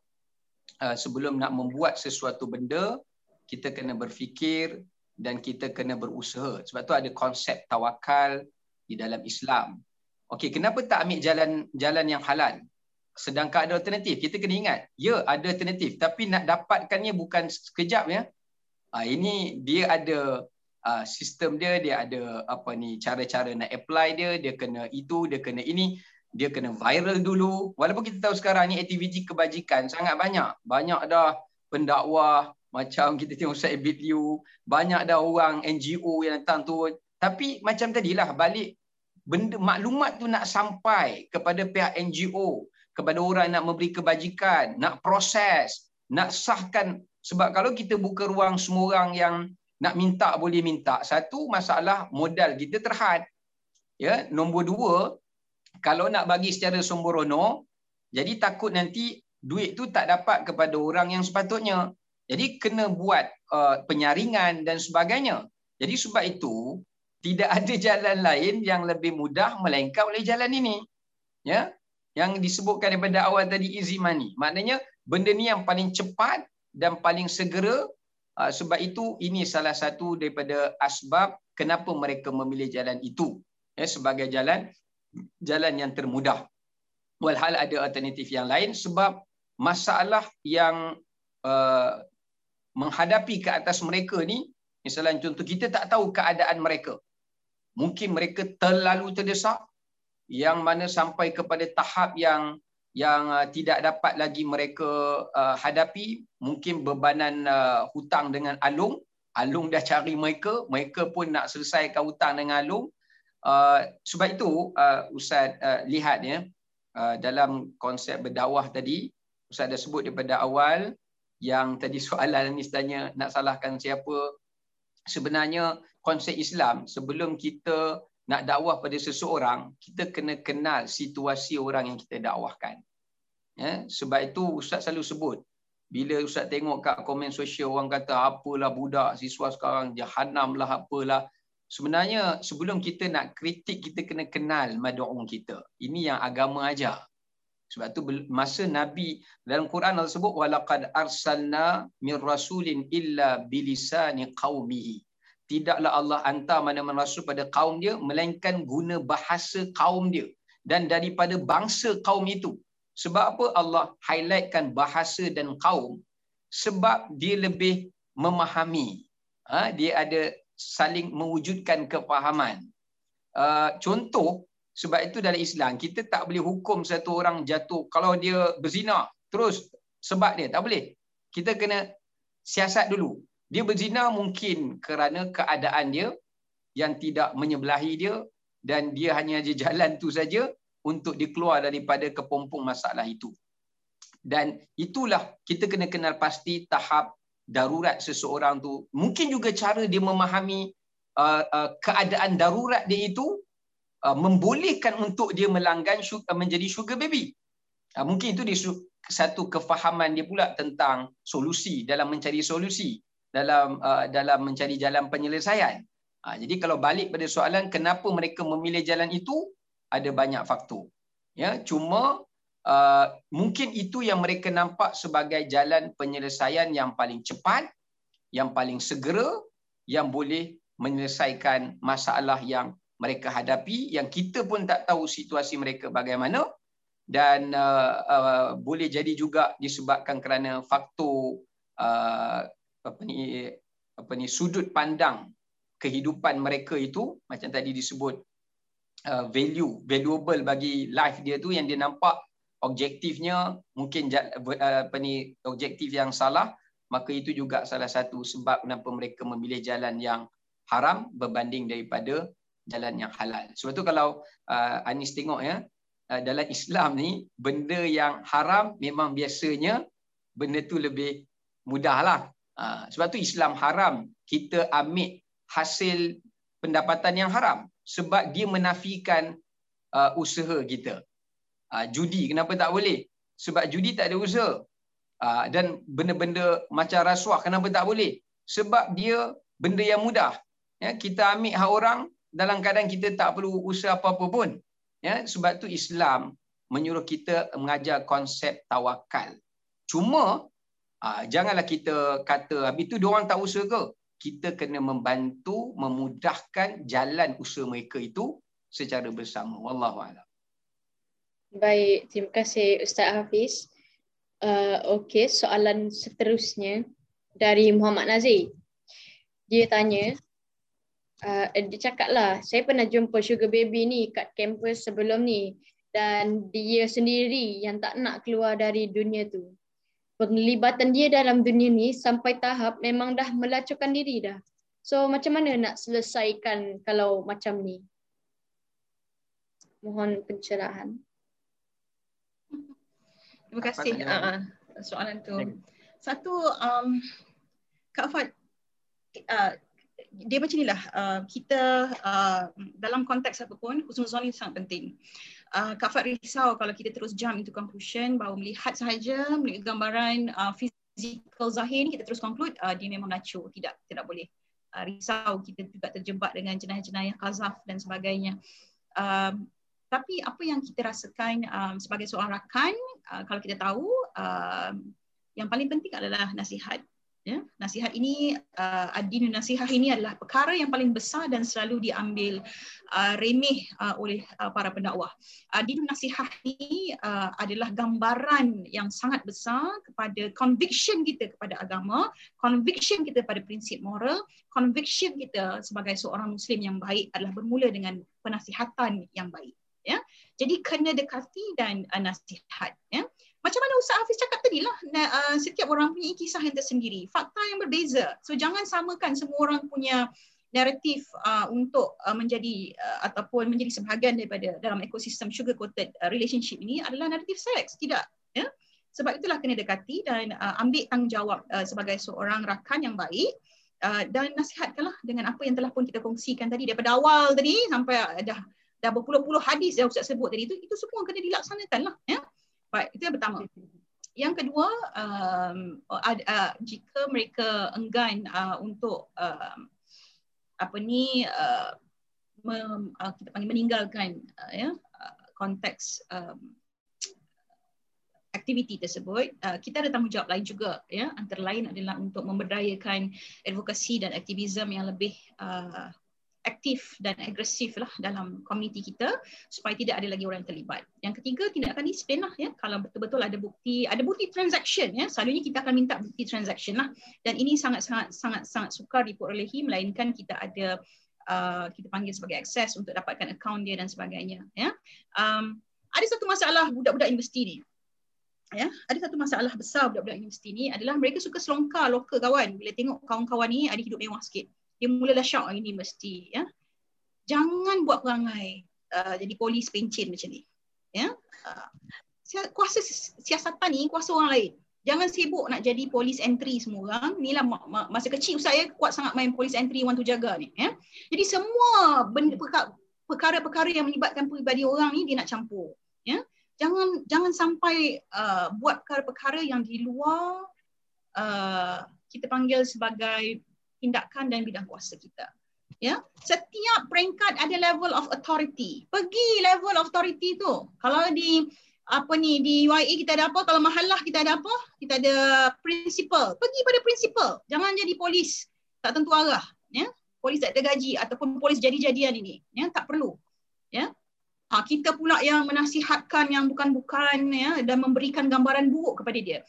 uh, sebelum nak membuat sesuatu benda, kita kena berfikir dan kita kena berusaha. Sebab tu ada konsep tawakal di dalam Islam. Okey, kenapa tak ambil jalan jalan yang halal? Sedangkan ada alternatif. Kita kena ingat, ya ada alternatif. Tapi nak dapatkannya bukan sekejap ya. Uh, ini dia ada uh, sistem dia, dia ada apa ni cara-cara nak apply dia, dia kena itu, dia kena ini dia kena viral dulu walaupun kita tahu sekarang ni aktiviti kebajikan sangat banyak banyak dah pendakwah macam kita tengok Ustaz Ibit Liu banyak dah orang NGO yang datang tu tapi macam tadilah balik benda maklumat tu nak sampai kepada pihak NGO kepada orang nak memberi kebajikan nak proses nak sahkan sebab kalau kita buka ruang semua orang yang nak minta boleh minta satu masalah modal kita terhad ya nombor dua kalau nak bagi secara sembrono, jadi takut nanti duit tu tak dapat kepada orang yang sepatutnya. Jadi kena buat uh, penyaringan dan sebagainya. Jadi sebab itu tidak ada [LAUGHS] jalan lain yang lebih mudah melainkan oleh jalan ini. Ya. Yang disebutkan daripada awal tadi easy money. Maknanya benda ni yang paling cepat dan paling segera uh, sebab itu ini salah satu daripada asbab kenapa mereka memilih jalan itu ya sebagai jalan jalan yang termudah. Walhal ada alternatif yang lain sebab masalah yang uh, menghadapi ke atas mereka ni, misalnya contoh kita tak tahu keadaan mereka. Mungkin mereka terlalu terdesak yang mana sampai kepada tahap yang yang uh, tidak dapat lagi mereka uh, hadapi mungkin bebanan uh, hutang dengan alung. Alung dah cari mereka mereka pun nak selesaikan hutang dengan alung. Uh, sebab itu uh, Ustaz uh, lihat ya uh, dalam konsep berdakwah tadi Ustaz dah sebut daripada awal yang tadi soalan ni tanya nak salahkan siapa. Sebenarnya konsep Islam sebelum kita nak dakwah pada seseorang kita kena kenal situasi orang yang kita dakwahkan ya sebab itu ustaz selalu sebut bila ustaz tengok kat komen sosial orang kata apalah budak siswa sekarang jahanam lah apalah sebenarnya sebelum kita nak kritik kita kena kenal mad'un kita. Ini yang agama ajar. Sebab tu masa Nabi dalam Quran Allah sebut walaqad arsalna mir rasulin illa bilisani qaumihi. Tidaklah Allah hantar mana-mana rasul pada kaum dia melainkan guna bahasa kaum dia dan daripada bangsa kaum itu. Sebab apa Allah highlightkan bahasa dan kaum? Sebab dia lebih memahami. Ha, dia ada saling mewujudkan kefahaman. Uh, contoh, sebab itu dalam Islam kita tak boleh hukum satu orang jatuh kalau dia berzina terus sebab dia tak boleh. Kita kena siasat dulu. Dia berzina mungkin kerana keadaan dia yang tidak menyebelahi dia dan dia hanya je jalan tu saja untuk dikeluar daripada kepompong masalah itu. Dan itulah kita kena kenal pasti tahap darurat seseorang tu. Mungkin juga cara dia memahami uh, uh, keadaan darurat dia itu Uh, membolehkan untuk dia melanggan sugar, menjadi sugar baby. Uh, mungkin itu dia satu kefahaman dia pula tentang solusi dalam mencari solusi dalam uh, dalam mencari jalan penyelesaian. jadi kalau balik pada soalan kenapa mereka memilih jalan itu ada banyak faktor. Ya, cuma uh, mungkin itu yang mereka nampak sebagai jalan penyelesaian yang paling cepat, yang paling segera, yang boleh menyelesaikan masalah yang mereka hadapi yang kita pun tak tahu situasi mereka bagaimana dan uh, uh, boleh jadi juga disebabkan kerana faktor uh, apa ni apa ni sudut pandang kehidupan mereka itu macam tadi disebut uh, value valuable bagi life dia tu yang dia nampak objektifnya mungkin uh, apa ni objektif yang salah maka itu juga salah satu sebab kenapa mereka memilih jalan yang haram berbanding daripada jalan yang halal. Sebab tu kalau uh, Anis tengok ya, uh, dalam Islam ni benda yang haram memang biasanya benda tu lebih mudahlah. Uh, sebab tu Islam haram kita ambil hasil pendapatan yang haram sebab dia menafikan uh, usaha kita. Uh, judi kenapa tak boleh? Sebab judi tak ada usaha. Uh, dan benda-benda macam rasuah kenapa tak boleh? Sebab dia benda yang mudah. Ya, kita ambil hak orang dalam keadaan kita tak perlu usaha apa-apa pun. Ya, sebab tu Islam menyuruh kita mengajar konsep tawakal. Cuma ah, janganlah kita kata habis tu dia orang tak usaha ke? Kita kena membantu memudahkan jalan usaha mereka itu secara bersama. Wallahu a'lam. Baik, terima kasih Ustaz Hafiz. Uh, Okey, soalan seterusnya dari Muhammad Nazir. Dia tanya, uh, dia cakap lah, saya pernah jumpa sugar baby ni kat kampus sebelum ni dan dia sendiri yang tak nak keluar dari dunia tu. Penglibatan dia dalam dunia ni sampai tahap memang dah melacukan diri dah. So macam mana nak selesaikan kalau macam ni? Mohon pencerahan. Terima kasih uh, soalan tu. Satu, um, Kak Fad, uh, dia macam inilah uh, kita uh, dalam konteks apapun husnuzon ini sangat penting. Uh, Kak Fad risau kalau kita terus jump into conclusion bahawa melihat sahaja melihat gambaran uh, physical zahir ni kita terus conclude uh, dia memang nacho tidak tidak boleh. Uh, risau kita juga terjebak dengan jenayah-jenayah kazaf dan sebagainya. Um, tapi apa yang kita rasakan um, sebagai seorang rakan uh, kalau kita tahu uh, yang paling penting adalah nasihat Ya, nasihat ini, uh, adin nasihat ini adalah perkara yang paling besar dan selalu diambil uh, remeh uh, oleh uh, para pendakwah. Adin nasihat ini uh, adalah gambaran yang sangat besar kepada conviction kita kepada agama, conviction kita pada prinsip moral, conviction kita sebagai seorang Muslim yang baik adalah bermula dengan penasihatan yang baik. Ya, jadi kena dekati dan uh, nasihat. Ya macam mana Ustaz Hafiz cakap tadi lah, uh, setiap orang punya kisah yang tersendiri, fakta yang berbeza. So jangan samakan semua orang punya naratif uh, untuk uh, menjadi uh, ataupun menjadi sebahagian daripada dalam ekosistem sugar coated uh, relationship ini adalah naratif seks. Tidak ya? Sebab itulah kena dekati dan uh, ambil tanggungjawab uh, sebagai seorang rakan yang baik uh, dan nasihatkanlah dengan apa yang telah pun kita kongsikan tadi daripada awal tadi sampai dah dah berpuluh-puluh hadis yang Ustaz sebut tadi itu itu semua kena dilaksanakan lah ya Baik, itu yang pertama. Yang kedua, um, uh, uh, jika mereka enggan uh, untuk uh, apa ni uh, mem, uh, kita panggil meninggalkan uh, ya uh, konteks um, aktiviti tersebut uh, kita ada tanggungjawab lain juga ya antara lain adalah untuk memberdayakan advokasi dan aktivisme yang lebih uh, aktif dan agresif lah dalam komuniti kita supaya tidak ada lagi orang yang terlibat. Yang ketiga tindakan disiplin lah ya. Kalau betul-betul ada bukti ada bukti transaction ya. Selalunya kita akan minta bukti transaction lah. Dan ini sangat sangat sangat sangat sukar diperolehi melainkan kita ada uh, kita panggil sebagai akses untuk dapatkan akaun dia dan sebagainya ya. Um, ada satu masalah budak-budak universiti ni ya. Ada satu masalah besar budak-budak universiti ni adalah mereka suka selongkar lokal kawan. Bila tengok kawan-kawan ni ada hidup mewah sikit dia mulalah syak ini mesti ya. Jangan buat perangai uh, jadi polis pencen macam ni ya. Uh, kuasa siasatan ni kuasa orang lain. Jangan sibuk nak jadi polis entry semua orang. Inilah masa kecil saya kuat sangat main polis entry want to jaga ni ya. Jadi semua benda perkara-perkara yang melibatkan peribadi orang ni dia nak campur ya. Jangan jangan sampai uh, buat perkara-perkara yang di luar uh, kita panggil sebagai tindakan dan bidang kuasa kita. Ya, setiap peringkat ada level of authority. Pergi level of authority tu. Kalau di apa ni di UIA kita ada apa? Kalau mahalah kita ada apa? Kita ada principal. Pergi pada principal. Jangan jadi polis tak tentu arah. Ya, polis tak ada gaji ataupun polis jadi-jadian ini. Ya, tak perlu. Ya, ha, kita pula yang menasihatkan yang bukan-bukan ya dan memberikan gambaran buruk kepada dia.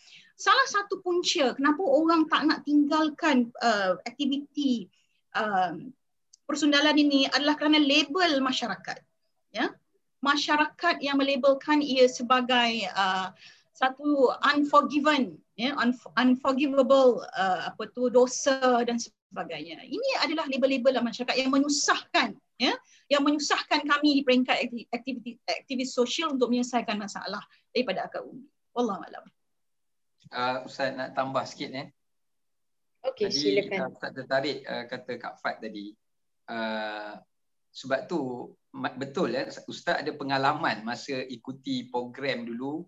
Salah satu punca kenapa orang tak nak tinggalkan uh, aktiviti uh, persundalan ini adalah kerana label masyarakat. Ya. Masyarakat yang melabelkan ia sebagai uh, satu unforgiven ya un- unforgivable uh, apa tu dosa dan sebagainya. Ini adalah label-label masyarakat yang menyusahkan ya yang menyusahkan kami di peringkat aktiviti aktivis sosial untuk menyelesaikan masalah daripada akar umbi. Wallahu alam. Uh, Ustaz nak tambah sikit eh. Okey, silakan. Uh, Ustaz tertarik uh, kata Kak Fat tadi. Uh, sebab tu betul ya Ustaz ada pengalaman masa ikuti program dulu.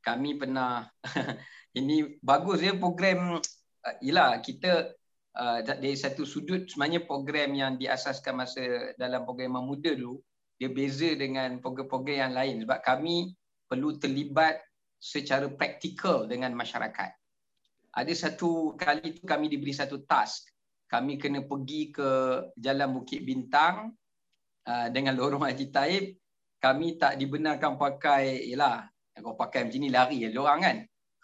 Kami pernah [LAUGHS] ini bagus ya program uh, yalah kita uh, dari satu sudut sebenarnya program yang diasaskan masa dalam program muda dulu dia beza dengan program-program yang lain sebab kami perlu terlibat secara praktikal dengan masyarakat. Ada satu kali tu kami diberi satu task. Kami kena pergi ke Jalan Bukit Bintang uh, dengan lorong Haji Taib. Kami tak dibenarkan pakai, yalah, kalau pakai macam ni lari ya, orang kan.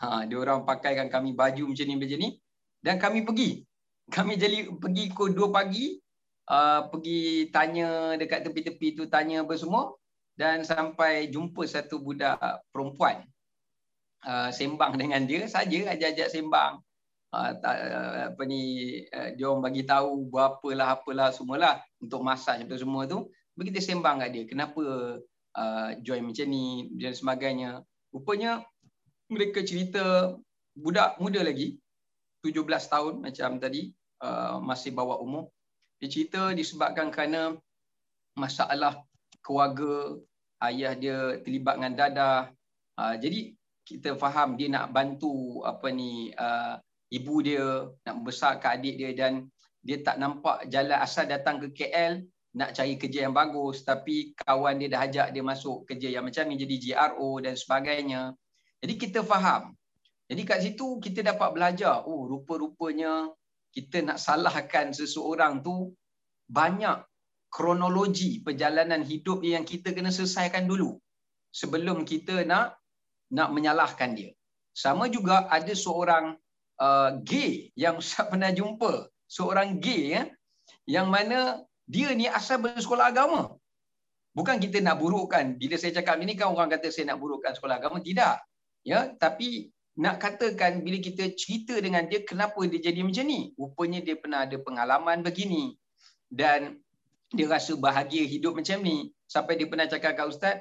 Ha, dia orang pakaikan kami baju macam ni macam ni dan kami pergi kami jadi pergi pukul 2 pagi uh, pergi tanya dekat tepi-tepi tu tanya apa semua dan sampai jumpa satu budak perempuan uh, sembang [LAUGHS] dengan dia saja ajak-ajak sembang uh, tak, uh, apa ni dia orang bagi tahu berapalah apalah semualah untuk masak apa semua tu begitu sembang kat dia kenapa uh, join macam ni dan sebagainya rupanya mereka cerita budak muda lagi 17 tahun macam tadi uh, masih bawa umur. Dia cerita disebabkan kerana masalah keluarga, ayah dia terlibat dengan dadah. Uh, jadi kita faham dia nak bantu apa ni uh, ibu dia nak membesarkan adik dia dan dia tak nampak jalan asal datang ke KL nak cari kerja yang bagus tapi kawan dia dah ajak dia masuk kerja yang macam ni jadi GRO dan sebagainya. Jadi kita faham jadi kat situ kita dapat belajar, oh rupa-rupanya kita nak salahkan seseorang tu banyak kronologi perjalanan hidup yang kita kena selesaikan dulu sebelum kita nak nak menyalahkan dia. Sama juga ada seorang uh, gay yang [LAUGHS] saya pernah jumpa, seorang gay ya, yang mana dia ni asal bersekolah agama. Bukan kita nak burukkan. Bila saya cakap ini kan orang kata saya nak burukkan sekolah agama. Tidak. Ya, tapi nak katakan bila kita cerita dengan dia kenapa dia jadi macam ni rupanya dia pernah ada pengalaman begini dan dia rasa bahagia hidup macam ni sampai dia pernah cakap kat ustaz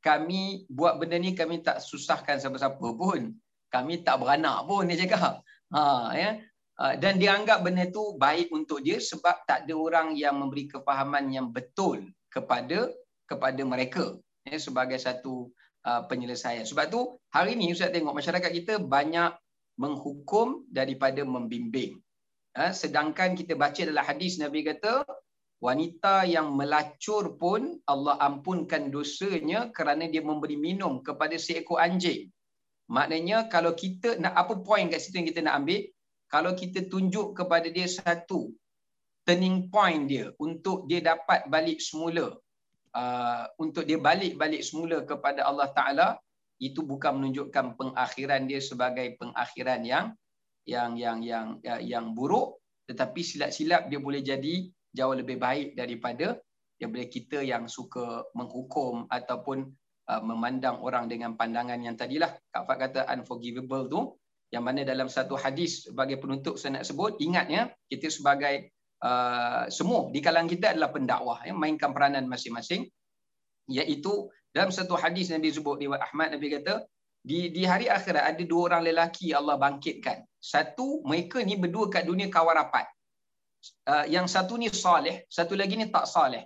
kami buat benda ni kami tak susahkan siapa-siapa pun kami tak beranak pun dia cakap ha ya ha, dan dia anggap benda tu baik untuk dia sebab tak ada orang yang memberi kefahaman yang betul kepada kepada mereka ya, sebagai satu Uh, penyelesaian. Sebab tu hari ni Ustaz tengok masyarakat kita banyak menghukum daripada membimbing. Uh, sedangkan kita baca dalam hadis Nabi kata wanita yang melacur pun Allah ampunkan dosanya kerana dia memberi minum kepada seekor anjing. Maknanya kalau kita nak apa poin kat situ yang kita nak ambil, kalau kita tunjuk kepada dia satu turning point dia untuk dia dapat balik semula uh, untuk dia balik-balik semula kepada Allah Taala itu bukan menunjukkan pengakhiran dia sebagai pengakhiran yang yang yang yang yang, yang buruk tetapi silap-silap dia boleh jadi jauh lebih baik daripada daripada kita yang suka menghukum ataupun uh, memandang orang dengan pandangan yang tadilah. Kak Fat kata unforgivable tu yang mana dalam satu hadis sebagai penutup saya nak sebut ingatnya kita sebagai uh, semua di kalangan kita adalah pendakwah yang mainkan peranan masing-masing. Iaitu dalam satu hadis Nabi sebut riwayat Ahmad Nabi kata di di hari akhirat ada dua orang lelaki Allah bangkitkan. Satu mereka ni berdua kat dunia kawan rapat uh, yang satu ni soleh satu lagi ni tak soleh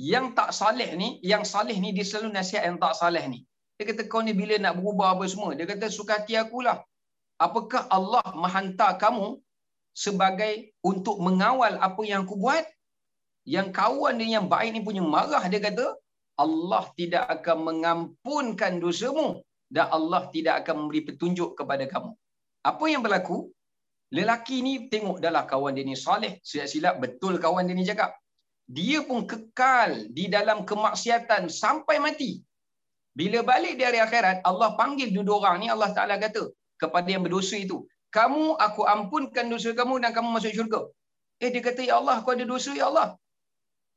yang tak saleh ni, yang saleh ni dia selalu nasihat yang tak saleh ni. Dia kata kau ni bila nak berubah apa semua, dia kata suka hati akulah. Apakah Allah menghantar kamu sebagai untuk mengawal apa yang aku buat? Yang kawan dia yang baik ni punya marah dia kata, Allah tidak akan mengampunkan dosamu dan Allah tidak akan memberi petunjuk kepada kamu. Apa yang berlaku? Lelaki ni tengok dah kawan dia ni saleh. Silap-silap betul kawan dia ni cakap dia pun kekal di dalam kemaksiatan sampai mati. Bila balik dari akhirat, Allah panggil dua orang ni, Allah Ta'ala kata kepada yang berdosa itu, kamu aku ampunkan dosa kamu dan kamu masuk syurga. Eh dia kata, Ya Allah, aku ada dosa, Ya Allah.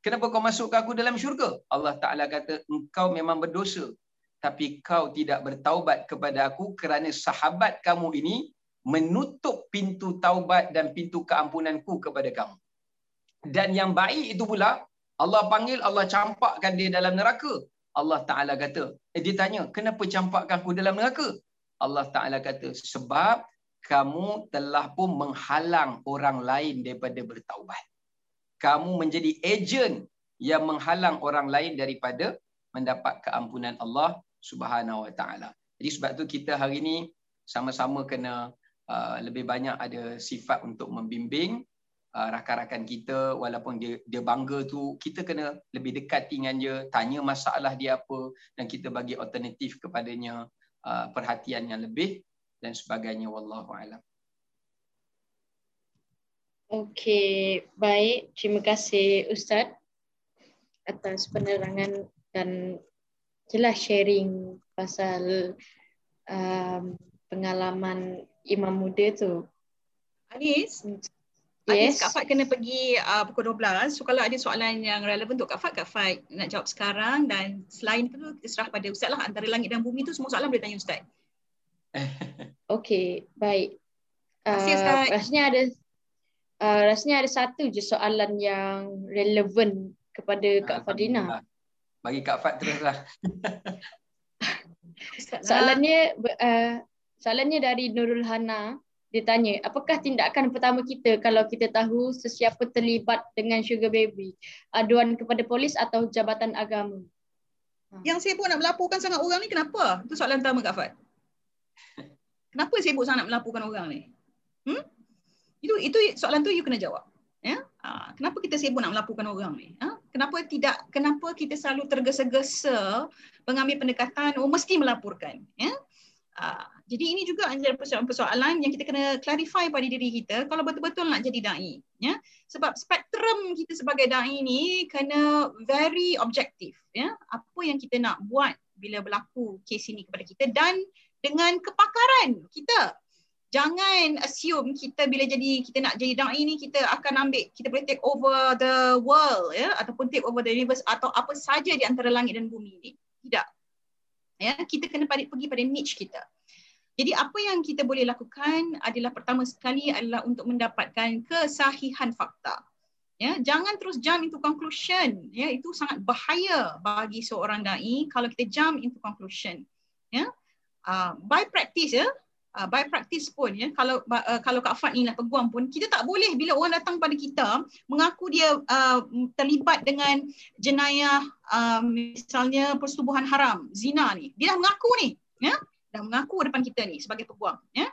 Kenapa kau masuk ke aku dalam syurga? Allah Ta'ala kata, engkau memang berdosa. Tapi kau tidak bertaubat kepada aku kerana sahabat kamu ini menutup pintu taubat dan pintu keampunanku kepada kamu. Dan yang baik itu pula, Allah panggil, Allah campakkan dia dalam neraka. Allah Ta'ala kata, eh, dia tanya, kenapa campakkan aku dalam neraka? Allah Ta'ala kata, sebab kamu telah pun menghalang orang lain daripada bertaubat. Kamu menjadi ejen yang menghalang orang lain daripada mendapat keampunan Allah Subhanahu Wa Ta'ala. Jadi sebab tu kita hari ini sama-sama kena uh, lebih banyak ada sifat untuk membimbing uh, rakan-rakan kita walaupun dia dia bangga tu kita kena lebih dekat dengan dia tanya masalah dia apa dan kita bagi alternatif kepadanya uh, perhatian yang lebih dan sebagainya wallahu alam Okey, baik. Terima kasih Ustaz atas penerangan dan jelas sharing pasal um, pengalaman imam muda tu. Anis, Yes. Kak Fat kena pergi uh, pukul 12. So kalau ada soalan yang relevan untuk Kak Fat, Kak Fat nak jawab sekarang dan selain itu kita serah pada Ustaz lah. Antara langit dan bumi tu semua soalan boleh tanya Ustaz. [LAUGHS] Okey, baik. Uh, Ustaz. Rasanya ada uh, rasanya ada satu je soalan yang relevan kepada Kak Fadina. Bagi Kak Fat teruslah. [LAUGHS] soalannya uh, soalannya dari Nurul Hana dia tanya, apakah tindakan pertama kita kalau kita tahu sesiapa terlibat dengan sugar baby? Aduan kepada polis atau jabatan agama? Ha. Yang sibuk nak melaporkan sangat orang ni kenapa? Itu soalan pertama Kak Fad. Kenapa sibuk sangat nak melaporkan orang ni? Hmm? Itu itu soalan tu you kena jawab. Ya? Ha, kenapa kita sibuk nak melaporkan orang ni? Ha? Kenapa tidak kenapa kita selalu tergesa-gesa mengambil pendekatan oh mesti melaporkan? Ya? Ha, jadi ini juga antara persoalan-persoalan yang kita kena clarify pada diri kita kalau betul-betul nak jadi dai ya. Sebab spektrum kita sebagai dai ni kena very objektif ya. Apa yang kita nak buat bila berlaku kes ini kepada kita dan dengan kepakaran kita. Jangan assume kita bila jadi kita nak jadi dai ni kita akan ambil kita boleh take over the world ya ataupun take over the universe atau apa saja di antara langit dan bumi ni. Tidak. Ya kita kena pergi pada niche kita jadi apa yang kita boleh lakukan adalah pertama sekali adalah untuk mendapatkan kesahihan fakta. Ya, jangan terus jump into conclusion. Ya, itu sangat bahaya bagi seorang dai kalau kita jump into conclusion. Ya. Uh, by practice ya, uh, by practice pun ya, kalau uh, kalau Kak Fat ni lah peguam pun kita tak boleh bila orang datang pada kita mengaku dia uh, terlibat dengan jenayah uh, misalnya persetubuhan haram, zina ni. Dia dah mengaku ni, ya dan mengaku depan kita ni sebagai peguam ya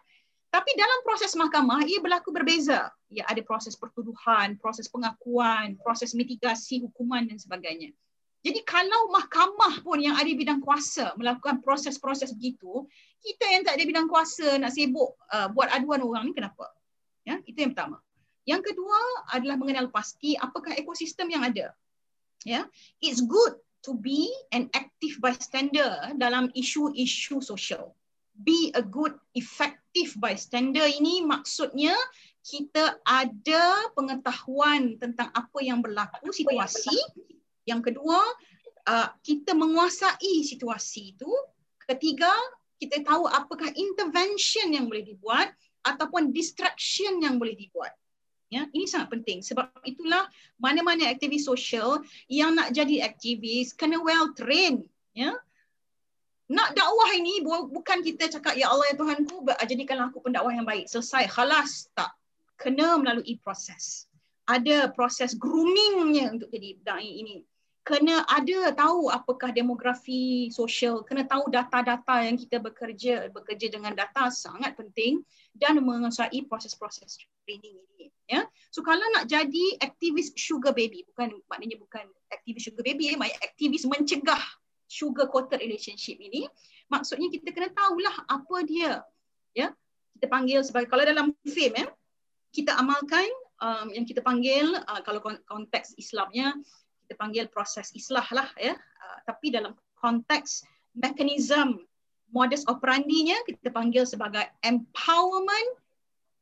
Tapi dalam proses mahkamah ia berlaku berbeza. Ya ada proses pertuduhan, proses pengakuan, proses mitigasi hukuman dan sebagainya. Jadi kalau mahkamah pun yang ada bidang kuasa melakukan proses-proses begitu, kita yang tak ada bidang kuasa nak sibuk uh, buat aduan orang ni kenapa? Ya, itu yang pertama. Yang kedua adalah mengenal pasti apakah ekosistem yang ada. Ya, it's good to be an active bystander dalam isu-isu sosial. Be a good effect active bystander ini maksudnya kita ada pengetahuan tentang apa yang berlaku situasi. Yang kedua, uh, kita menguasai situasi itu. Ketiga, kita tahu apakah intervention yang boleh dibuat ataupun distraction yang boleh dibuat. Ya, ini sangat penting. Sebab itulah mana-mana aktivis sosial yang nak jadi aktivis kena well trained. Ya, nak dakwah ini bukan kita cakap ya Allah ya Tuhanku jadikanlah aku pendakwah yang baik selesai khalas tak kena melalui proses ada proses groomingnya untuk jadi dai ini kena ada tahu apakah demografi sosial kena tahu data-data yang kita bekerja bekerja dengan data sangat penting dan menguasai proses-proses training ini ya. So kalau nak jadi aktivis sugar baby bukan maknanya bukan aktivis sugar baby ya maknanya aktivis mencegah sugar coated relationship ini maksudnya kita kena tahulah apa dia ya. Kita panggil sebagai kalau dalam film ya kita amalkan um, yang kita panggil uh, kalau konteks Islamnya kita panggil proses islah lah ya uh, tapi dalam konteks mekanisme modus operandinya kita panggil sebagai empowerment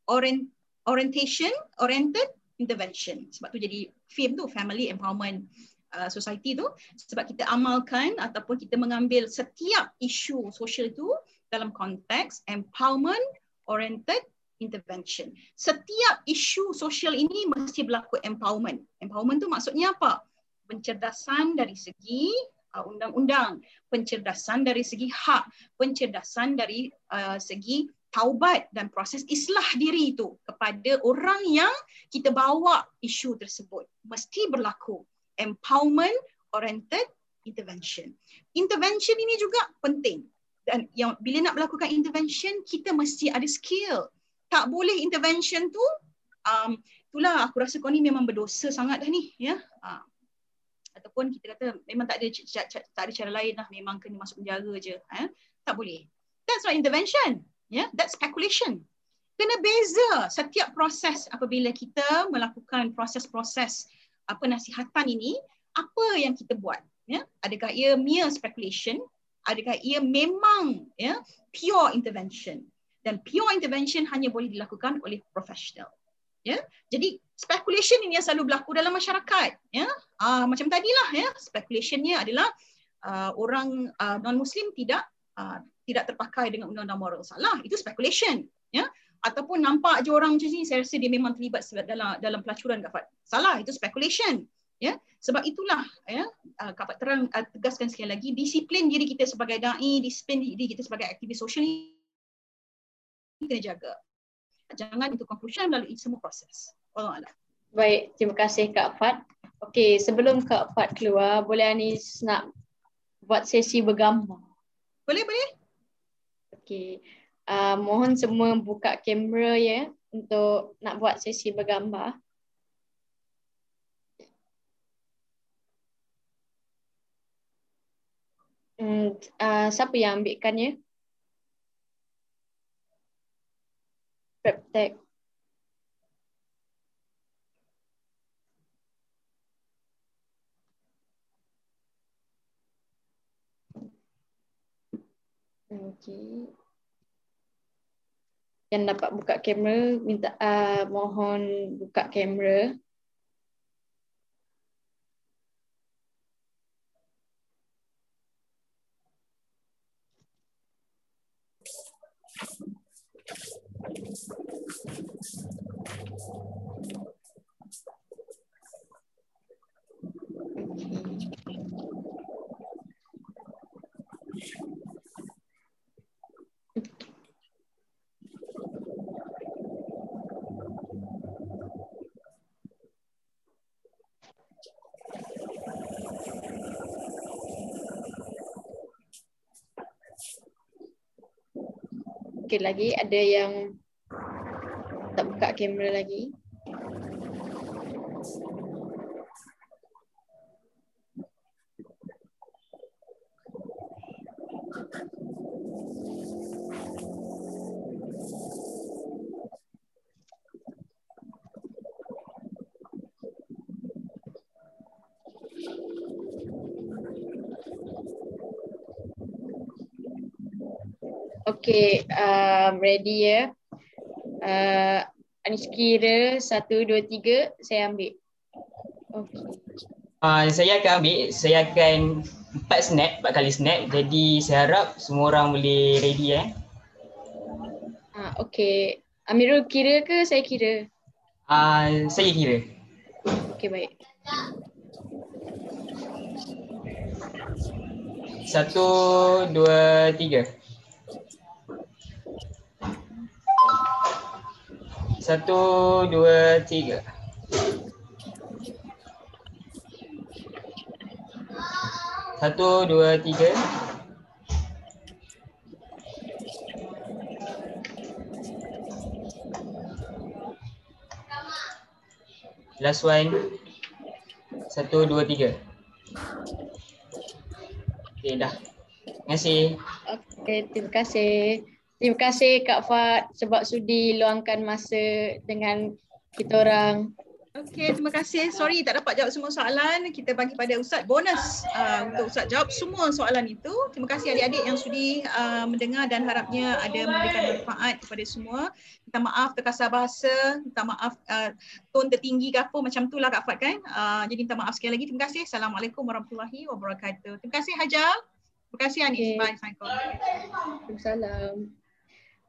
orient, orientation oriented intervention sebab tu jadi film tu family empowerment Uh, society tu sebab kita amalkan ataupun kita mengambil setiap isu sosial itu dalam konteks empowerment oriented intervention. Setiap isu sosial ini mesti berlaku empowerment. Empowerment tu maksudnya apa? Pencerdasan dari segi uh, undang-undang, pencerdasan dari segi hak, pencerdasan dari uh, segi taubat dan proses islah diri itu kepada orang yang kita bawa isu tersebut. Mesti berlaku empowerment oriented intervention. Intervention ini juga penting. Dan yang bila nak melakukan intervention kita mesti ada skill. Tak boleh intervention tu um itulah aku rasa kau ni memang berdosa sangat dah ni ya. Uh, ataupun kita kata memang tak ada tak ada cara lain lah memang kena masuk penjara je eh? tak boleh. That's not intervention. Yeah? that's speculation. Kena beza setiap proses apabila kita melakukan proses-proses apa nasihatan ini apa yang kita buat ya adakah ia mere speculation adakah ia memang ya pure intervention dan pure intervention hanya boleh dilakukan oleh profesional ya jadi speculation ini yang selalu berlaku dalam masyarakat ya uh, macam tadilah ya speculationnya adalah uh, orang uh, non muslim tidak uh, tidak terpakai dengan undang-undang moral salah itu speculation ya ataupun nampak je orang macam ni saya rasa dia memang terlibat dalam dalam pelacuran Kak Fat. Salah itu speculation. Ya, sebab itulah ya uh, Kak Fat terang uh, tegaskan sekali lagi disiplin diri kita sebagai dai, disiplin diri kita sebagai aktivis sosial ni kena jaga. Jangan itu conclusion melalui semua proses. Allah. Baik, terima kasih Kak Fat. Okey, sebelum Kak Fat keluar, boleh Anis nak buat sesi bergambar? Boleh, boleh. Okey uh, mohon semua buka kamera ya untuk nak buat sesi bergambar. Hmm, uh, siapa yang ambilkan ya? Preptech. Okay yang dapat buka kamera minta uh, mohon buka kamera Okay lagi ada yang tak buka kamera lagi. Okay, um, ready ya. Uh, Anis kira satu, dua, tiga, saya ambil. Okay. Uh, saya akan ambil, saya akan empat snap, empat kali snap. Jadi saya harap semua orang boleh ready ya. Uh, okay. Amirul kira ke saya kira? Uh, saya kira. Okay, baik. Satu, dua, tiga. Satu, dua, tiga. Satu, dua, tiga. Last one. Satu, dua, tiga. Okay, dah. Terima kasih. Okay, terima kasih. Terima kasih Kak Fat sebab sudi luangkan masa dengan kita orang. Okey, terima kasih. Sorry tak dapat jawab semua soalan. Kita bagi pada Ustaz bonus uh, untuk Ustaz jawab semua soalan itu. Terima kasih adik-adik yang sudi uh, mendengar dan harapnya ada memberikan manfaat kepada semua. Minta maaf terkasar bahasa, minta maaf uh, tone tertinggi ke apa macam tu lah Kak Fat kan. Uh, jadi minta maaf sekali lagi. Terima kasih. Assalamualaikum warahmatullahi wabarakatuh. Terima kasih Hajar. Terima kasih Anis. Okay. Bye. Assalamualaikum. Assalamualaikum.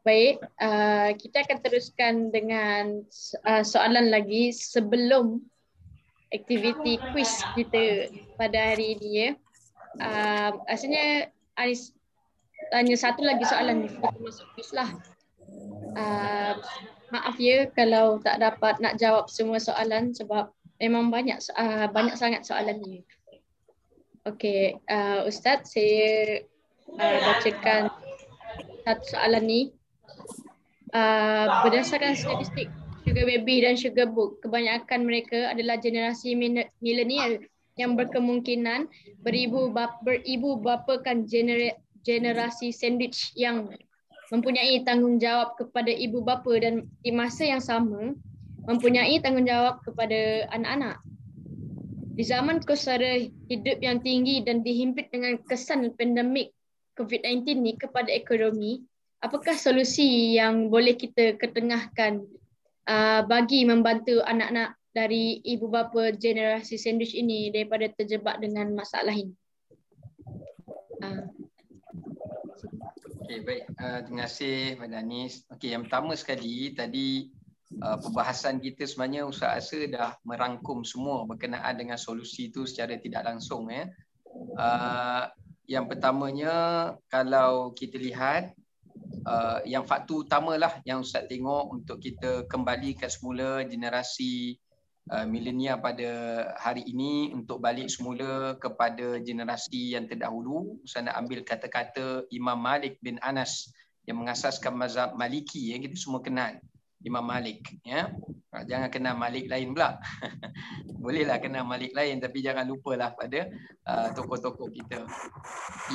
Baik, uh, kita akan teruskan dengan uh, soalan lagi sebelum aktiviti quiz kita pada hari ini ya. Uh, asalnya Anis tanya satu lagi soalan kita masuk quiz lah. Uh, maaf ya kalau tak dapat nak jawab semua soalan sebab memang banyak uh, banyak sangat soalan ni. Okey, uh, Ustaz saya uh, bacakan satu soalan ni uh, berdasarkan statistik Sugar Baby dan Sugar Book, kebanyakan mereka adalah generasi milenial yang berkemungkinan beribu bapa, beribu bapakan genera, generasi sandwich yang mempunyai tanggungjawab kepada ibu bapa dan di masa yang sama mempunyai tanggungjawab kepada anak-anak. Di zaman kosara hidup yang tinggi dan dihimpit dengan kesan pandemik COVID-19 ni kepada ekonomi, apakah solusi yang boleh kita ketengahkan uh, bagi membantu anak-anak dari ibu bapa generasi sandwich ini daripada terjebak dengan masalah ini? Uh. Okay, baik. Uh, terima kasih Pada Anis. Okay, yang pertama sekali tadi uh, perbahasan kita sebenarnya Ustaz Asa dah merangkum semua berkenaan dengan solusi itu secara tidak langsung. Ya. Uh, yang pertamanya kalau kita lihat uh, yang faktor utamalah yang Ustaz tengok untuk kita kembalikan semula generasi uh, milenial pada hari ini untuk balik semula kepada generasi yang terdahulu. Ustaz nak ambil kata-kata Imam Malik bin Anas yang mengasaskan mazhab Maliki yang kita semua kenal. Imam Malik ya. Ha, jangan kenal Malik lain pula. [LAUGHS] Bolehlah kenal Malik lain tapi jangan lupalah pada uh, tokoh-tokoh kita.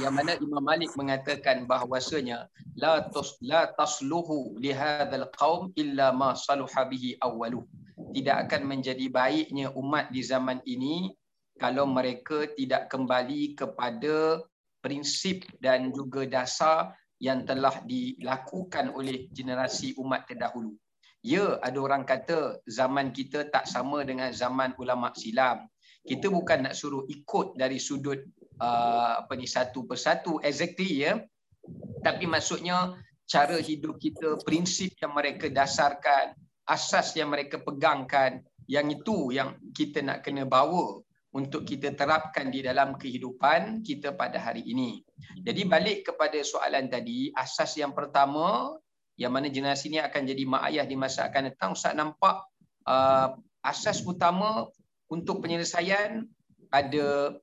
Yang mana Imam Malik mengatakan bahawasanya la tus la tasluhu li hadzal qaum illa ma saluha bihi awwalu. Tidak akan menjadi baiknya umat di zaman ini kalau mereka tidak kembali kepada prinsip dan juga dasar yang telah dilakukan oleh generasi umat terdahulu. Ya, ada orang kata zaman kita tak sama dengan zaman ulama silam. Kita bukan nak suruh ikut dari sudut uh, apa ni satu persatu exactly ya. Tapi maksudnya cara hidup kita, prinsip yang mereka dasarkan, asas yang mereka pegangkan, yang itu yang kita nak kena bawa untuk kita terapkan di dalam kehidupan kita pada hari ini. Jadi balik kepada soalan tadi, asas yang pertama yang mana generasi ini akan jadi mak ayah di masa akan datang Ustaz nampak uh, asas utama untuk penyelesaian ada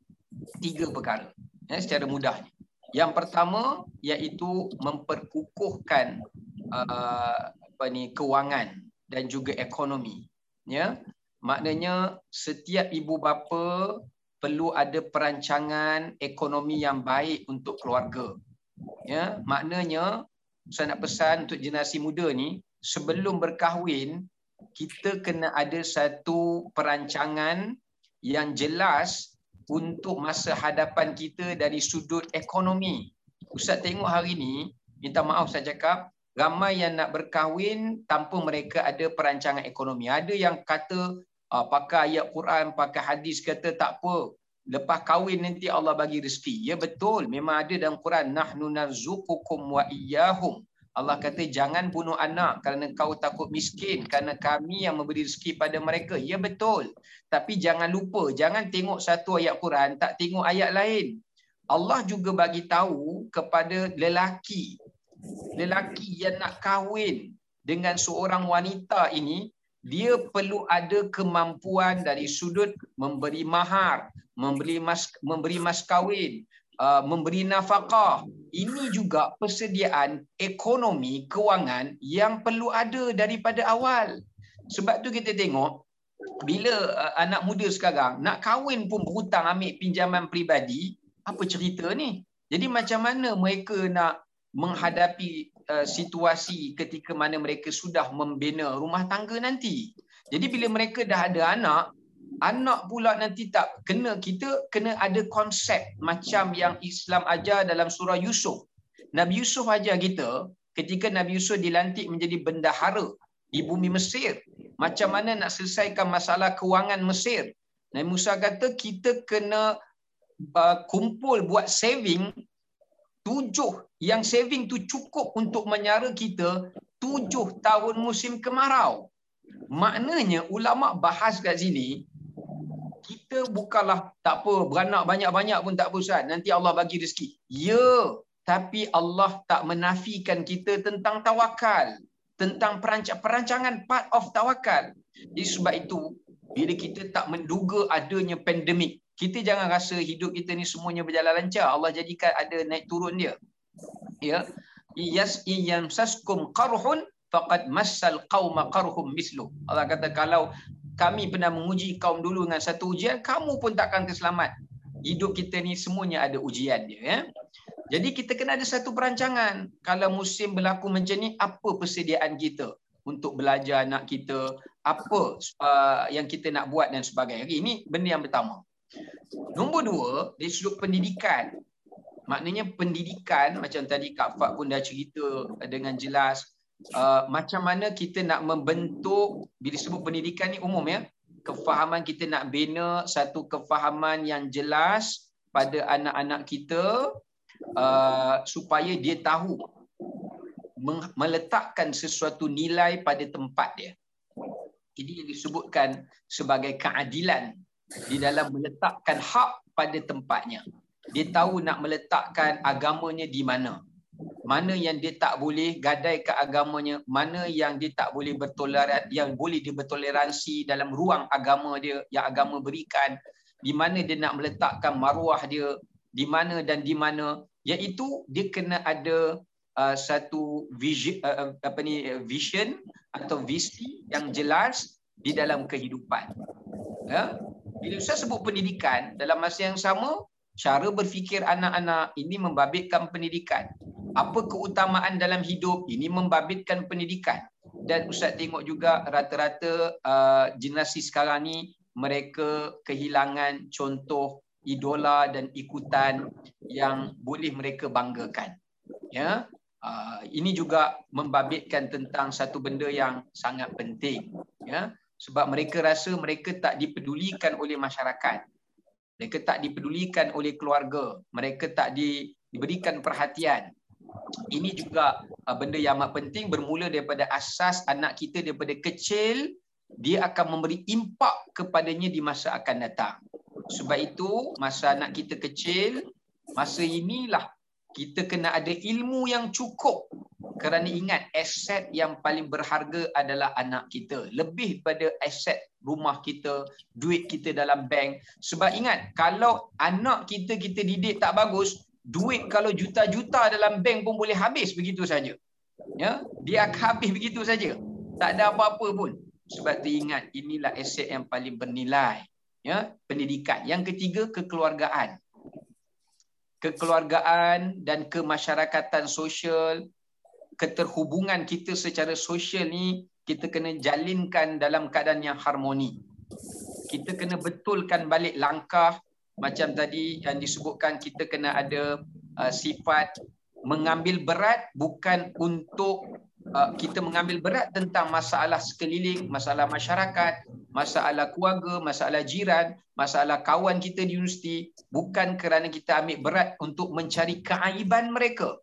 tiga perkara ya, secara mudahnya yang pertama iaitu memperkukuhkan uh, apa ni kewangan dan juga ekonomi. Ya, maknanya setiap ibu bapa perlu ada perancangan ekonomi yang baik untuk keluarga. Ya, maknanya saya nak pesan untuk generasi muda ni sebelum berkahwin kita kena ada satu perancangan yang jelas untuk masa hadapan kita dari sudut ekonomi. Ustaz tengok hari ni, minta maaf saya cakap, ramai yang nak berkahwin tanpa mereka ada perancangan ekonomi. Ada yang kata uh, pakai ayat Quran, pakai hadis kata tak apa. Lepas kahwin nanti Allah bagi rezeki. Ya betul, memang ada dalam Quran nahnu narzuqukum wa iyyahum. Allah kata jangan bunuh anak kerana kau takut miskin kerana kami yang memberi rezeki pada mereka. Ya betul. Tapi jangan lupa, jangan tengok satu ayat Quran, tak tengok ayat lain. Allah juga bagi tahu kepada lelaki lelaki yang nak kahwin dengan seorang wanita ini dia perlu ada kemampuan dari sudut memberi mahar, memberi mas memberi mas kahwin, uh, memberi nafkah. Ini juga persediaan ekonomi kewangan yang perlu ada daripada awal. Sebab tu kita tengok bila uh, anak muda sekarang nak kahwin pun berhutang ambil pinjaman peribadi, apa cerita ni? Jadi macam mana mereka nak menghadapi uh, situasi ketika mana mereka sudah membina rumah tangga nanti. Jadi bila mereka dah ada anak, anak pula nanti tak kena kita kena ada konsep macam yang Islam ajar dalam surah Yusuf. Nabi Yusuf ajar kita ketika Nabi Yusuf dilantik menjadi bendahara di bumi Mesir. Macam mana nak selesaikan masalah kewangan Mesir. Nabi Musa kata kita kena uh, kumpul buat saving tujuh yang saving tu cukup untuk menyara kita tujuh tahun musim kemarau. Maknanya ulama bahas kat sini kita bukanlah tak apa beranak banyak-banyak pun tak pusat nanti Allah bagi rezeki. Ya, tapi Allah tak menafikan kita tentang tawakal, tentang perancangan part of tawakal. Jadi sebab itu bila kita tak menduga adanya pandemik, kita jangan rasa hidup kita ni semuanya berjalan lancar. Allah jadikan ada naik turun dia ya iyas iyam saskum qarhun faqad massal qauma qarhum mislu Allah kata kalau kami pernah menguji kaum dulu dengan satu ujian kamu pun takkan terselamat. Hidup kita ni semuanya ada ujian dia ya. Jadi kita kena ada satu perancangan. Kalau musim berlaku macam ni apa persediaan kita untuk belajar anak kita? Apa uh, yang kita nak buat dan sebagainya? Ini benda yang pertama. Nombor dua, dari sudut pendidikan, maknanya pendidikan macam tadi Kak Fat pun dah cerita dengan jelas uh, macam mana kita nak membentuk bila sebut pendidikan ni umum ya kefahaman kita nak bina satu kefahaman yang jelas pada anak-anak kita uh, supaya dia tahu meletakkan sesuatu nilai pada tempat dia ini disebutkan sebagai keadilan di dalam meletakkan hak pada tempatnya dia tahu nak meletakkan agamanya di mana. Mana yang dia tak boleh gadai ke agamanya, mana yang dia tak boleh bertoleran, yang boleh dia bertoleransi dalam ruang agama dia, yang agama berikan, di mana dia nak meletakkan maruah dia, di mana dan di mana, iaitu dia kena ada uh, satu vision, uh, uh, apa ni, vision atau visi yang jelas di dalam kehidupan. Ya? Bila saya sebut pendidikan, dalam masa yang sama, cara berfikir anak-anak ini membabitkan pendidikan. Apa keutamaan dalam hidup ini membabitkan pendidikan. Dan Ustaz tengok juga rata-rata uh, generasi sekarang ni mereka kehilangan contoh idola dan ikutan yang boleh mereka banggakan. Ya, uh, ini juga membabitkan tentang satu benda yang sangat penting. Ya, sebab mereka rasa mereka tak dipedulikan oleh masyarakat mereka tak dipedulikan oleh keluarga. Mereka tak di, diberikan perhatian. Ini juga uh, benda yang amat penting bermula daripada asas anak kita daripada kecil dia akan memberi impak kepadanya di masa akan datang. Sebab itu masa anak kita kecil masa inilah kita kena ada ilmu yang cukup kerana ingat aset yang paling berharga adalah anak kita lebih pada aset rumah kita duit kita dalam bank sebab ingat kalau anak kita kita didik tak bagus duit kalau juta-juta dalam bank pun boleh habis begitu saja ya dia akan habis begitu saja Tak ada apa-apa pun. Sebab teringat inilah aset yang paling bernilai. Ya, pendidikan. Yang ketiga, kekeluargaan. Kekeluargaan dan kemasyarakatan sosial, keterhubungan kita secara sosial ni kita kena jalinkan dalam keadaan yang harmoni. Kita kena betulkan balik langkah macam tadi yang disebutkan kita kena ada uh, sifat mengambil berat bukan untuk kita mengambil berat tentang masalah sekeliling, masalah masyarakat, masalah keluarga, masalah jiran, masalah kawan kita di universiti bukan kerana kita ambil berat untuk mencari keaiban mereka.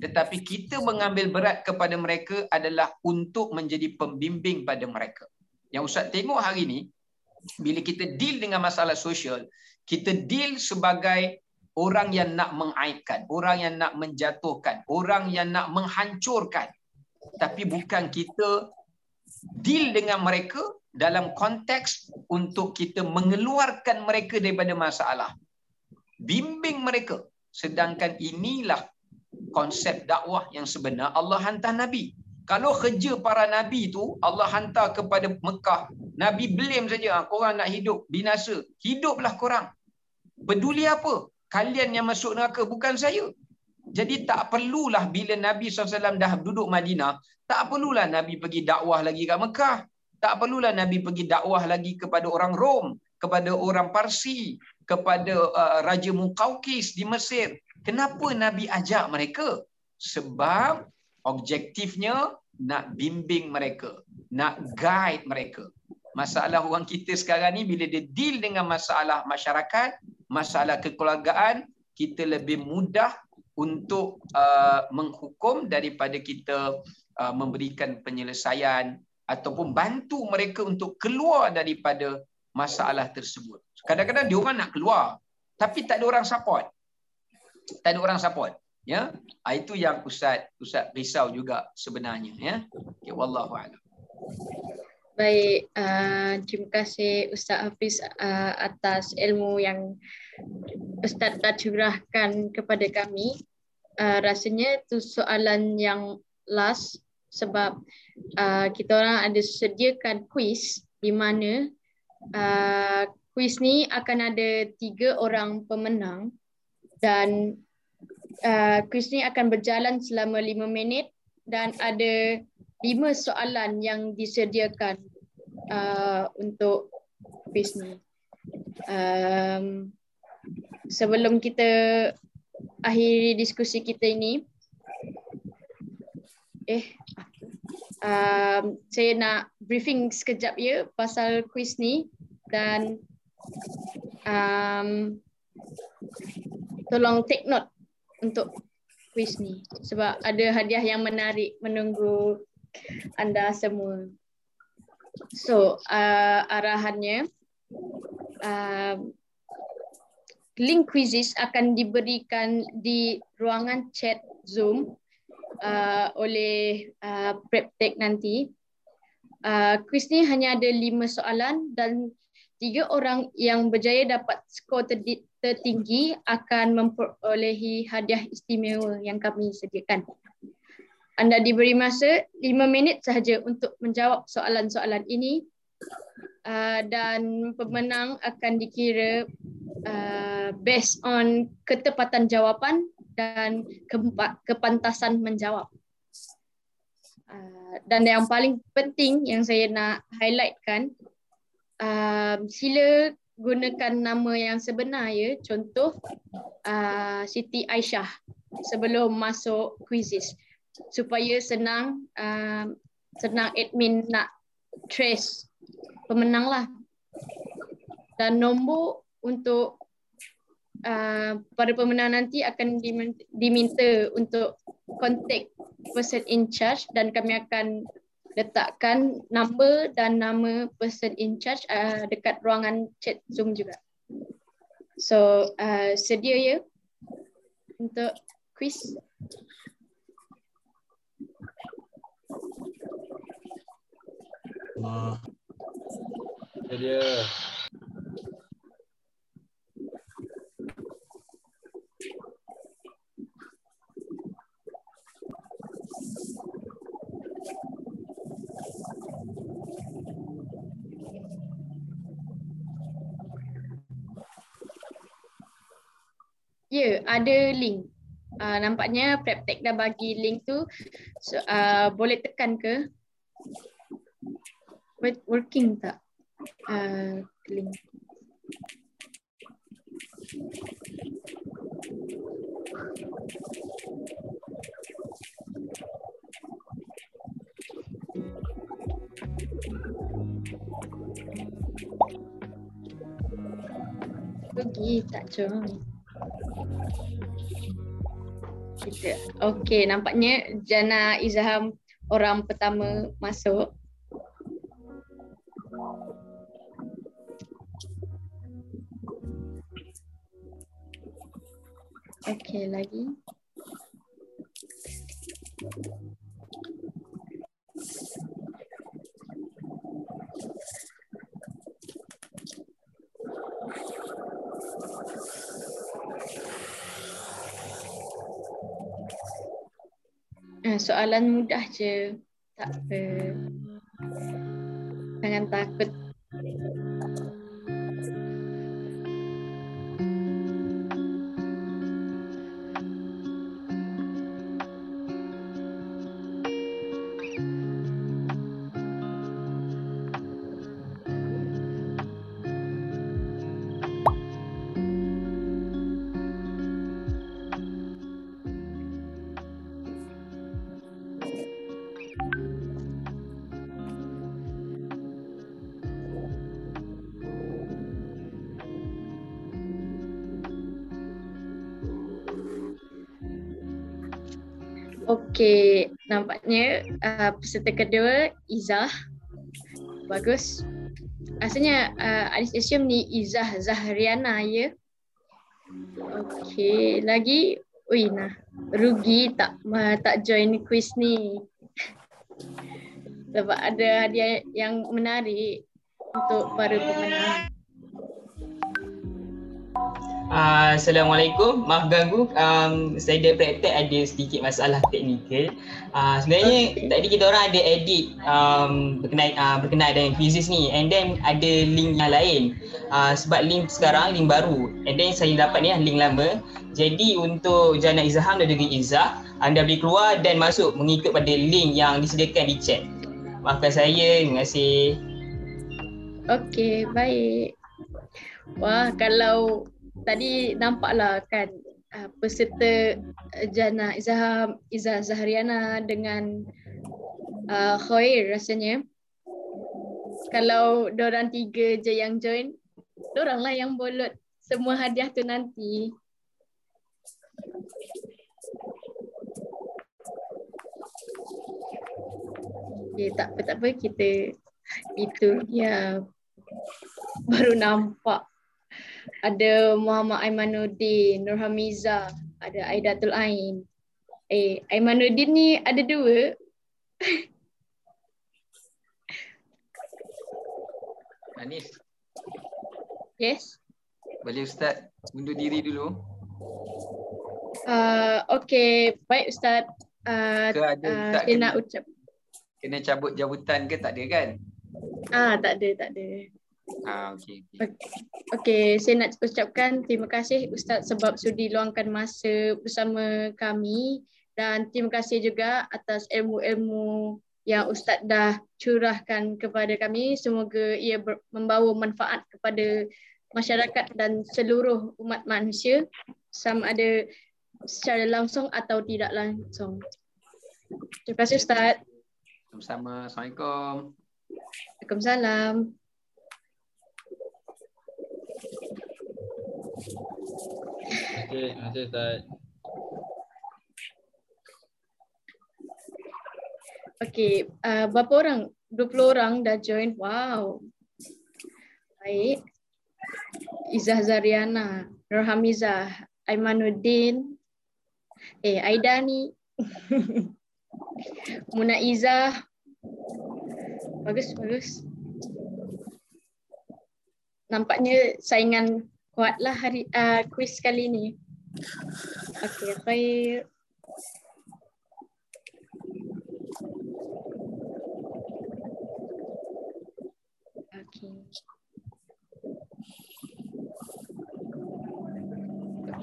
Tetapi kita mengambil berat kepada mereka adalah untuk menjadi pembimbing pada mereka. Yang Ustaz tengok hari ini, bila kita deal dengan masalah sosial, kita deal sebagai orang yang nak mengaibkan, orang yang nak menjatuhkan, orang yang nak menghancurkan. Tapi bukan kita deal dengan mereka dalam konteks untuk kita mengeluarkan mereka daripada masalah. Bimbing mereka. Sedangkan inilah konsep dakwah yang sebenar Allah hantar Nabi. Kalau kerja para Nabi tu Allah hantar kepada Mekah Nabi blame saja, ah, korang nak hidup, binasa. Hiduplah korang. Peduli apa? Kalian yang masuk neraka, bukan saya. Jadi tak perlulah bila Nabi SAW dah duduk Madinah, tak perlulah Nabi pergi dakwah lagi kat Mekah. Tak perlulah Nabi pergi dakwah lagi kepada orang Rom, kepada orang Parsi, kepada uh, Raja Mukaukis di Mesir. Kenapa Nabi ajak mereka? Sebab objektifnya nak bimbing mereka, nak guide mereka masalah orang kita sekarang ni bila dia deal dengan masalah masyarakat, masalah kekeluargaan, kita lebih mudah untuk uh, menghukum daripada kita uh, memberikan penyelesaian ataupun bantu mereka untuk keluar daripada masalah tersebut. Kadang-kadang dia orang nak keluar tapi tak ada orang support. Tak ada orang support. Ya, ah, itu yang Ustaz Ustaz risau juga sebenarnya. Ya, okay, wallahu a'lam. Baik, uh, terima kasih Ustaz Hafiz uh, atas ilmu yang Ustaz telah curahkan kepada kami. Uh, rasanya itu soalan yang last sebab uh, kita orang ada sediakan kuis di mana uh, kuis ni akan ada tiga orang pemenang dan uh, kuis ni akan berjalan selama lima minit dan ada lima soalan yang disediakan uh, untuk quiz ni. Um, sebelum kita akhiri diskusi kita ini, eh, um, saya nak briefing sekejap ya pasal quiz ni dan um, tolong take note untuk quiz ni sebab ada hadiah yang menarik menunggu anda semua. So uh, arahannya uh, link quizzes akan diberikan di ruangan chat Zoom uh, oleh uh, PrepTech nanti. Uh, quiz ni hanya ada lima soalan dan tiga orang yang berjaya dapat skor tertinggi akan memperolehi hadiah istimewa yang kami sediakan. Anda diberi masa 5 minit sahaja untuk menjawab soalan-soalan ini uh, dan pemenang akan dikira uh, based on ketepatan jawapan dan kepantasan menjawab. Uh, dan yang paling penting yang saya nak highlightkan, uh, sila gunakan nama yang sebenar ya. Contoh uh, Siti Aisyah sebelum masuk quizzes supaya senang uh, senang admin nak trace pemenang lah. Dan nombor untuk uh, para pemenang nanti akan diminta untuk contact person in charge dan kami akan letakkan number dan nama person in charge uh, dekat ruangan chat Zoom juga. So uh, sedia ya untuk quiz. Kata dia. Ya, yeah, ada link. Uh, nampaknya PrepTech dah bagi link tu. So, uh, boleh tekan ke? Working tak? Uh, link. Pergi tak jom. Kita. Okey, nampaknya Jana Izham orang pertama masuk. Okey, lagi. Eh, soalan mudah je. Tak apa. Jangan takut. Nampaknya uh, peserta kedua Izzah. Bagus. Rasanya uh, Anis assume ni Izzah Zahriana ya. Okey, lagi Ui nah, rugi tak uh, tak join quiz ni. [LAUGHS] Sebab ada hadiah yang menarik untuk para pemenang. Uh, Assalamualaikum, maaf ganggu. Um, saya ada praktek ada sedikit masalah teknikal. Uh, sebenarnya okay. tadi kita orang ada edit um, berkenaan uh, berkenaan dengan quizzes ni and then ada link yang lain. Uh, sebab link sekarang link baru and then saya dapat ni lah link lama. Jadi untuk Jana Izham dan juga Izzah, anda boleh keluar dan masuk mengikut pada link yang disediakan di chat. Maafkan saya, terima kasih. Okey, baik. Wah, kalau tadi nampaklah kan uh, peserta Jana Izham Izzah Zahriana dengan uh, Khair rasanya. Kalau orang tiga je yang join lah yang bolot semua hadiah tu nanti. Okay, tak apa tak apa. Kita itu ya baru nampak ada Muhammad Aimanuddin, Nur Hamiza, ada Aidatul Ain. Eh, Aimanuddin ni ada dua. [LAUGHS] Anis. Yes. Boleh Ustaz undur diri dulu? Uh, okay, baik Ustaz. Uh, ke ada uh, Ustaz kena, nak ucap. Kena cabut jawatan ke tak ada kan? Ah, tak ada, tak ada. Ah, okay, okay. okay, saya nak ucapkan terima kasih Ustaz sebab sudi luangkan masa bersama kami dan terima kasih juga atas ilmu-ilmu yang Ustaz dah curahkan kepada kami. Semoga ia membawa manfaat kepada masyarakat dan seluruh umat manusia sama ada secara langsung atau tidak langsung. Terima kasih Ustaz. Sama-sama. Assalamualaikum. Waalaikumsalam. Okey, terima kasih Ustaz. Okey, uh, berapa orang? 20 orang dah join. Wow. Baik. Izzah Zariana, Nur Hamizah, Aimanuddin, eh Aida ni. [LAUGHS] Muna Izzah. Bagus, bagus. Nampaknya saingan kuatlah hari uh, quiz kali ni. Okey, khair. Okey.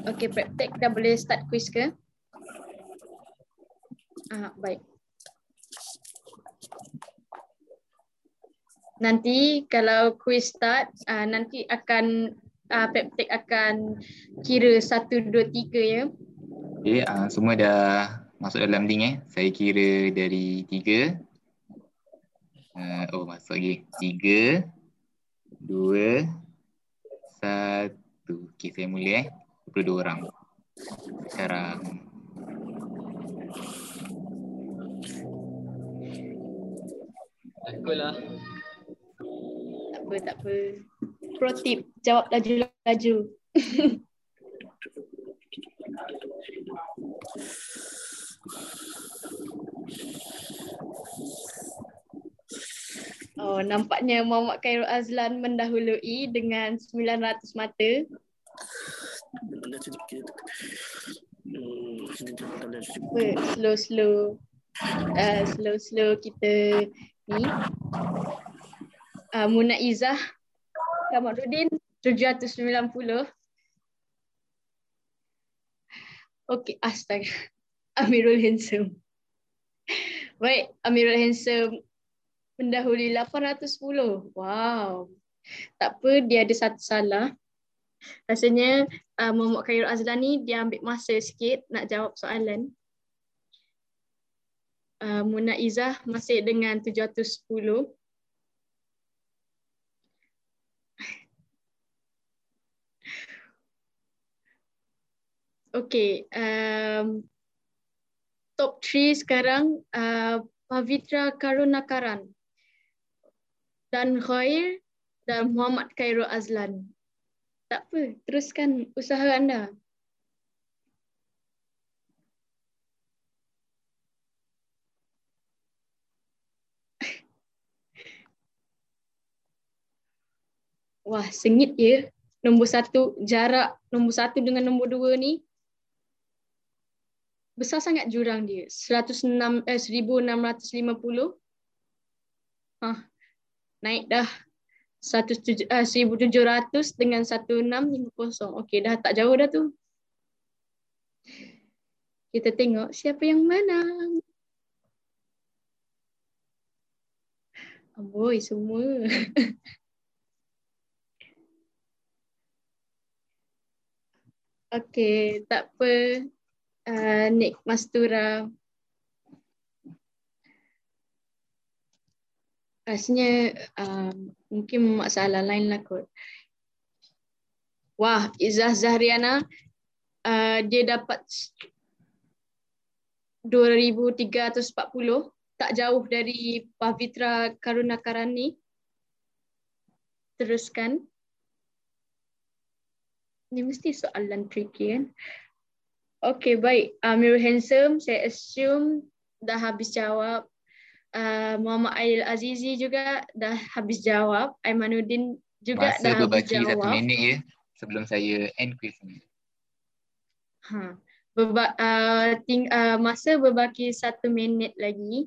Okay, praktek dah boleh start quiz ke? Ah, baik. Nanti kalau quiz start, uh, nanti akan uh, praktek akan kira satu, dua, tiga ya. Okay, uh, semua dah masuk dalam link eh. Saya kira dari tiga. Uh, oh, masuk lagi. Tiga, dua, satu. Okay, saya mula eh. 22 orang. Sekarang. Takutlah. Tak apa, tak apa. Pro tip, jawab laju-laju. [LAUGHS] Oh, nampaknya Muhammad Khairul Azlan mendahului dengan 900 mata. Apa? Slow slow. Uh, slow slow kita ni. Uh, Muna Izzah Kamarudin 790. Okey, astaga. Amirul Handsome. Baik, Amirul Handsome mendahului 810. Wow. Tak apa, dia ada satu salah. Rasanya uh, Muhammad Khairul Azlani dia ambil masa sikit nak jawab soalan. Uh, Muna Izzah masih dengan 710. Okay, um, top 3 sekarang uh, Pavitra Karunakaran dan Khair dan Muhammad Khairul Azlan. Tak apa, teruskan usaha anda. [LAUGHS] Wah, sengit ya. Nombor satu, jarak nombor satu dengan nombor dua ni besar sangat jurang dia. 106, eh, 1650. Ah, naik dah 1700 uh, dengan 1650. Okey, dah tak jauh dah tu. Kita tengok siapa yang mana. Amboi semua. [LAUGHS] Okey, tak apa. Uh, Nick Mastura. Rasanya um, mungkin masalah lain lah kot. Wah, Izzah Zahriana, uh, dia dapat 2340. Tak jauh dari Pavitra Karunakarani. Teruskan. Ini mesti soalan tricky kan. Okay, baik. Amir Handsome, saya assume dah habis jawab. Uh, Muhammad Ail Azizi juga dah habis jawab. Aimanuddin juga Masa dah habis jawab. satu minit ya sebelum saya end quiz ni. Ha. Berba- uh, ting- uh, masa berbaki satu minit lagi.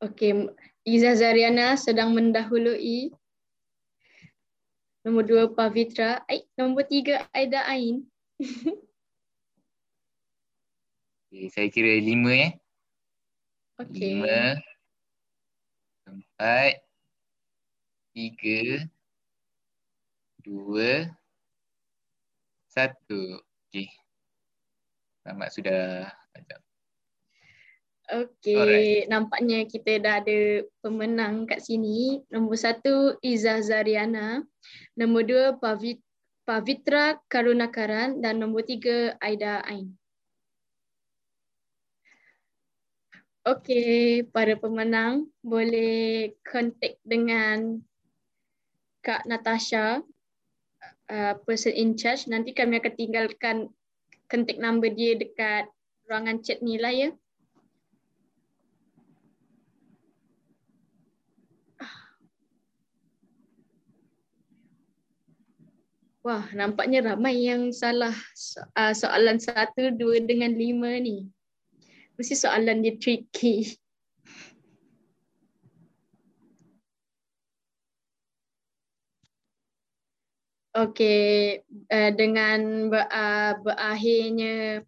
Okey, Izzah Zariana sedang mendahului. Nombor dua Pavitra. Ay, nombor tiga Aida Ain. [LAUGHS] Okay, saya kira lima eh. Okey. Lima, empat, tiga, dua, satu. Okey. Selamat sudah. Sekejap. Okey, Alright. nampaknya kita dah ada pemenang kat sini. Nombor satu Izzah Zariana. Nombor dua Pavit Pavitra Karunakaran dan nombor tiga Aida Ain. Okey, para pemenang boleh kontak dengan Kak Natasha, uh, person in charge. Nanti kami akan tinggalkan kontak number dia dekat ruangan chat ni lah ya. Wah, nampaknya ramai yang salah uh, soalan satu, dua dengan lima ni. Mesti soalan dia tricky. Okey, uh, dengan uh, berakhirnya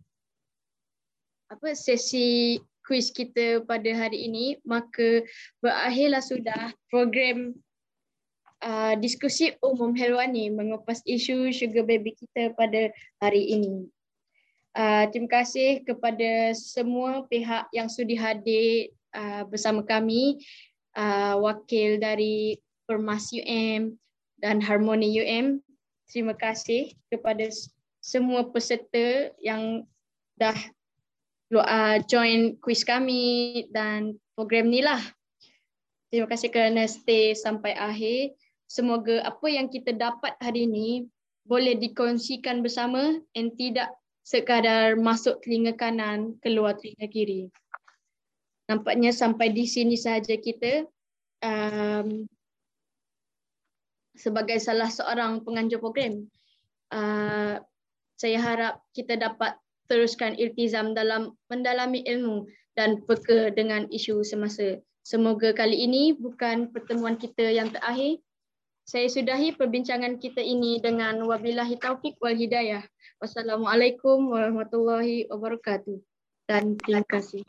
apa sesi kuis kita pada hari ini, maka berakhirlah sudah program uh, diskusi umum Helwani mengupas isu sugar baby kita pada hari ini. Uh, terima kasih kepada semua pihak yang sudi hadir uh, bersama kami, uh, wakil dari Permas UM dan Harmoni UM. Terima kasih kepada semua peserta yang dah uh, join kuis kami dan program ni lah. Terima kasih kerana stay sampai akhir semoga apa yang kita dapat hari ini boleh dikongsikan bersama dan tidak sekadar masuk telinga kanan keluar telinga kiri. Nampaknya sampai di sini sahaja kita um, sebagai salah seorang penganjur program. Uh, saya harap kita dapat teruskan iltizam dalam mendalami ilmu dan peka dengan isu semasa. Semoga kali ini bukan pertemuan kita yang terakhir saya sudahi perbincangan kita ini dengan wabillahi taufik wal hidayah. Wassalamualaikum warahmatullahi wabarakatuh. Dan terima kasih.